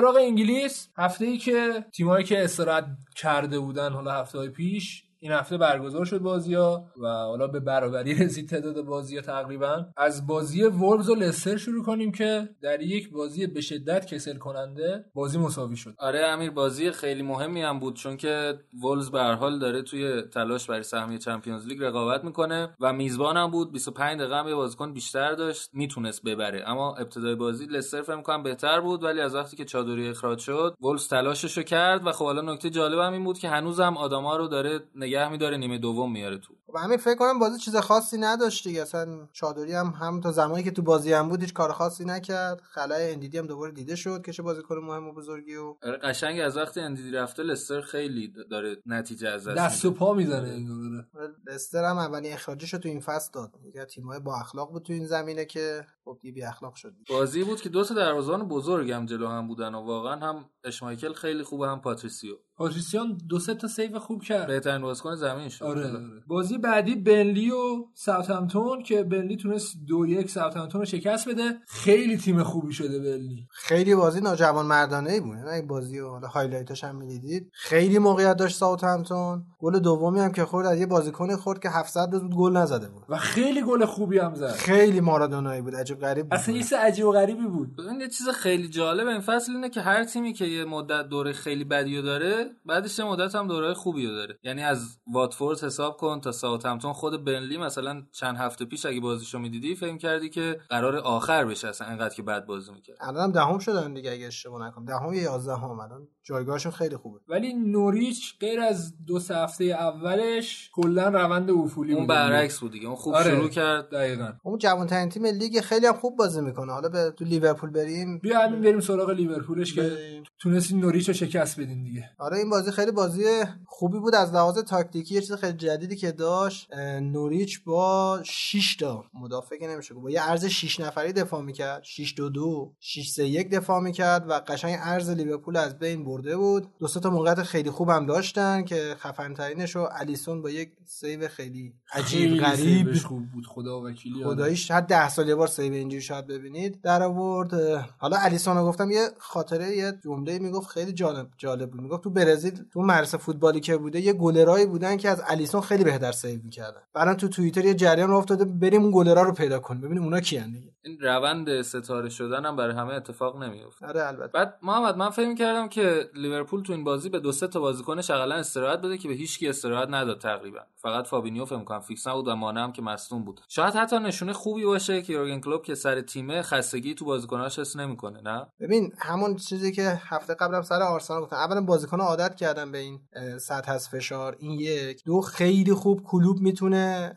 سراغ انگلیس. هفته ای که تیمایی که استراحت کرده بودن حالا هفته های پیش این هفته برگزار شد بازی ها و حالا به برابری رسید تعداد بازی ها تقریبا. از بازی وولز و لستر شروع کنیم که در یک بازی به شدت کسل کننده بازی مساوی شد. آره امیر بازی خیلی مهمی هم بود چون که وولز به حال داره توی تلاش برای سهمیه چمپیونز لیگ رقابت می‌کنه و میزبان هم بود. 25 دقیقه هم یه بازیکن بیشتر داشت می‌تونست ببره. اما ابتدای بازی لستر فکر کنم بهتر بود ولی از وقتی که چادری اخراج شد وولز تلاششو کرد و خب حالا نکته جالب هم این بود که هنوزم آدما رو داره نگه میداره نیمه دوم میاره تو. و همین فکر کنم بازی چیز خاصی نداشت دیگه. اصلا چودری هم هم تا زمانی که تو بازی هم بود هیچ کار خاصی نکرد. خلأ اندیدی هم دوباره دیده شد که چه بازیکن مهم و بزرگی و آره قشنگ از وقتی اندیدی رفته لستر خیلی داره نتیجه از دست دست و پا می‌زنه انگار آره، لستر هم اولین اخراجش رو تو این فصل داد. یکی تیم‌های با اخلاق بود تو این زمینه که خب بی اخلاق شد بازی بود که دو تا دروازه‌بان بزرگ هم جلو هم بودن و واقعا هم اشمایکل خیلی خوبه هم پاتریسیو. پاتریسیو دو سه تا save خوب کرد. بهترین بازیکن زمین شد. آره, آره. بازی بعدی برنلی و ساوثهمپتون که برنلی تونست دو یک ساوثهمپتون رو شکست بده. خیلی تیم خوبی شده برنلی. خیلی بازی ناجوان مردانه ای بود این بازی رو حالا highlight ش هم می‌دیدید. خیلی موقعیت داشت ساوثهمپتون گل دومی هم که خورد از یه بازیکن خورد که 700 روز بود گل نزده بود. و خیلی گل خوبی هم زد. خیلی مارادونایی بود عجیب غریب بود. اصلا یه عجیب و غریبی بود. این یه چیز خیلی جالب این فصل اینه که هر تیمی که یه مدت دوره خیلی بدیو داره بعدش یه مدت هم دوره خوبی داره. یعنی از واتفورد حساب کن تا ساوثهمپتون خود برنلی مثلا چند هفته پیش اگه بازیشو می‌دیدی فکر کردی که قراره آخر بشه اصلا انقدر که بد بازی می‌کرد. الان دهم شدن دیگه اگه اشتباه نکنم. دهم یا 11 هم الان؟ جایگاهشون خیلی خوبه. ولی نوریچ غیر از دو هفته اولش کلا روند افولی اون برعکس بود دیگه. اون خوب آره. شروع کرد. دقیقاً. اون جوان ترین تیم لیگ خیلی خیلی هم خوب بازی می‌کنه. حالا به تو لیورپول بریم. بیا همین بریم سراغ لیورپولش که تونستین نوریچ رو شکست بدین دیگه. آره این بازی خیلی بازی خوبی بود. از لحاظ تاکتیکی یه چیز خیلی جدیدی که داشت نوریچ با 6 تا مدافع که نمیشه با یه عرض 6 نفری دفاع می‌کرد. 6 2 2 6 3 1 دفاع می‌کرد و قشنگ عرض لیورپول از بین برده بود. دو تا موقعیت خیلی خوب هم داشتن که خفن ترینش رو الیسون با یک save خیلی عجیب غریب خوب بود. خدا وکیلی خداییش هر 10 سال یه بار save اینجوری شاید ببینید در آورد. حالا الیسون رو گفتم یه خاطره یه جمله می‌گفت خیلی جالب جالب بود. می‌گفت تو برزیل تو مدرسه فوتبالی که بوده یه گلرایی بودن که از الیسون خیلی بهتر save می‌کردن. بعدن تو توییتر یه جریان افتاده بریم اون گلرا رو پیدا کنیم. ببینیم اونا کیان دیگه. این روند ستاره شدن هم برای همه اتفاق نمیفته آره البته. بعد محمد من فکر کردم که لیورپول تو این بازی به دو سه تا بازیکنش حداقل استراحت بده که به هیچ کی استراحت نداد تقریبا. فقط فابینیو فکر کنم فیکس نبود و مانه هم که مصدوم بود. شاید حتی نشونه خوبی باشه که یورگن کلوب که سر تیمه خستگی تو بازیکناش حس نمی‌کنه نه؟ ببین همون چیزی که هفته قبلم سر آرسنال گفتم. اولا بازیکن عادت کردن به این سطح از فشار. این یک. دو خیلی خوب کلوب می‌تونه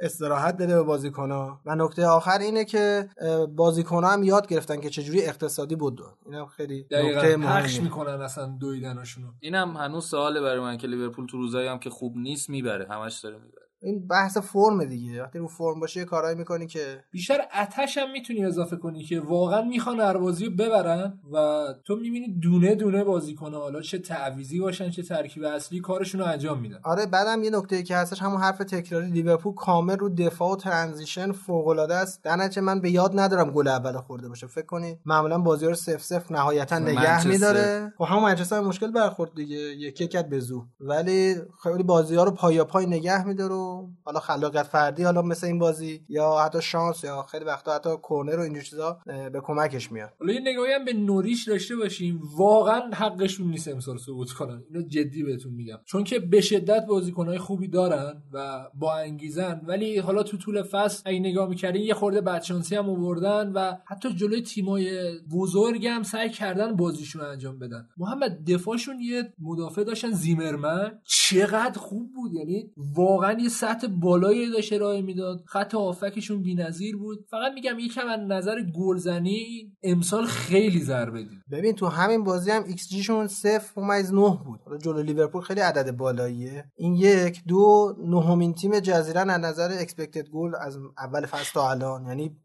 استراحت بده به بازیکن‌ها. و نکته آخر اینه که بازیکن‌ها هم یاد گرفتن که چجوری اقتصادی بود اینم خیلی نکته مهمی. می‌کنن اصلا دویدنشونو. اینم هنوز سواله برای من که لیورپول تو روزایی هم که خوب نیست می‌بره. همش داره می‌بره. این بحث فرم دیگه. وقتی رو فرم باشه یه کارایی می‌کنی که بیشتر اتش هم می‌تونی اضافه کنی که واقعا می‌خوان هر بازی رو ببرن و تو می‌بینی دونه دونه بازی کنه. حالا چه تعویزی باشن چه ترکیب اصلی کارشون رو انجام میدن. آره بعدم یه نکته که هستش همون حرف تکراری. لیورپول کامل رو دفاع و ترانزیشن فوق العاده است. در من به یاد ندارم گل اول خورده باشه. فکر کنی معمولا بازی رو 0 0 نهایتا نگه میداره. خب همون منچستر مشکل برخورد دیگه. یک یک به زو ولی خیلی بازی ها رو پایا پای نگه میداره حالا خلاقیت فردی حالا مثل این بازی یا حتی شانس یا خیلی وقتا حتی کورنر و اینجور چیزا به کمکش میاد. حالا یه نگاهی هم به نوریش داشته باشیم. واقعا حقشون نیست امسال صعود کنن. اینو جدی بهتون میگم. چون که به شدت بازیکنهای خوبی دارن و با انگیزن. ولی حالا تو طول فصل اگه نگاه می‌کردین یه خورده بدشانسی هم آوردن و حتی جلوی تیمای بزرگ سعی کردن بازیشون انجام بدن. محمد دفاعشون یه مدافع داشتن زیمرمن. چقدر خوب بود. یعنی واقعا یه سطح بالایی داشت ارائه می‌داد. خط آفکشون بی‌نظیر بود. فقط میگم یکم از نظر گلزنی امسال خیلی ضربه دید. ببین تو همین بازی هم XG شون 0.9 بود. حالا جلو لیورپول خیلی عدد بالاییه. این یک دو نهمین تیم جزیره از نظر expected goal از اول فصل تا الان. یعنی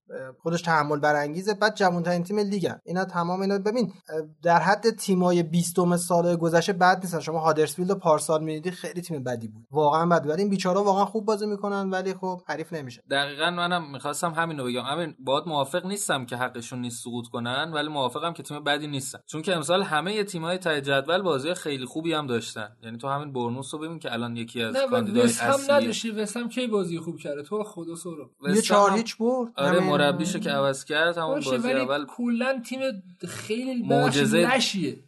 خودش تأمل برانگیزه. بعد جوان‌ترین تیم لیگن اینا تمام اینا ببین در حد تیمای 20 سال گذشته بد نیستن. شما هادرسفیلد و پارسال می‌دیدی خیلی تیم بدی بود. واقعا بد. ولی این بیچارا واقعا خوب بازی می‌کنن ولی خب حریف نمیشه. دقیقا منم می‌خواستم همین رو بگم. همین باید موافق نیستم که حقشون نیست سقوط کنن ولی موافقم که تیم بدی نیستن. چون که امسال همه تیم‌های های جدول بازی خیلی خوبی هم داشتن. یعنی تو همین برنوس رو ببین که الان یکی از کاندیدای اصلی هم نداشتی. وسام کی بازی خوب کرده؟ تو خدا سورو یه 4 هیچ برد. آره مربیشو که عوض کرد همون بازی اول کلا تیم خیلی معجزه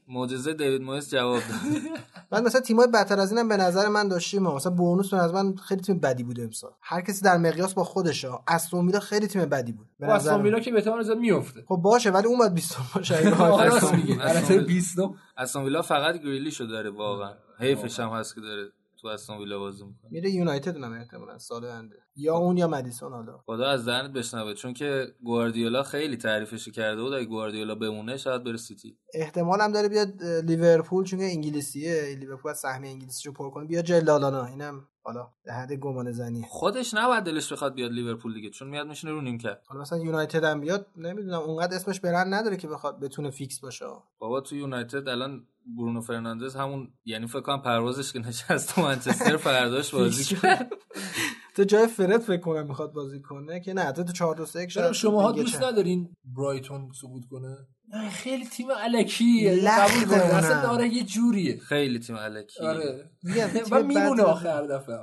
معجزه دیوید مویس جواب داد. بعد مثلا تیم‌های بدتر از اینم به نظر من داشتیم مثلا بونوس به نظر من خیلی تیم بدی بود امسال. هر کسی در مقیاس با خودشه استون ویلا خیلی تیم بدی بود به نظر استون ویلا که به زیاد میفته خب باشه ولی اون بعد 20 باشه راست میگی البته 20 استون ویلا فقط گریلیشو داره واقعا. حیفش هم هست که داره. تو استون ویلا بازی می‌کنه. میره یونایتد اونم احتمالاً سال آینده. یا اون یا مدیسون حالا. خدا از دهنت بشنوه چون که گواردیولا خیلی تعریفش کرده بود اگه گواردیولا بمونه شاید بره سیتی. احتمال هم داره بیاد لیورپول چون انگلیسیه لیورپول از سهمیه انگلیسی رو پر کنه بیاد جا لالانا اینم حالا به حدس گمان زنی. خودش نباید دلش بخواد بیاد لیورپول دیگه چون میاد میشینه رو نیمکت. حالا مثلا یونایتد هم بیاد نمی‌دونم اونقدر اسمش برند نداره که بخواد بتونه فیکس باشه. بابا تو یونایتد الان برونو فرناندز همون یعنی فکر کنم پروازش که نشست تو منچستر فرداش بازی کرد تو جای فرد فکر کنم می‌خواد بازی کنه که نه تو 4 2 3 شما ها دوست ندارین برایتون سقوط کنه؟ خیلی تیم الکی قبول کنه اصلا آره یه جوریه. خیلی تیم الکی. آره. و میمونه آخر دفعه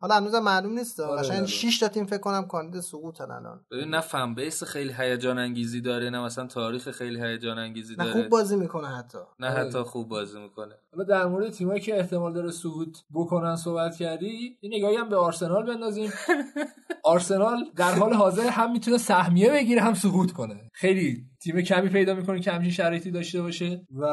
حالا هنوز معلوم نیست. آره قشنگ 6 تا تیم فکر کنم کاندید سقوطن الان. ببین نه فن بیس خیلی هیجان انگیزی داره نه مثلا تاریخ خیلی هیجان انگیزی داره. نه خوب بازی می‌کنه حتی. نه حتی خوب بازی می‌کنه. حالا در مورد تیمایی که احتمال داره سقوط بکنن صحبت کردی این نگاهی هم به آرسنال بندازیم. آرسنال در حال حاضر هم می‌تونه سهمیه بگیره هم سقوط کنه. خیلی تیم کمی پیدا می‌کنه که همچین شرایطی داشته باشه. و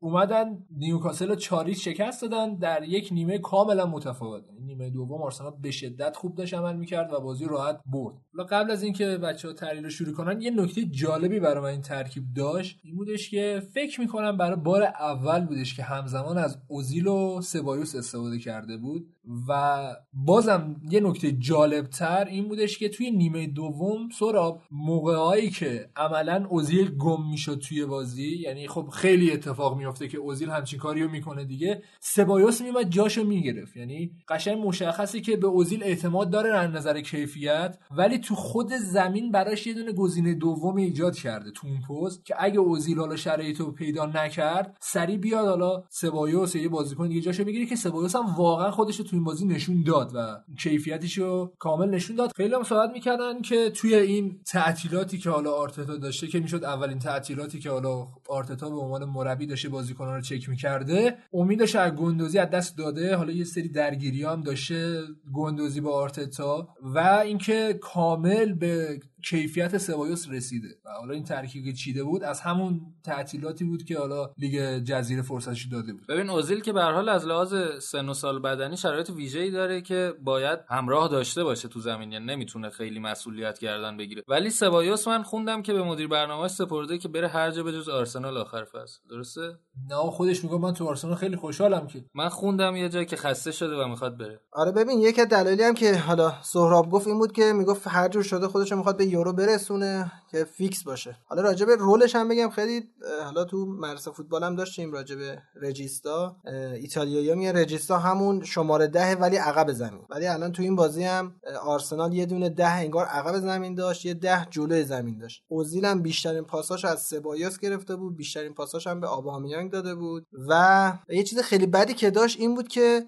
اومدن نیوکاسل رو چاریز شکست دادن. در یک نیمه کاملا متفاوت. نیمه دوم آرسنال به شدت خوب داشت عمل می‌کرد و بازی راحت برد. حالا قبل از اینکه بچه ها تحلیل شروع کنن یه نکته جالبی برای من این ترکیب داشت. این بودش که فکر می‌کنم برای بار اول بودش که همزمان از اوزیل و سبایوس استفاده کرده بود. و بازم یه نکته جالبتر این بودش که توی نیمه دوم سراب موقعهایی که عملا اوزیل گم می‌شد توی بازی یعنی خب خیلی اتفاق میافته که اوزیل همچین کاریو می‌کنه دیگه سبایوس میومد جاشو می‌گرفت. یعنی قشنگ مشخصی که به اوزیل اعتماد داره از نظر کیفیت ولی تو خود زمین براش یه دونه گزینه دوم ایجاد کرده تو اون پست که اگه اوزیل حالا شرایطو پیدا نکرد سری بیاد حالا سبایوس یه بازیکن دیگه جاشو بگیره که سبایوس هم واقعا خودش تو این بازی نشون داد و کیفیتش رو کامل نشون داد. خیلی هم صحبت می‌کردن که توی این تعطیلاتی که حالا آرتتا داشته که می‌شد اولین تعطیلاتی که حالا آرتتا به عنوان مربی داشته بازیکنان رو چک می‌کرده. امیدش از گندوزی از دست داده. حالا یه سری درگیری هم داشته گندوزی با آرتتا. و اینکه کامل به کیفیت سبایوس رسیده. و حالا این ترکیبی که چیده بود از همون تعطیلاتی بود که حالا لیگ جزیره فرصتش داده بود. ببین اوزیل که به حال از لحاظ سن و سال بدنی شرایط ویژه‌ای داره که باید همراه داشته باشه تو زمین. یعنی نمی‌تونه خیلی مسئولیت گردن بگیره. ولی سبایوس من خوندم که به مدیر برنامه‌اش سپرده که بره هر جا به آرسنال. آخر فصل. درسته؟ نه خودش میگه من تو آرسنال خیلی خوشحالم که. من خوندم یه جایی که خسته شده و می‌خواد بره. آره ببین یک دلایلی هم که حالا سهراب گفت این بود که می‌گفت هر جور شده خودش می‌خواد به یورو برسونه. که فیکس باشه. حالا راجع به رولش هم بگم خیلی حالا تو مدرسه فوتبال هم داشتیم راجع به رجیستا. ایتالیایی میگه رجیستا همون شماره ده ولی عقب زمین. ولی الان تو این بازی هم آرسنال یه دونه ده انگار عقب زمین داشت یه ده جلوی زمین داشت. اوزیل هم بیشترین پاساش از سبایوس گرفته بود بیشترین پاساش هم به آبامیانگ داده بود. و یه چیز خیلی بدی که داشت این بود که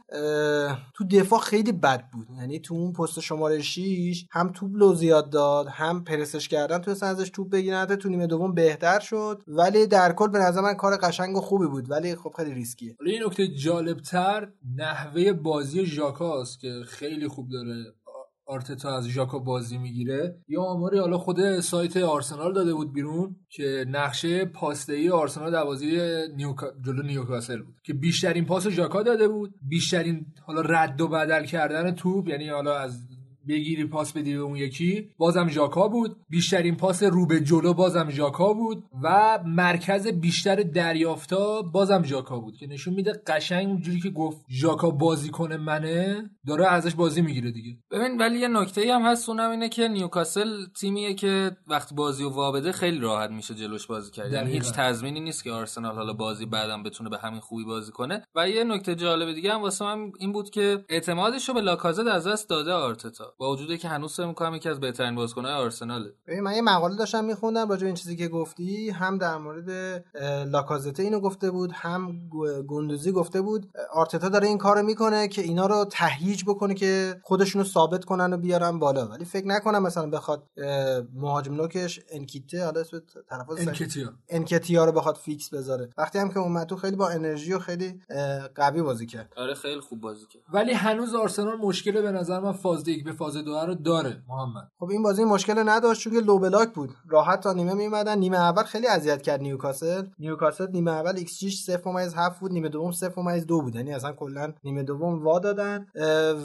تو دفاع خیلی بد بود. یعنی تو اون پست شماره 6 هم توپ لو زیاد داد هم پرسش کردن تو ازش توپ بگیرن تو نیمه دوم بهتر شد. ولی در کل به نظر من کار قشنگ و خوبی بود ولی خب خیلی ریسکیه. حالا این نکته جالبتر نحوه بازی ژاکاست که خیلی خوب داره آرتتا از ژاکا بازی می‌گیره. یا آماری حالا خود سایت آرسنال داده بود بیرون که نقشه پاسدهی آرسنال در بازی نیوکا... جلو نیوکاسل بود. که بیشترین پاس ژاکا داده بود. بیشترین حالا رد و بدل کردن توپ یعنی حالا از بگیری پاس بدی به اون یکی بازم ژاکا بود. بیشترین پاس رو به جلو بازم ژاکا بود و مرکز بیشتر دریافتا بازم ژاکا بود که نشون میده قشنگ اونجوری که گفت ژاکا بازیکن منه داره ازش بازی می‌گیره دیگه. ببین ولی یه نکته هم هست اونم اینه که نیوکاسل تیمیه که وقت بازی و وابده خیلی راحت میشه جلوش بازی کرد. یعنی هیچ تضمینی نیست که آرسنال حالا بازی بعدم بتونه به همین خوبی بازی کنه. و یه نکته جالب دیگه هم واسه من این بود که اعتمادش رو به لاکازت از دست داده آرتتا. با وجودی که هنوز فکر می‌کنم یکی از بهترین بازیکن‌های آرسناله. ببین من یه مقاله داشتم میخوندم راجع به این چیزی که گفتی هم در مورد لاکازته اینو گفته بود هم گندوزی گفته بود آرتتا داره این کارو می‌کنه که اینا رو تهییج بکنه که خودشونو ثابت کنن و بیارن بالا. ولی فکر نکنم مثلا بخواد مهاجم نوکش انکیته حالا اسم تلفظ انکیتیا. انکیتیا رو بخواد فیکس بذاره. وقتی هم که اومد تو خیلی با انرژی و خیلی قوی بازی کرد. آره خیلی خوب بازی کرد. ولی هنوز آرسنال مشکل به نظر من فاز یک به فاز دو رو داره محمد. خب این بازی مشکل نداشت چون low block بود. راحت تا نیمه میمدن نیمه اول خیلی اذیت کرد نیوکاسل. نیوکاسل نیمه اول XG 0.7 بود. نیمه دوم 0.2 بود. یعنی اصلا کلا نیمه دوم وا دادن.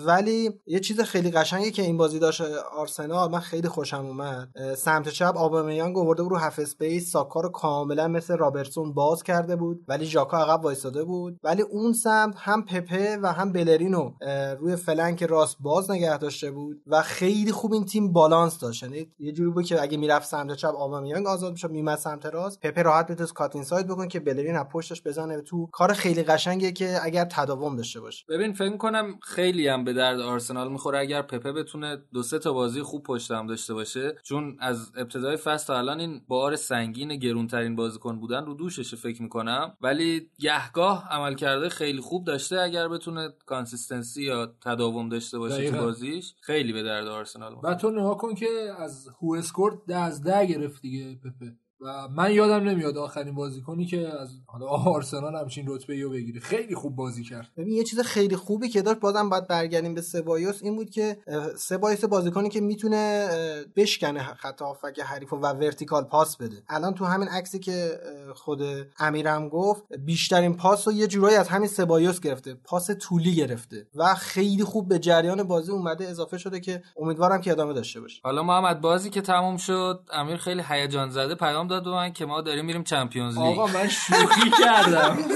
ولی یه چیز خیلی قشنگی که این بازی داشت آرسنال من خیلی خوشم اومد. سمت چپ آبامیانگ آورده رو half space. ساکا رو کاملا مثل رابرتسون باز کرده بود. ولی ژاکا عقب وایساده بود. ولی اون سمت هم پپه و هم بلرینو روی flank راست باز نگه داشته بود. و خیلی خوب این تیم بالانس داشت. یعنی یه جوری بود که اگه می‌رفت سمت چپ آبامیانگ آزاد می‌شد میومد سمت راست. پپه راحت می‌تونست cut inside بکنه که بلرین از پشتش بزنه. تو کار خیلی قشنگه که اگر تداوم داشته باشه. ببین فکر کنم خیلی هم به درد آرسنال می‌خوره اگر پپه بتونه دو سه تا بازی خوب پشت هم داشته باشه. چون از ابتدای فصل تا الان این بار سنگین گرونترین بازیکن بودن رو دوششه فکر می‌کنم. ولی گهگاه عمل کرده خیلی خوب داشته اگر بتونه consistency یا تداوم داشته باشه تو بازیش. خیلی به درد آرسنال و تو نگاه کن که از WhoScored ده از ده گرفت دیگه پپه. و من یادم نمیاد آخرین بازیکنی که از حالا آرسنال همچین رتبه رو بگیره. خیلی خوب بازی کرد. ببین یه چیز خیلی خوبی که داشت بازم باید برگردیم به سبایوس این بود که سبایوس بازیکنی که می‌تونه بشکنه خط هافبک حریف و vertical پاس بده. الان تو همین عکسی که خود امیرم گفت بیشترین پاس رو یه جورایی از همین سبایوس گرفته پاس طولی گرفته و خیلی خوب به جریان بازی اومده اضافه شده که امیدوارم که ادامه داشته باشه. حالا محمد بازی که تموم شد امیر خیلی هیجان زده پیام داد به من که ما داریم میریم Champions League. آقا من شوخی کردم.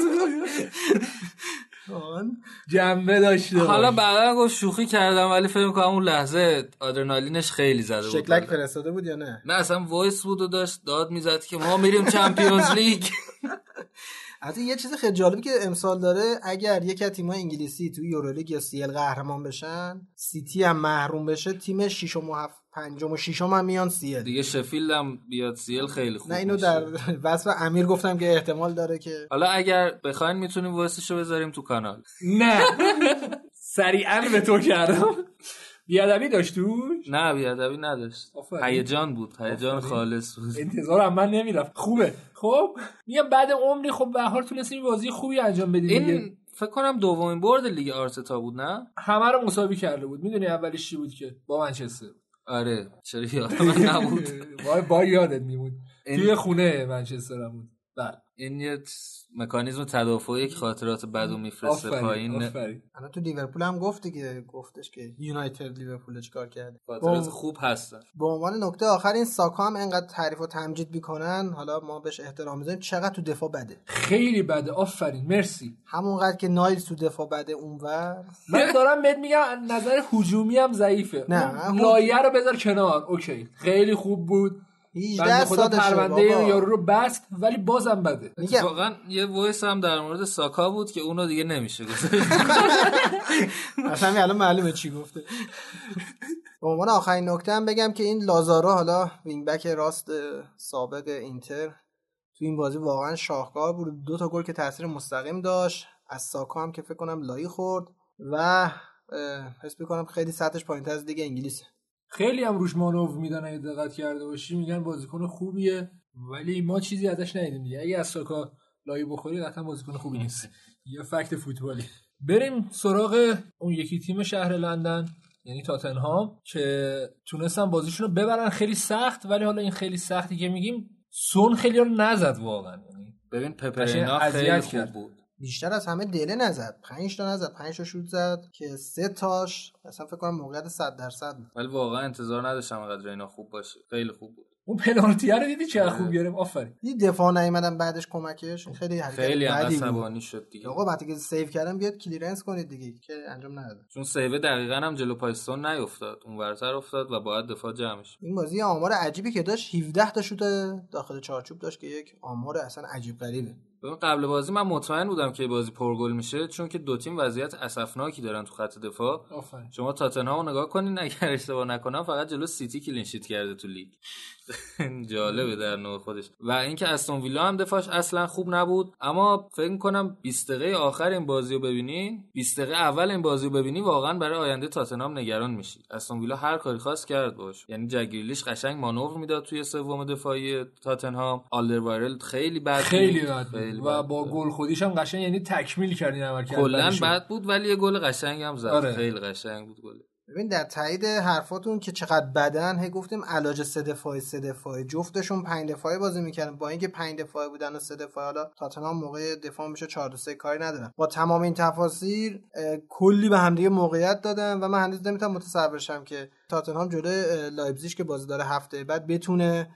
جنبه داشته حالا بعدا گفت شوخی کردم ولی فکر کنم اون لحظه آدرنالینش خیلی زده بود. شکلک فرستاده بود یا نه؟ نه اصلا voice بود و داشت داد می‌زد که ما میریم Champions League. حتی یه چیز خیلی جالبی که امسال داره اگر یک از تیم‌های انگلیسی توی یورولیگ یا CL قهرمان بشن سیتی هم محروم بشه تیم ششم و هفت پنجم و ششم هم میان CL دیگه شفیلد هم بیاد CL خیلی خوب نه اینو در وصف امیر گفتم که احتمال داره که حالا اگر بخواین می‌تونیم وایسشو بذاریم تو کانال. نه. سریعا به تو کردم. بیادبی داشت توش نه بیادبی نداشت. هیجان بود هیجان خالص بود. انتظار من نمی‌رفت. خوبه. خب میگم بعد عمری خب به حال تونستیم بازی خوبی انجام بدیم این فکر کنم دومین برد لیگ آرتتا بود نه؟ همه رو مساوی کرده بود. می‌دونی اولش چی بود که؟ با منچستر. آره. چرا یادم نبود. وای با یادت میمون. توی خونه منچستر بود. بله. این یه مکانیزم تدافعی که خاطرات بدو میفرسته پایین. الان تو لیورپول هم گفت دیگه گفتش که یونایتد لیورپول چیکار کرده. خاطرات خوب هستن. به عنوان نکته آخر این ساکا هم انقدر تعریف و تمجید می‌کنن. حالا ما بهش احترام می‌ذاریم. چقدر تو دفاع بده؟ خیلی بده. آفرین. مرسی. همونقدر که نایل تو دفاع بده اونور. من دارم بهت میگم نظر هجومی هم ضعیفه. نه لایی رو بذار کنار. اوکی. خیلی خوب بود. 18 خدا پرونده یارو رو بست ولی بازم بده. واقعا یه voice هم در مورد ساکا بود که اونو دیگه نمیشه گفت. اصلا الان معلومه چی گفته. به عنوان آخرین نکته هم بگم که این لازارو حالا wing back راست سابق اینتر تو این بازی واقعا شاهکار بود. دو تا گل که تاثیر مستقیم داشت. از ساکا هم که فکر کنم لایی خورد. و حس می‌کنم خیلی سطحش پایینتر از دیگه انگلیسه. خیلی هم روش مانور میدن اگه دقت کرده باشی میگن بازیکن خوبیه ولی ما چیزی ازش ندیدیم دیگه. اگه از ساکا لایی بخوری قطعا بازیکن خوبی نیست. یه فکت فوتبالی. بریم سراغ اون یکی تیم شهر لندن یعنی تاتنهام که تونستن بازیشون رو ببرن. خیلی سخت ولی حالا این خیلی سختی که میگیم سون خیلی رو نزد واقعا. یعنی ببین پپرینا خیلی خوب بود. بیشتر از همه دله نزد. 5 تا نزد 5 تا شوت زد که سه تاش اصلا فکر کنم موقعیت 100 درصد بود. ولی واقعا انتظار نداشتم انقدر اینا خوب باشه. خیلی خوب بود. اون پنالتی رو دیدی چه خوب گرفت؟ آفرین. دیدی دفاع نیومدن بعدش کمکش. خیلی حرکت خیلی عصبانی شد دیگه. آقا وقتی که سیو کردن بیاد کلیرنس کنید دیگه که انجام نداد چون سیو دقیقا هم جلو پایستون نیافتاد اون ورتر افتاد و باید دفاع جمعش این بازی آمار عجیبی که داشت 17 تا شوت داخل چارچوب داشت که یک آمار اصلا عجیب غریبه. قبل بازی من مطمئن بودم که بازی پرگل میشه چون که دو تیم وضعیت اسفناکی دارن تو خط دفاع. شما تاتنهام نگاه کنین اگر اشتباه نکنم فقط جلو سیتی clean sheet کرده تو لیگ جالبه در نوع خودش. و اینکه استون ویلا هم دفاعش اصلا خوب نبود. اما فکر کنم 20 دقیقه آخر این بازی رو ببینین 20 دقیقه اول این بازی رو ببینی واقعا برای آینده تاتنهام نگران میشی. استون ویلا هر کاری خواست کرد باش. یعنی جک گریلیش قشنگ مانور می‌داد توی سوم دفاعی تاتنهام. آلدروایرل خیلی بد خیلی بد و با گل خودیش هم قشنگ یعنی تکمیل کردین عمل کرد کلا بد بود ولی یه گل قشنگ هم زد. آره. خیلی قشنگ بود گل. ببین در تایید حرفاتون که چقدر بدن هی گفتیم علاج سه دفاعی سه دفاعی. جفتشون پنج دفاعی بازی می‌کردن. با اینکه پنج دفاعی بودن و سه دفاعی حالا تاتنهام موقع دفاع میشه 4 3 کاری ندارن. با تمام این تفاصیل کلی به همدیگه موقعیت دادن و من هنوز نمی‌تونم متصور شم که تاتنهام جلوی لایپزیگ که بازی داره هفته بعد بتونه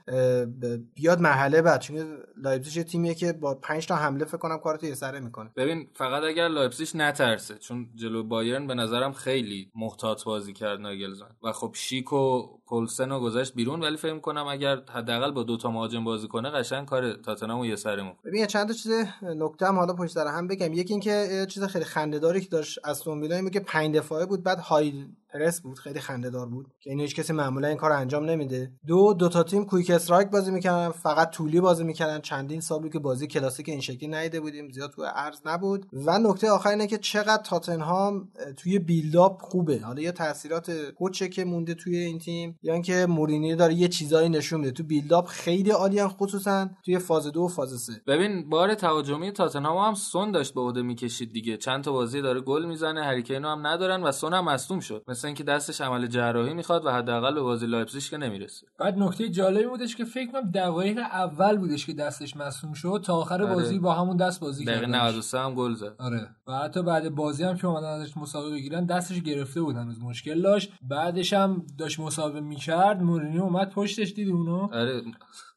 بیاد مرحله بعد. چون لایپزیگ یه تیمیه که با 5 تا حمله فکر کنم کارو یه سره می‌کنه. ببین فقط اگر لایپزیگ نترسه چون جلو بایرن به نظرم خیلی محتاط بازی کرد ناگلزمن. و خب شیک و پولسن رو گذاشت بیرون ولی فکر کنم اگر حداقل با دو تا مهاجم بازی کنه قشنگ کار تاتنهام یه سره مون ببین چند تا چیز نکته هم حالا پشت سر هم بگم. یکی اینکه چیز خیلی خنده‌داری که داشت استون ویلا که 5 دفاعه بود بعد high press بود خیلی خنده دار بود. که اینو هیچ کسی معمولا این کار انجام نمیده. دو دو تا تیم quick strike بازی می‌کردن فقط طولی بازی می‌کردن. چندین سال که بازی کلاسیک این شکلی ندیده بودیم زیاد تو عرض نبود. و نکته آخر اینه که چقدر تاتنهام توی build-up خوبه. حالا یا تاثیرات پوچه که مونده توی این تیم یا اینکه مورینیو داره یه چیزایی نشون میده. تو build-up خیلی عالیان خصوصا توی فاز دو و فاز سه. ببین بار تهاجمی تاتنهام هم سون داشت به عهده می‌کشید دیگه. چند تا بازی داره گل می‌زنه هری کینو هم ندارن و سون هم مصدوم شد. مثل اینکه دستش عمل جراحی می‌خواد و حداقل به بازی لایپزیگ که نمی‌رسه. بعد نکته جالبی بودش که فکر کنم دقایق اول بودش که دستش مصدوم شد تا آخر آره. بازی با همون دست بازی کرد دقیقه 93 هم گل زد. آره. و حتی بعد بازی هم که اومدن ازش مسابقه بگیرن دستش گرفته بود هنوز مشکل داشت. بعدش هم داشت مسابقه می‌کرد مورینیو اومد پشتش دید اونو آره.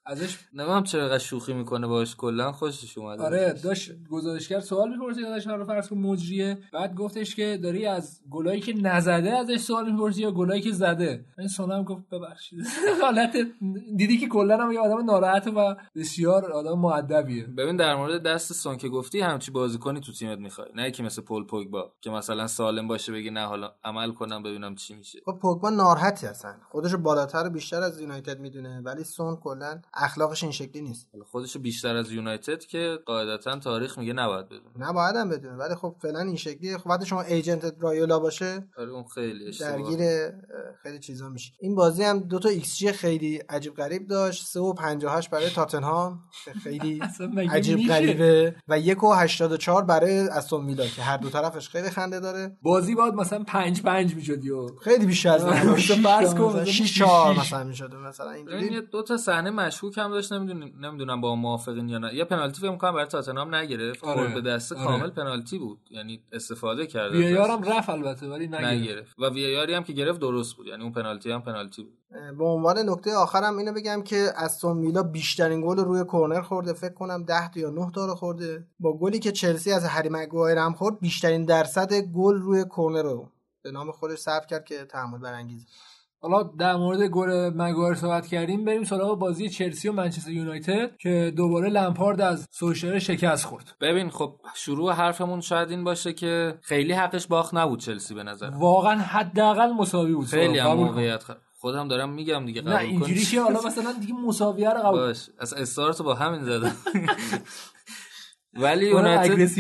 ازش نمی‌دونم چرا شوخی می‌کنه باش کلا خوشش اومد آره داشت گزارشگر سوال می‌پرسید ازش رو فرض کن مجریه. بعد گفتش که داری از گلایی که نزده ازش سوال می‌پرسی یا گلایی که زده؟ این سونم گفت ببخشید. حالت دیدی که کلا هم یه آدم ناراحت و بسیار آدم مؤدبیه. ببین در مورد دست سون که گفتی همچی بازیکنی تو تیمت می‌خوای. نه که مثل پول پوگبا که مثلا سالم باشه بگی نه حالا عمل کنم ببینم چی میشه. خب پوگبا ناراحتی هستن خودشو بالاتر و بیشتر از یونایتد می‌دونه ولی سون کلا اخلاقش این شکلی نیست. خودش بیشتر از یونایتد که قاعدتا تاریخ میگه نباید بدونه. نباید هم بدونه. ولی خب فعلا این شکلی. خب وقتی شما agent رایولا باشه آره اون خیلی درگیر خیلی چیزا میشه. این بازی هم دو تا ایکس جی خیلی عجیب غریب داشت. 3 و 58 برای تاتنهام. خیلی عجیب غریبه. و 1 و 84 برای استون ویلا که هر دو طرفش خیلی خنده داره. بازی باید مثلا 5 5 می‌شد خیلی بیشتر فرض کن 6 4 مثلا می‌شد. مثلا اینجوری. دو تا صحنه مشکوک هم داشت نمی‌دونم نمی‌دونم با موافقین یا نه. یه پنالتی فکر کنم برای تاتنهام نگرفت. آره. به دست آره. کامل پنالتی بود. یعنی استفاده کرد. وی هم رفت البته ولی نگرفت, نگرفت. و وی هم که گرفت درست بود. یعنی اون پنالتی هم پنالتی بود. به عنوان نکته آخرم اینو بگم که استون ویلا بیشترین گل روی کرنر خورده. فکر کنم 10 تا یا 9 تا رو خورده. با گلی که چلسی از هری مگوایر هم خورد بیشترین درصد گل روی کرنر رو به نام خودش ثبت کرد که تحمل برانگیزه. حالا در مورد گل مگوایر صحبت کردیم بریم سراغ بازی چلسی و منچستر یونایتد که دوباره لمپارد از سوشر شکست خورد. ببین خب شروع حرفمون شاید این باشه که خیلی حقش باخت نبود چلسی به نظر. واقعا حداقل مساوی بود. خیلی هم موقعیت خ... خودم دارم میگم دیگه قبول نه اینجوری که حالا مثلا دیگه مساویه رو قبول باش از استارت با همین زدم. ولی یونایتد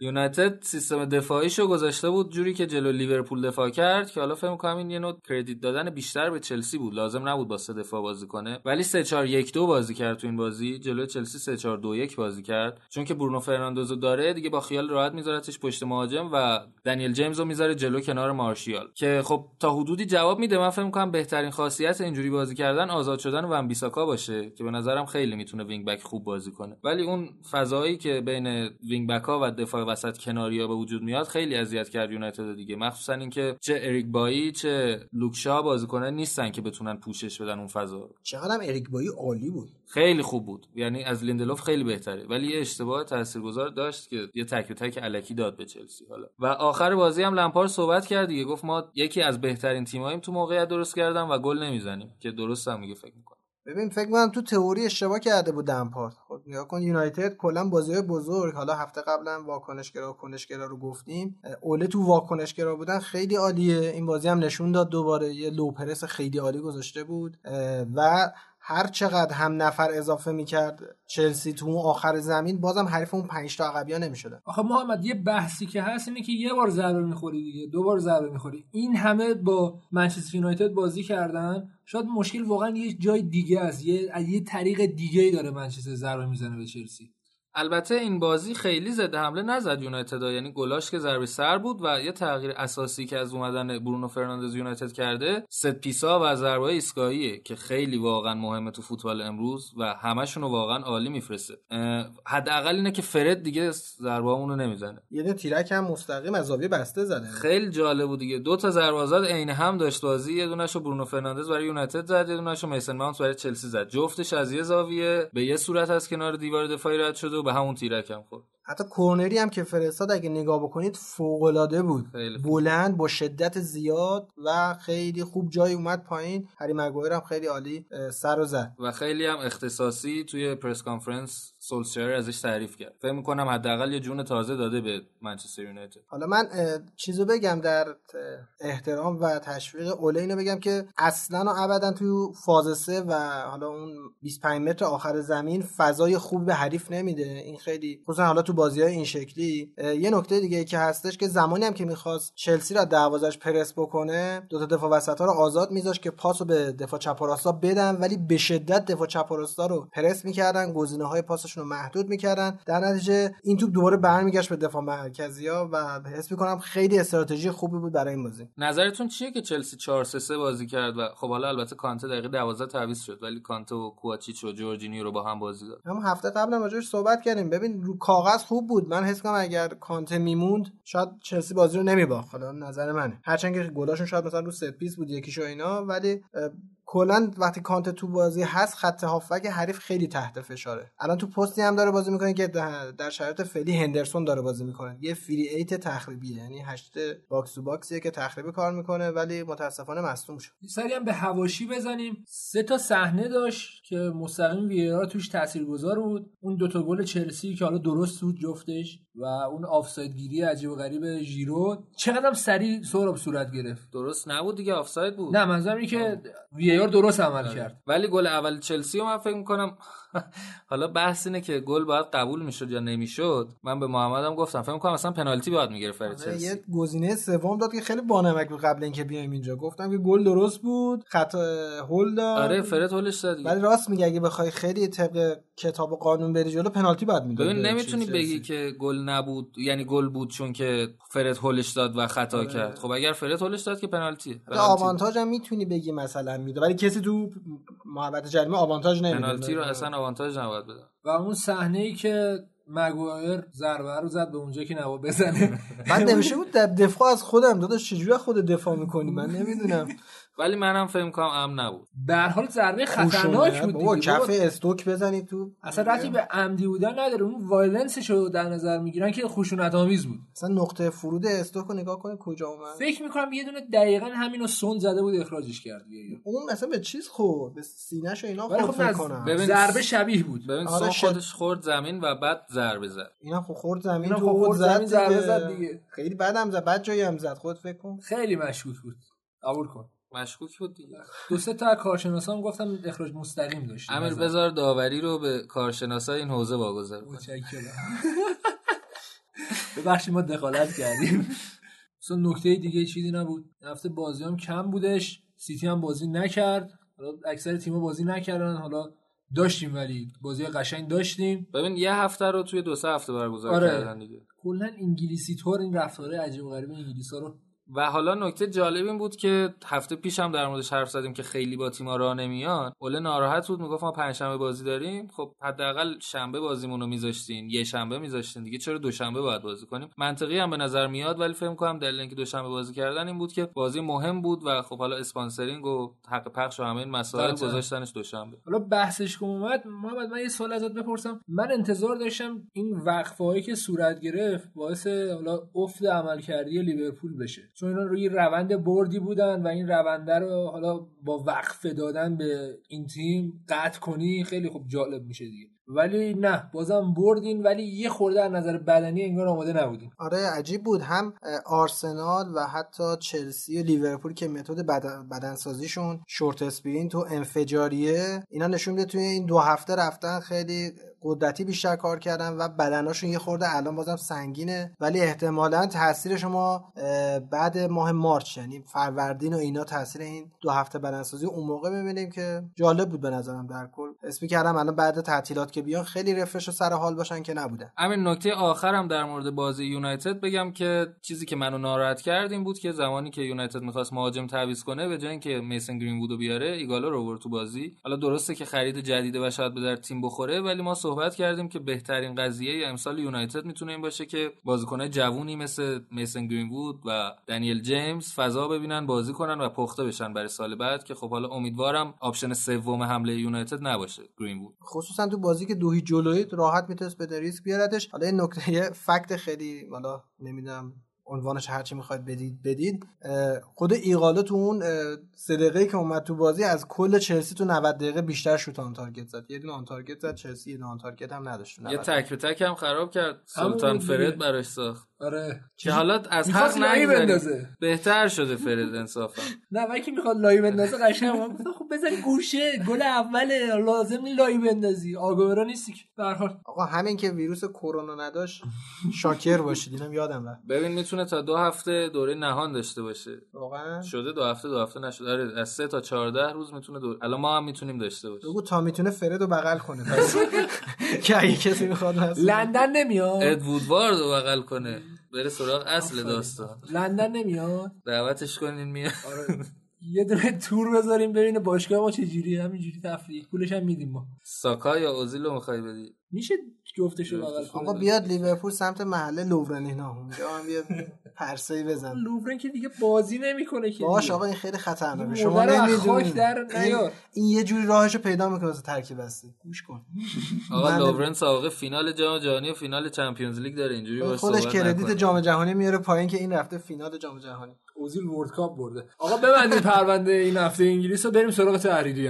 یونایتد سیستم دفاعیشو گذاشته بود جوری که جلو لیورپول دفاع کرد که حالا فکر می‌کنم این یه نوع credit دادن بیشتر به چلسی بود. لازم نبود با سه دفاع بازی کنه. ولی 3 4 1 2 بازی کرد تو این بازی. جلو چلسی 3 4 2 1 بازی کرد. چون که برونو فرناندزو داره دیگه با خیال راحت میذارتش پشت مهاجم و دنیل جیمز رو می‌ذاره جلو کنار مارشیال. که خب تا حدودی جواب میده. من فکر می‌کنم بهترین خاصیت اینجوری بازی کردن آزاد شدن ون بیساکا باشه که به نظرم خیلی می‌تونه wing back خوب بازی کنه. ولی اون فضا فضایی که بین wing back ها و دفاع وسط کناری به وجود میاد خیلی اذیت کرد یونایتد دیگه. مخصوصا اینکه چه اریک بایی چه لوکشا بازیکنان نیستن که بتونن پوشش بدن اون فضا چقدر اریک بایی عالی بود. خیلی خوب بود. یعنی از لیندلوف خیلی بهتره. ولی یه اشتباه تاثیرگذار داشت که یه تک تک الکی داد به چلسی حالا. و آخر بازی هم لمپارد صحبت کرد دیگه. گفت ما یکی از بهترین تیماییم تو موقعیت درست کردن و گل نمی‌زنیم. که درست هم میگه فکر می‌کنم. ببین فکر کنم تو تئوری اشتباه کرده بود لمپارد خب نگاه کن یونایتد کلا بازی بزرگ. حالا هفته قبلا واکنشگرا و کنشگرا رو گفتیم. اوله تو واکنشگرا بودن خیلی عالیه. این بازی هم نشون داد دوباره یه low press خیلی عالی گذاشته بود. و هر چقدر هم نفر اضافه می‌کرد چلسی تو اون آخر زمین بازم حریف اون 5 تا عقبیا نمی‌شدن. آخه محمد یه بحثی که هست اینه که یه بار ضربه می‌خوری دیگه دو بار ضربه می‌خوری. این همه با منچستر یونایتد بازی کردن شاید مشکل واقعا یه جای دیگه است یه یه طریق دیگه ای داره منچستر ضربه می‌زنه به چلسی. البته این بازی خیلی زد حمله نزد یونایتد یعنی گلاش که ضربه سر بود و یه تغییر اساسی که از اومدن برونو فرناندز یونایتد کرده set piece ها و ضربه ایستگاهیه که خیلی واقعا مهمه تو فوتبال امروز و همشون رو واقعا عالی میفرسته. حداقل اینه که فرد دیگه ضربه رو نمی‌زنه. یه تیرک هم مستقیم از زاویه بسته زده. خیلی جالب بود دیگه. دو تا ضربه زد عین هم داشت بازی. یه دونهشو برونو فرناندز برای یونایتد زد یه دونهشو میسن ماونت برای چلسی زد. جفتش از یه زاویه به یه صورت از کنار دیوار دفاعی رد شده به همون تیرک هم خورد. حتی کورنری هم که فرستاد اگه نگاه بکنید فوق العاده بود. خیلی بلند با شدت زیاد و خیلی خوب جای اومد پایین. هری مگوایر هم خیلی عالی سر و زد. و خیلی هم اختصاصی توی press conference سولشر ازش تعریف کرد. فکر می‌کنم حداقل یه جون تازه داده به منچستر یونایتد. حالا من چیزو بگم در احترام و تشویق اوله اینو بگم که اصلا و ابدا تو فاز سه و حالا اون 25 متر آخر زمین فضای خوب به حریف نمیده. این خیلی خصوصا حالا تو بازی های این شکلی یه نکته دیگه که هستش که زمانی هم که می‌خواست چلسی را دروازش پرس بکنه دو تا دفاع وسط ها رو آزاد میذاشت که پاسو به دفاع چپ و بدن ولی به شدت دفاع چپ و رو پرس می‌کردن گزینه های پاسشون رو محدود می‌کردن. در نتیجه این توپ دوباره برمیگشت به دفاع مرکزی ها و حس می‌کنم خیلی استراتژی خوبی بود برای این بازی. نظرتون چیه که چلسی 4 3 بازی کرد و خب حالا البته کانته دقیقه 12 تعویض شد ولی کانته و کوواچیچ و جورجینیو رو با هم بازی داد؟ هم هفته قبل راجعش صحبت کردیم. ببین رو کاغذ خوب بود. من حس کنم اگر کانته میموند شاید چلسی بازی رو نمیباخت. حالا نظر منه. هرچند که گلاشون شاید مثلا رو set piece بود یکیشو اینا ولی کلا وقتی کانت تو بازی هست خط هافک حریف خیلی تحت فشاره. الان تو پستی هم داره بازی می‌کنه که در شرایط فعلی هندرسون داره بازی می‌کنه. یه فری ایت تخریبیه یعنی هشت باکس تو باکسیه که تخریبی کار می‌کنه ولی متاسفانه مصدوم شد. سری هم به هواشی بزنیم. سه تا صحنه داشت که مستقیم وی توش تاثیرگذار بود. اون دوتا گل چلسی که حالا درست بود جفتش و اون آفساید گیری عجیب و غریب ژیرو. چقدرم سریع سوراب صورت گرفت. درست نبود دیگه آفساید بود. نه منظورم اینه که وی درست عمل آره. کرد. ولی گل اول چلسی رو من فکر می‌کنم حالا بحث اینه که گل باید قبول می‌شد یا نمی‌شد. من به محمدم گفتم. فکر می‌کنم اصلا پنالتی باید می‌گرفت فرد آره، یه گزینه سوم داد که خیلی بانمک بود قبل اینکه بیایم اینجا. گفتم که گل درست بود خطا هول داد. آره فرد هولش داد ولی راست میگه اگه بخوای خیلی طبق کتاب و قانون بری جلو پنالتی باید می‌داد ببین نمی‌تونی بگی که گل نبود یعنی گل بود چون که فرد هولش داد و خطا آره. کرد. خب اگر فرد هولش داد که پنالتی. آوانتاژ هم می‌تونی بگی مثلا میده ولی کسی تو محوطه جریمه آوانتاژ نمیده پنالتی رو اصلا آوانتاژ نباید بده. و اون صحنه ای که مگوایر ضربه رو زد به اونجا که نبا بزنه. من نمیشه بود در دفاع از خودم داداش چجوری خود دفاع می‌کنی؟ من نمی‌دونم. ولی منم فکر کنم ام نبود. به حال ضربه خطرناک بود بابا کف استوک بزنی تو. اصلا رفتی به عمدی بودن نداره. اون وایلنسش رو در نظر می‌گیرن که خشونت آمیز بود. اصلا نقطه فرود استوک رو نگاه کنه کجا اومد. فکر می‌کنم یه دونه دقیقا همینو سون زده بود اخراجش کرد اون مثلا به چیز خورد؟ به سینه‌ش و اینا خورد خب فکر کنم. ببین ضربه شبیه بود. ببین آره سون خودش خورد زمین و بعد ضربه زد. اینا خورد زمین تو خورد زمین ضربه زد دیگه. خیلی بعدم زد بعد جایی هم زد. خود فکر کن. خیلی مشکوک بود. قبول کن. مشکوک بود دیگه. دو سه تا کارشناسان گفتم اخراج مستقیم داشت امیر بذار. داوری رو به کارشناسای این حوزه واگذار ببخشید ما دخالت کردیم. مثلا نکته دیگه چیزی نبود. هفته بازی هم کم بودش. سیتی هم بازی نکرد. اکثر تیم‌ها بازی نکردن. حالا داشتیم ولی بازی قشنگ داشتیم. ببین یه هفته رو توی دو سه هفته برگزار آره. کردن دیگه. کلا انگلیسی طور این رفتاره عجیب غریب انگلیسا رو و حالا نکته جالب این بود که هفته پیش هم در موردش حرف زدیم که خیلی با تیم‌ها راه نمیان. اول ناراحت بود می‌گفت ما پنجشنبه بازی داریم. خب حداقل شنبه بازیمون رو میذاشتین یه شنبه میذاشتین دیگه چرا دوشنبه باید بازی کنیم؟ منطقی هم به نظر میاد ولی فکر کنم دلیل اینکه دوشنبه بازی کردن این بود که بازی مهم بود و خب حالا sponsoring و حق پخش و همه این مسائل گذاشتنش دوشنبه حالا بحثش که اومد. محمد من یه سوال ازت بپرسم. من انتظار داشتم این وقفه‌ای که صورت گرفت باعث حالا افت عملکردی لیورپول بشه. چون اینا روی روند بردی بودن و این رونده رو حالا با وقف دادن به این تیم قطع کنی خیلی خوب جالب میشه دیگه. ولی نه بازم بردین ولی یه خورده از نظر بدنی انگار آماده نبودیم آره عجیب بود. هم آرسنال و حتی چلسی و لیورپول که متد بدنسازیشون short sprint و انفجاریه اینا نشون میده توی این دو هفته رفتن خیلی قدرتی بیشتر کار کردن و بدناشون یه خورده الان بازم سنگینه. ولی احتمالا تاثیر شما بعد ماه مارچ یعنی فروردین و اینا تاثیر این دو هفته بدنسازی اون موقع ببینیم که جالب بود به نظرم در کل. اسمی کردم الان بعد تعطیلات که بیان خیلی refresh و سر حال باشن که نبودن. همین نکته آخرم در مورد بازی یونایتد بگم که چیزی که منو ناراحت کرد این بود که زمانی که یونایتد می‌خواست مهاجم تعویض کنه به جای اینکه میسن گرینوودو بیاره ایگالو رو تو بازی. حالا درسته که خرید جدیده و شاید به در تیم بخوره ولی ما کردیم که بهترین قضیه امسال یونایتد می‌تونه این باشه که بازیکنای جوونی مثل میسن گرینوود و دنیل جیمز فضا ببینن بازی کنن و پخته بشن برای سال بعد که خب حالا امیدوارم option سوم حمله یونایتد نباشه گرینوود. خصوصا تو بازی که دوهی جلوی راحت می‌تونست به ریسک بیاردش. حالا این نکته fact خیلی حالا نمی‌دونم عنوانش هرچی می‌خواید بدید بدید. خود ایگالو تو اون سه دقیقه که اومد تو بازی از کل چلسی تو 90 دقیقه بیشتر شوت on target زد. یه دونه on target زد چلسی یه دونه on target هم نداشت یه تک به تک هم خراب کرد. سلطان فرد براش ساخت. آره. که حالا از حق بندازه. بهتر شده فرد انصافا. نه من که می‌خواد لای بندازه قشنگ. خب بزنی گوشه گل اوله لازم نی لای بندازی. آگورا نیستی که. به حال. آقا همین که ویروس کرونا نداشت شاکر باشید. اینم یادم رفت. ببین می‌تونه تا دو هفته دوره نهان داشته باشه. واقعا؟ شده دو هفته دو هفته نشده. آره از 3 تا 14 روز می‌تونه دور الان ما هم می‌تونیم داشته باشیم. بگو تا می‌تونه فرد رو بغل کنه. که اگه کسی می‌خواد لندن نمیاد. اد وودوارد رو بغل کنه. بره سراغ اصل داستان. لندن نمیاد؟ دعوتش کنین میاد. آره. یه دونه تور بذاریم ببینه باشگاه ما چجوری همینجوری تفریح. پولش هم میدیم ما. ساکا یا اوزیل رو می‌خوای بدی؟ میشه جفتشو بغل آقا بیاد لیورپول سمت محله لوورن اینا اونجا هم بیاد. پرسه‌ای بزن. لوورن که دیگه بازی نمی‌کنه که باش آقا این خیلی خطرناکه. شما نمی‌دونید این, این یه جوری راهشو پیدا می‌کنه واسه ترکیب هستی گوش کن. آقا لوورن سابقه فینال جام جهانی و فینال Champions League داره. اینجوری باشه خودش credit جام جهانی میاره پایین که این رفته فینال جام جهانی. اوزیل World Cup برده. آقا ببندید پرونده این هفته انگلیس رو. بریم سراغ تحریری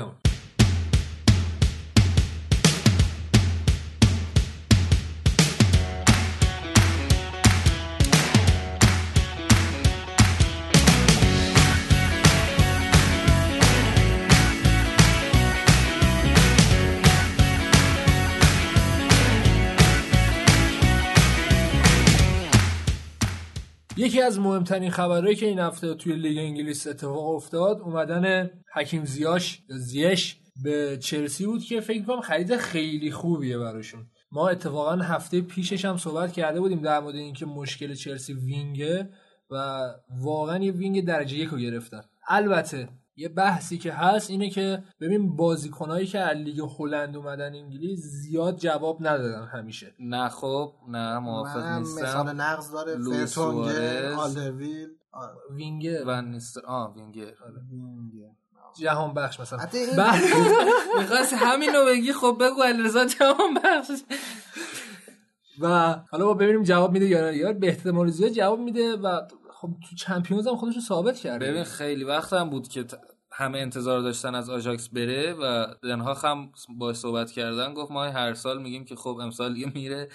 یکی از مهمترین خبرهایی که این هفته توی لیگ انگلیس اتفاق افتاد اومدن حکیم زیاش زیش به چلسی بود که فکر کنم خرید خیلی خوبیه براشون. ما اتفاقا هفته پیشش هم صحبت کرده بودیم در مورد اینکه مشکل چلسی wing ه و واقعا یه wing درجه یک رو گرفتن. البته یه بحثی که هست اینه که ببین بازیکنایی که از لیگ هلند اومدن انگلیس زیاد جواب ندادن همیشه. نه خب نه موافق نیستم. مثال نقض داره فرتونگر آلدرویل وینگر. و نیست آه وینگر. جهان بخش مثلا. می‌خواست همین رو بگی؟ خب بگو علیرضا جهان بخش. و حالا با ببینیم جواب میده یا نه. یا به احتمال زیاد جواب میده و خب تو چمپیونز هم خودش رو ثابت کرده. ببین خیلی وقت هم بود که همه انتظار داشتن از آژاکس بره و دنها هم با صحبت کردن گفت ما هر سال میگیم که خب امسال یه میره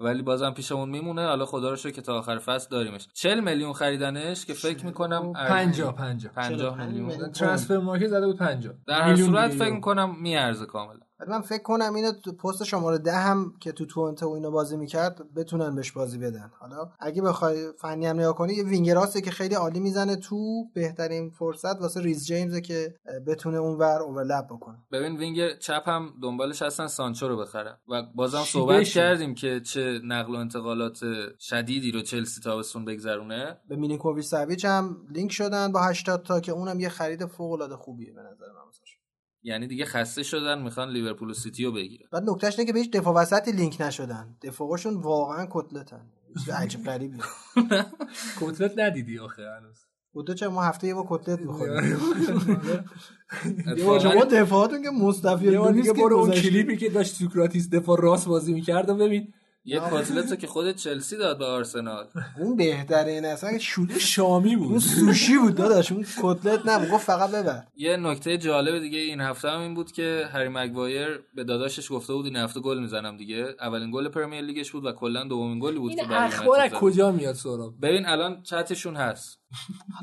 ولی بازم پیشمون میمونه. حالا خدا رو که تا آخر فصل داریمش. 40 میلیون خریدنش که فکر می‌کنم 50 50 50 میلیون. ترانسفر مارکت زده بود 50 در هر صورت فکر می‌کنم میارزه کاملا. من فکر کنم اینو تو پست شماره ده هم که تو تورنتو و اینو بازی می‌کرد بتونن بهش بازی بدن. حالا اگه بخوای فنی هم نگاه کنی یه وینگراسته که خیلی عالی می‌زنه تو بهترین فرصت واسه ریز جیمز که بتونه اونور overlap بکنه. ببین وینگر چپ هم دنبالش هستن سانچو رو بخرن و بازم صحبت کردیم که چه نقل و انتقالات شدیدی رو چلسی تابستون بگذرونه. به میلینکوویچ ساویچ هم لینک شدن با 80 تا که اونم یه خرید فوق العاده خوبیه به نظر من. یعنی دیگه خسته شدن می‌خوان لیورپول و سیتی رو بگیرن. بعد نکتهش اینه که بهش دفاع وسطی لینک نشدن. دفاعشون واقعا کتلتن. عجیب غریبی. کتلت ندیدی آخه هنوز. بوده چه ما هفته یه با کتلت می‌خوریم؟ شما دفاعاتون که مصطفی یه دیگه برو اون کلیپی که داشت سوکراتیس دفاع راست بازی می‌کرد و ببین. یه کتلت که خود چلسی داد به آرسنال. اون بهترین اصلا شوله شامی بود. اون سوشی بود داداش اون کتلت نه گفت فقط ببر. یه نکته جالب دیگه این هفته هم این بود که هری مگوایر به داداشش گفته بود این هفته گل می‌زنم دیگه. اولین گل پرمیر لیگش بود و کلا دومین گلی بود که اخبار کجا میاد سورا ببین الان چتشون هست.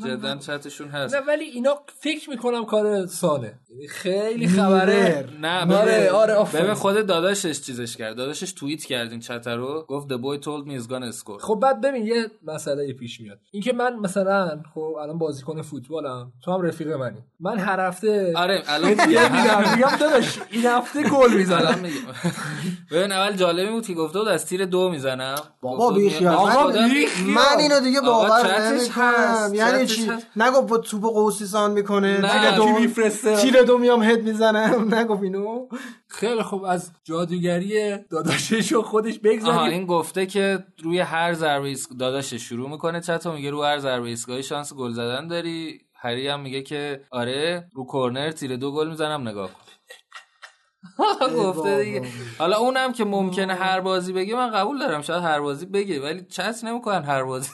جدا چتشون هست. نه ولی اینا فکر می‌کنم کار ساله. یعنی خیلی خبره. نه آره آره ببین خود داداشش چیزش کرد. داداشش توییت کرد این چت رو. گفت the boy told me he's gonna score. خب بعد ببین یه مسئله پیش میاد. اینکه من مثلا خب الان بازیکن فوتبالم تو هم رفیق منی. من هر هفته آره الان میگم. داداش این هفته گل می‌زنم. ببین اول جالبی بود که گفته بود از تیر دو می‌زنم. بابا بیخیال. من اینو دیگه باور نمی‌کنم. یعنی چی؟ نگو با توپ قوسی سان می‌کنه تیر دو تیر دو میام هد می‌زنم نگو اینو. خیلی خوب. از جادوگری داداشش و خودش بگذاریم. این گفته که روی هر ضربه ایستگاه داداشش شروع می‌کنه چطور میگه رو هر ضربه ایستگاهی شانس گل زدن داری. هری هم میگه که آره رو کرنر تیر دو گل می‌زنم نگاه کن. گفته دیگه. حالا اونم که ممکنه هر بازی بگه من قبول دارم شاید هر بازی بگه ولی چت نمی‌کنن هر بازی.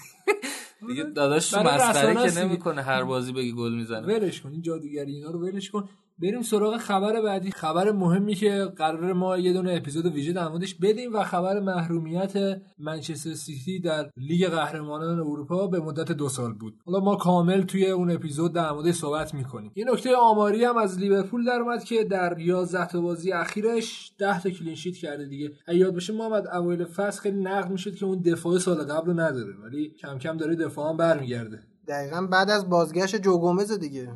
دیگه داداش تو مسخره که نمی‌کنه هر بازی بگی گل می‌زنه. ولش کن این جادوگری اینا رو ولش کن. بریم سراغ خبر بعدی. خبر مهمی که قرار ما یه دونه اپیزود ویژه در موردش بدیم و خبر محرومیت منچستر سیتی در لیگ قهرمانان اروپا به مدت دو سال بود. حالا ما کامل توی اون اپیزود در موردش صحبت می‌کنیم. یه نکته آماری هم از لیورپول در اومد که در 11 تا بازی اخیرش 10 تا clean sheet کرده دیگه. یاد باشه محمد اوایل فصل خیلی نقد می‌شد که اون دفاع سال قبل نداره ولی کم کم داره دفاع هم برمیگرده. دقیقا بعد از بازگشت جو دیگه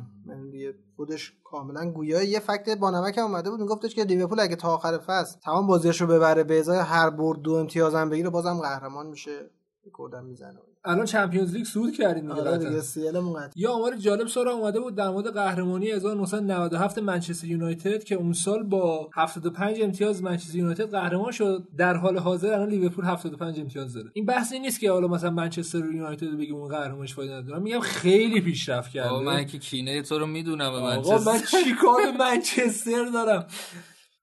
خودش کاملا گویا یه فکت بانمک هم اومده بود. میگفتش که لیورپول اگه تا آخر فصل تمام بازیش رو ببره به ازای هر برد دو امتیاز هم بگیره بازم قهرمان میشه. کردن می‌زنه. الان چمپیونز لیگ صعود کردیم آره دیگه یا آمار جالب سال اومده بود در مورد قهرمانی 1997 منچستر یونایتد که اون سال با 75 امتیاز منچستر یونایتد قهرمان شد. در حال حاضر الان لیورپول 75 امتیاز داره. این بحثی نیست که حالا مثلا منچستر یونایتد بگیم اون قهرمانش فایده نداره میگم خیلی پیشرفت کرده. من که کینه تو رو می‌دونم آقا من چیکار منچستر دارم؟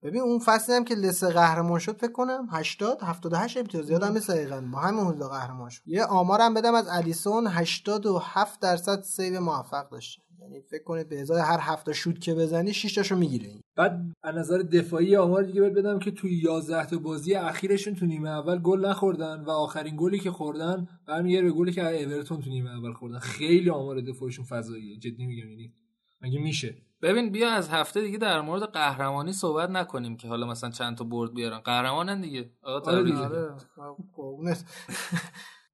ببین اون فصلی هم که لسه قهرمان شد فکر کنم 80 78 امتیاز یادم نیست دقیقاً. با همین حدود قهرمان شد. یه آمارم بدم از الیسون 87 درصد سیو موفق داشته. یعنی فکر کنید به ازای هر هفته شوت که بزنی 6 تاشو می‌گیره. بعد از نظر دفاعی آمار دیگه بدم که توی 11 تا بازی اخیرشون تو نیمه اول گل نخوردن و آخرین گلی که خوردن برمیگره به گلی که اورتون تو نیمه اول خوردن. خیلی آمار دفاعشون فضاییه. جدی میگم یعنی مگه میشه؟ ببین بیا از هفته دیگه در مورد قهرمانی صحبت نکنیم که حالا مثلا چند تا برد بیارن. قهرمانن دیگه. آقا آره دیگه.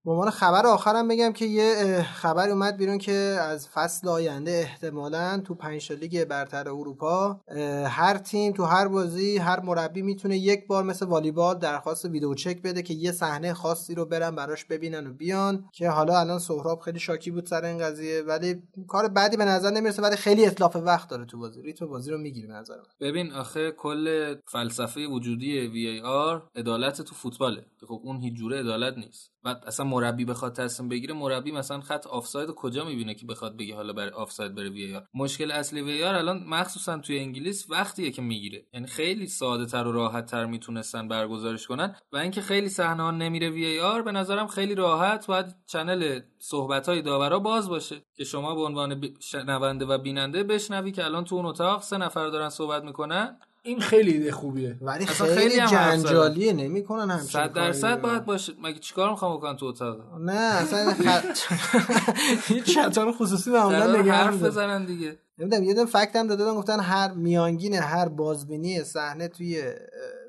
به عنوان خبر آخرم بگم که یه خبر اومد بیرون که از فصل آینده احتمالا تو پنج لیگ برتر اروپا هر تیم تو هر بازی هر مربی می‌تونه یک بار مثل والیبال درخواست ویدیو چک بده که یه صحنه خاصی رو برن براش ببینن و بیان که حالا الان سهراب خیلی شاکی بود سر این قضیه ولی کار بعدی به نظر نمی‌رسه ولی خیلی اتلاف وقت داره تو بازی. ریتم بازی رو می‌گیره نظر ببین آخه کل فلسفه وجودی VAR عدالت تو فوتباله. خب اون هیچ جوره عدالت نیست. بعد اصلا مربی بخواد تصمیم بگیره مربی مثلا خط آفساید کجا می‌بینه که بخواد بگه حالا برای آفساید بره VAR؟ مشکل اصلی VAR الان مخصوصا توی انگلیس وقتیه که می‌گیره. یعنی خیلی ساده تر و راحت تر می‌تونستن برگزارش کنن و اینکه خیلی صحنه ها نمیره VAR به نظرم خیلی راحت باید channel صحبت های داورا باز باشه که شما به عنوان شنونده و بیننده بشنوی که الان تو اون اتاق سه نفر دارن صحبت می‌کنن. این خیلی ایده خوبیه. ولی خیلی, خیلی جنجالیه نمی‌کنن همچین صد درصد باید باشه. مگه چیکار می‌خوام بکنن تو اتاق؟ نه اصلا این چتان خصوصی معمولا نگه حرف بزنن دیگه. نمی‌دونم یه دونه فکت هم دادن گفتن هر میانگین هر بازبینی صحنه توی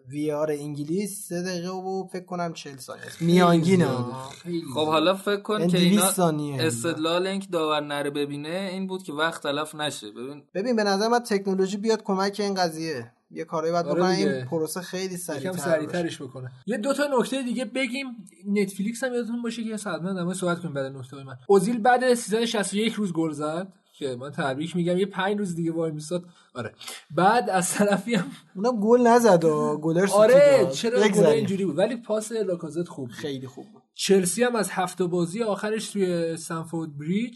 وی آر انگلیس سه دقیقه و فکر کنم 40 ثانیه. میانگین خب حالا فکر کن که اینا استدلال اینکه داور نره ببینه این بود که وقت تلف نشه. ببین. ببین به نظر من تکنولوژی بیاد کمک این قضیه. یه کاری بعد آره این پروسه خیلی سریعتر سریعترش بکنه. یه دو تا نکته دیگه بگیم. نتفلیکس هم یادتون باشه که ساعت من صحبت کنیم بعد نکته من. اوزیل بعد 361 روز گل زد که من تبریک میگم. یه پنج روز دیگه وای میستاد. آره. بعد از طرفی هم اونم گل نزد و گلر آره چرا گل اینجوری بود؟ ولی پاس لاکازت خوب خیلی خوب بود. چلسی هم از هفته بازی آخرش توی سنفورد بریج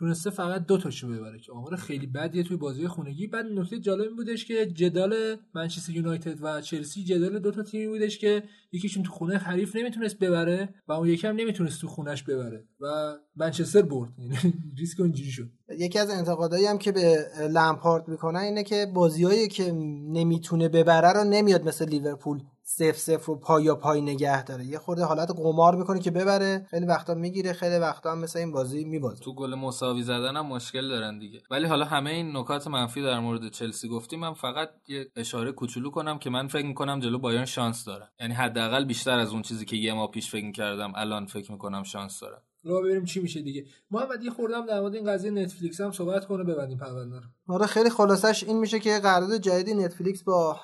تونسته فقط دو تاشو ببره که آمار خیلی بدیه توی بازی خونگی. بعد نکته جالب بودش که جدال منچستر یونایتد و چلسی جدال دو تا تیمی بودش که یکیشون تو خونه حریف نمی‌تونست ببره و اون یکی هم نمی‌تونست تو خونش ببره و منچستر برد. یعنی ریسک اونجوری شد. یکی از انتقادایی هم که به لمپارد می‌کنن اینه که بازیایی که نمی‌تونه ببره رو نمیاد مثل لیورپول. سف سف رو پای یا پای نگه داره. یه خورده حالت قمار می‌کنه که ببره. خیلی وقتا می‌گیره خیلی وقتا هم مثل این بازی میبازه. تو گل مساوی زدن هم مشکل دارن دیگه. ولی حالا همه این نکات منفی در مورد چلسی گفتیم. من فقط یه اشاره کوچولو کنم که من فکر می‌کنم جلو بایرن شانس داره. یعنی حداقل بیشتر از اون چیزی که یه ماه پیش فکر کردم الان فکر می‌کنم شانس داره. رو ببینیم چی میشه دیگه. محمد یه خوردم در مورد این قضیه نتفلیکس هم صحبت کنه ببندیم پرونده رو. آره خیلی خلاصش این میشه که قرارداد جدیدی نتفلیکس با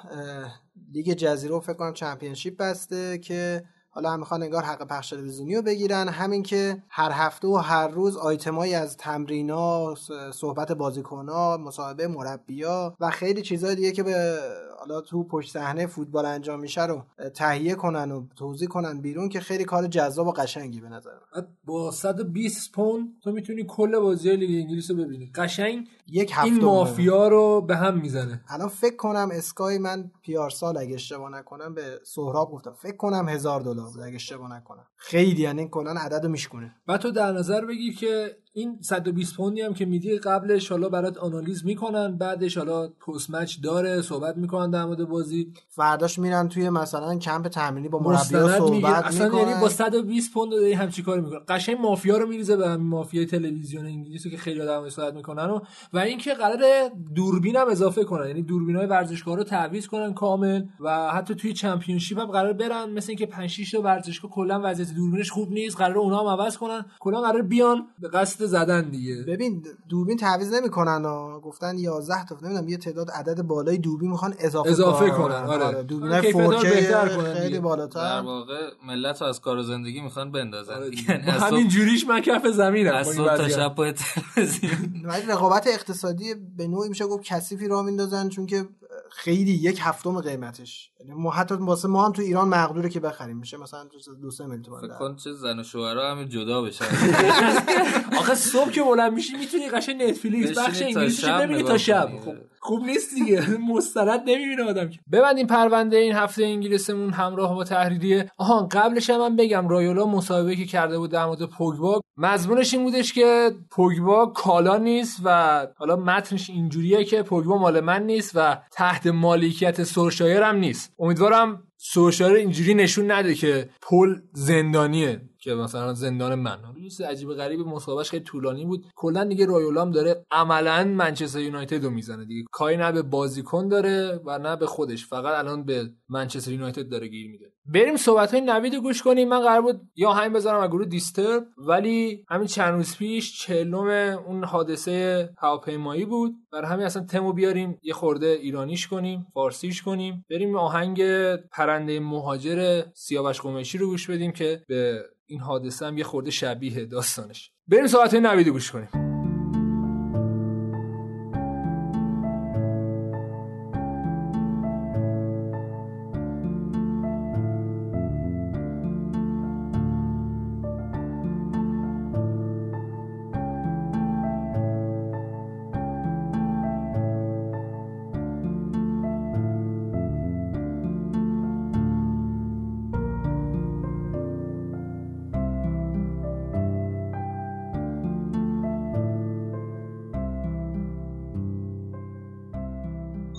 لیگ جزیره فکر کنم چمپیونشیپ بسته که حالا هم می‌خوان انگار حق پخش تلویزیونی رو بگیرن. همین که هر هفته و هر روز آیتمایی از تمرینا صحبت بازیکنها مصاحبه مربیا و خیلی چیزهای دیگه که به حالا تو پشت صحنه فوتبال انجام میشه رو تهیه کنن و توضیح کنن بیرون که خیلی کار جذاب و قشنگی به نظر با 120 پوند تو می‌تونی کل بازی لیگ انگلیس رو ببینی. قشنگ یک هفته این مافیا رو به هم می‌زنه. الان فکر کنم اسکای من پیارسال اگه اشتباه نکنم به سهراب گفتم. فکر کنم هزار دلار بود اگه اشتباه نکنم. خیلی یعنی کلا عدد رو میشکنه و تو در نظر بگیر که این 120 پوندی هم که میدی قبلش حالا برات آنالیز می‌کنن. بعدش حالا پست مچ داره صحبت می‌کنن در مورد بازی. فرداش میرن توی مثلا کمپ تمرینی با مربی صحبت می‌کنن. اصلا یعنی با 120 پوند داری همچی کاری می‌کنه قشنگ مافیا رو میریزه به همین مافیای تلویزیون انگلیسی که خیلی آدم صحبت می‌کنن و و اینکه قرار دوربین هم اضافه کنن. یعنی دوربینای ورزشگاه رو تعویض کنن کامل و حتی توی چمپیونشیپ هم قرار برن. مثل اینکه 5 6 تا ورزشگاه کلا وضعیت دوربینش خوب نیست. قرار اونها هم عوض کنن. کلا قرار بیان. به قصد زدن دیگه. ببین دوربین تعویض نمی‌کنن ها. گفتن 11 تا نمی‌دونم یه تعداد عدد بالای دوربین می‌خوان اضافه, اضافه کنن. آره, آره. دوربین 4K خیلی بالاتر. در واقع ملت از کار زندگی می‌خوان بندازن. آره یعنی همین جوریش من کف زمینم از صبح تا شب پای رقابت اقتصادی به نوعی میشه گفت کثیفی راه میندازن چون که خیلی یک هفتم قیمتش. یعنی ما حتی واسه ما هم تو ایران مقدوره که بخریم. میشه مثلا دو سه میلیون تومن فکر کن چه زن و شوهرها همین جدا بشن. آخه صبح که بلند میشی می‌تونی قشنگ نتفلیکس بخش انگلیسی ببینی تا شب. خب. خوب نیست دیگه. مستند نمی‌بینه آدم که. ببندیم پرونده این هفته انگلیسمون همراه با تحریریه. آها قبلش هم من بگم رایولا مصاحبه که کرده بود در مورد پوگبا مضمونش این بودش که پوگبا کالا نیست و حالا متنش اینجوریه که پوگبا مال من نیست و تحت مالکیت سورشایر هم نیست. امیدوارم سورشایر اینجوری نشون نده که پل زندانیه. که مثلا زندان من. یه چیز عجیب غریب مصاحبهش خیلی طولانی بود. کلا دیگه رایولام داره عملا منچستر یونایتد رو می‌زنه دیگه. کاری نه به بازیکن داره و نه به خودش. فقط الان به منچستر یونایتد داره گیر میده. بریم صحبت های نوید رو گوش کنیم. من قرار بود یا همین بذارم از گروه دیسترب ولی همین چند روز پیش چهلم اون حادثه هواپیمایی بود. برای همین اصلا تمو بیاریم یه خورده ایرانیش کنیم فارسیش کنیم. بریم آهنگ پرنده مهاجر سیاوش قمیشی رو گوش بدیم که به این حادثه هم یه خورده شبیه داستانش. بریم صحبت های نوید گوش کنیم.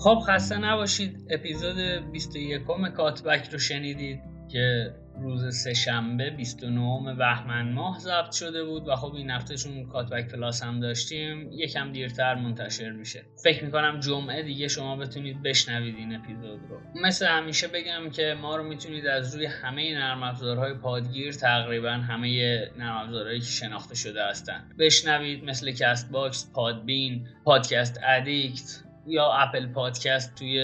خب خسته نباشید. اپیزود 21 Cutback رو شنیدید که روز سهشنبه 29 بهمن ماه ضبط شده بود و خب این هفته چون Cutback Plus هم داشتیم. یکم دیرتر منتشر میشه. فکر می‌کنم جمعه دیگه شما بتونید بشنوید این اپیزود رو. مثل همیشه بگم که ما رو می‌تونید از روی همه نرم افزارهای پادگیر تقریبا همه نرم افزارهایی که شناخته شده هستن بشنوید. مثل Castbox پادبین Podcast Addict یا Apple Podcast توی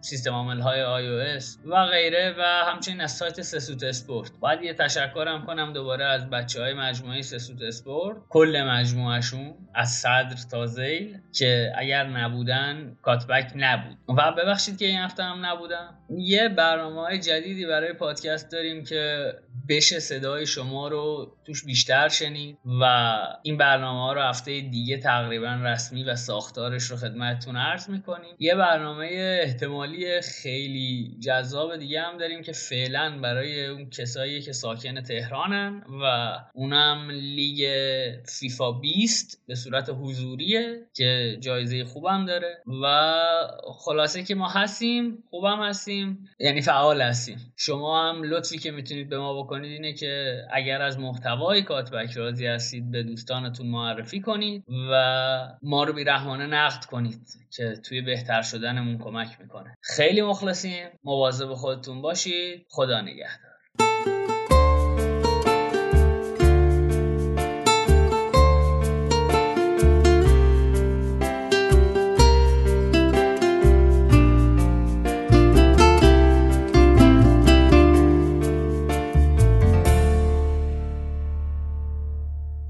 سیستم عامل های iOS و غیره و همچنین از سایت سسوت اسپورت. باید یه تشکرم کنم دوباره از بچه های مجموعه سسوت اسپورت. کل مجموعهشون از صدر تا زیل که اگر نبودن کاتبک نبود. و ببخشید که این هفته هم نبودم. یه برنامه های جدیدی برای پادکست داریم که بشه صدای شما رو توش بیشتر شنید و این برنامه ها رو هفته دیگه تقریبا رسمی و ساختارش رو خدمتتون عرض می‌کنیم. یه برنامه احتمالی خیلی جذاب دیگه هم داریم که فعلا برای اون کسایی که ساکن تهرانن و اونم لیگ فیفا 20 به صورت حضوریه که جایزه خوبم داره و خلاصه که ما هستیم خوبم هستیم یعنی فعال هستیم. شما هم لطفی که می‌تونید به ما بکنید اینه که اگر از محتوای کاتبک راضی هستید به دوستانتون معرفی کنید و ما رو بیرحمانه نقد کنید که توی بهتر شدنمون کمک می‌کنه. خیلی مخلصیم مواظب خودتون باشید. خدا نگهدار.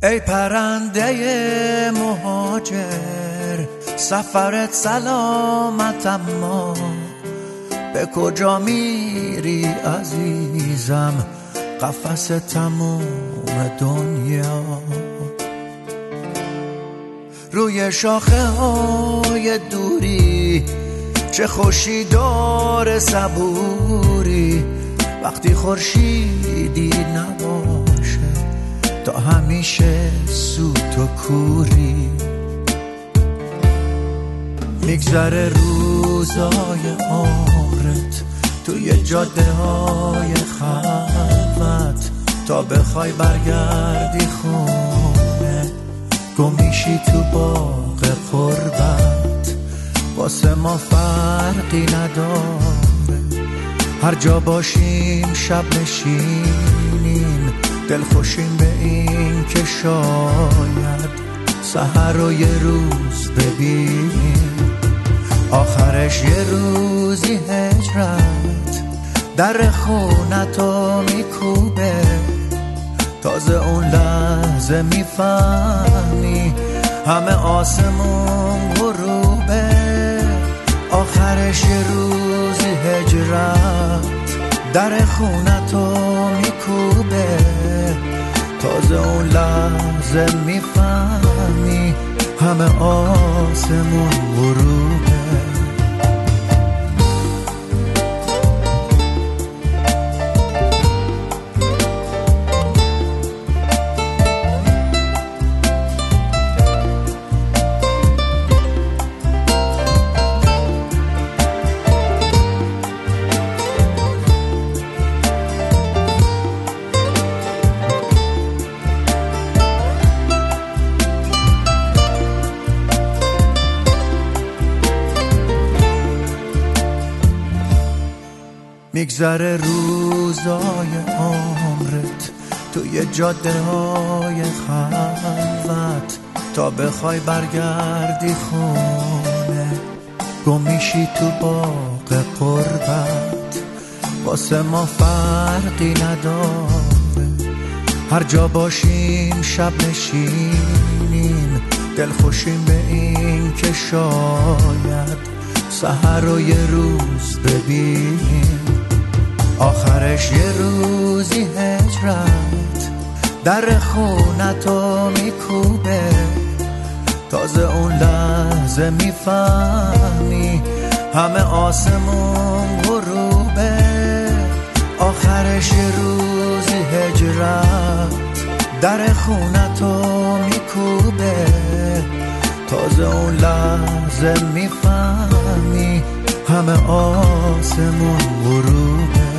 ای پرنده مهاجر سفرت سلامت اما به کجا میری عزیزم؟ قفس تموم دنیا. روی شاخه های دوری چه خوشی دار صبوری. وقتی خورشیدی نباشه تا همیشه سوت و کوری. میگذره روزای عمرت توی جاده های خلوت. تا بخوای برگردی خونه گمیشی تو باغ قربت. واسه ما فرقی نداره. هر جا باشیم شب نشینیم دل خوشیم به این که شاید سهر رو یه روز ببینیم. آخرش یه روزی هجرت در خونتو میکوبه. تازه اون لحظه می‌فهمی همه آسمون غروبه. آخرش یه روزی هجرت در خونتو میکوبه. تازه اون لحظه می‌فهمی همه آسمون غروبه. میگذره روزای عمرت توی جاده های خلوت. تا بخوای برگردی خونه گمیشی تو باغ قربت. واسه ما فرقی نداره هر جا باشیم شب نشینیم. دل خوشیم به این که شاید سهر رو یه روز ببینیم. آخرش یه روزی هجرت در خونتو میکوبه. تازه اون لحظه می‌فهمی همه آسمون غروبه. آخرش یه روزی هجرت در خونتو میکوبه. تازه اون لحظه می‌فهمی همه آسمون غروبه.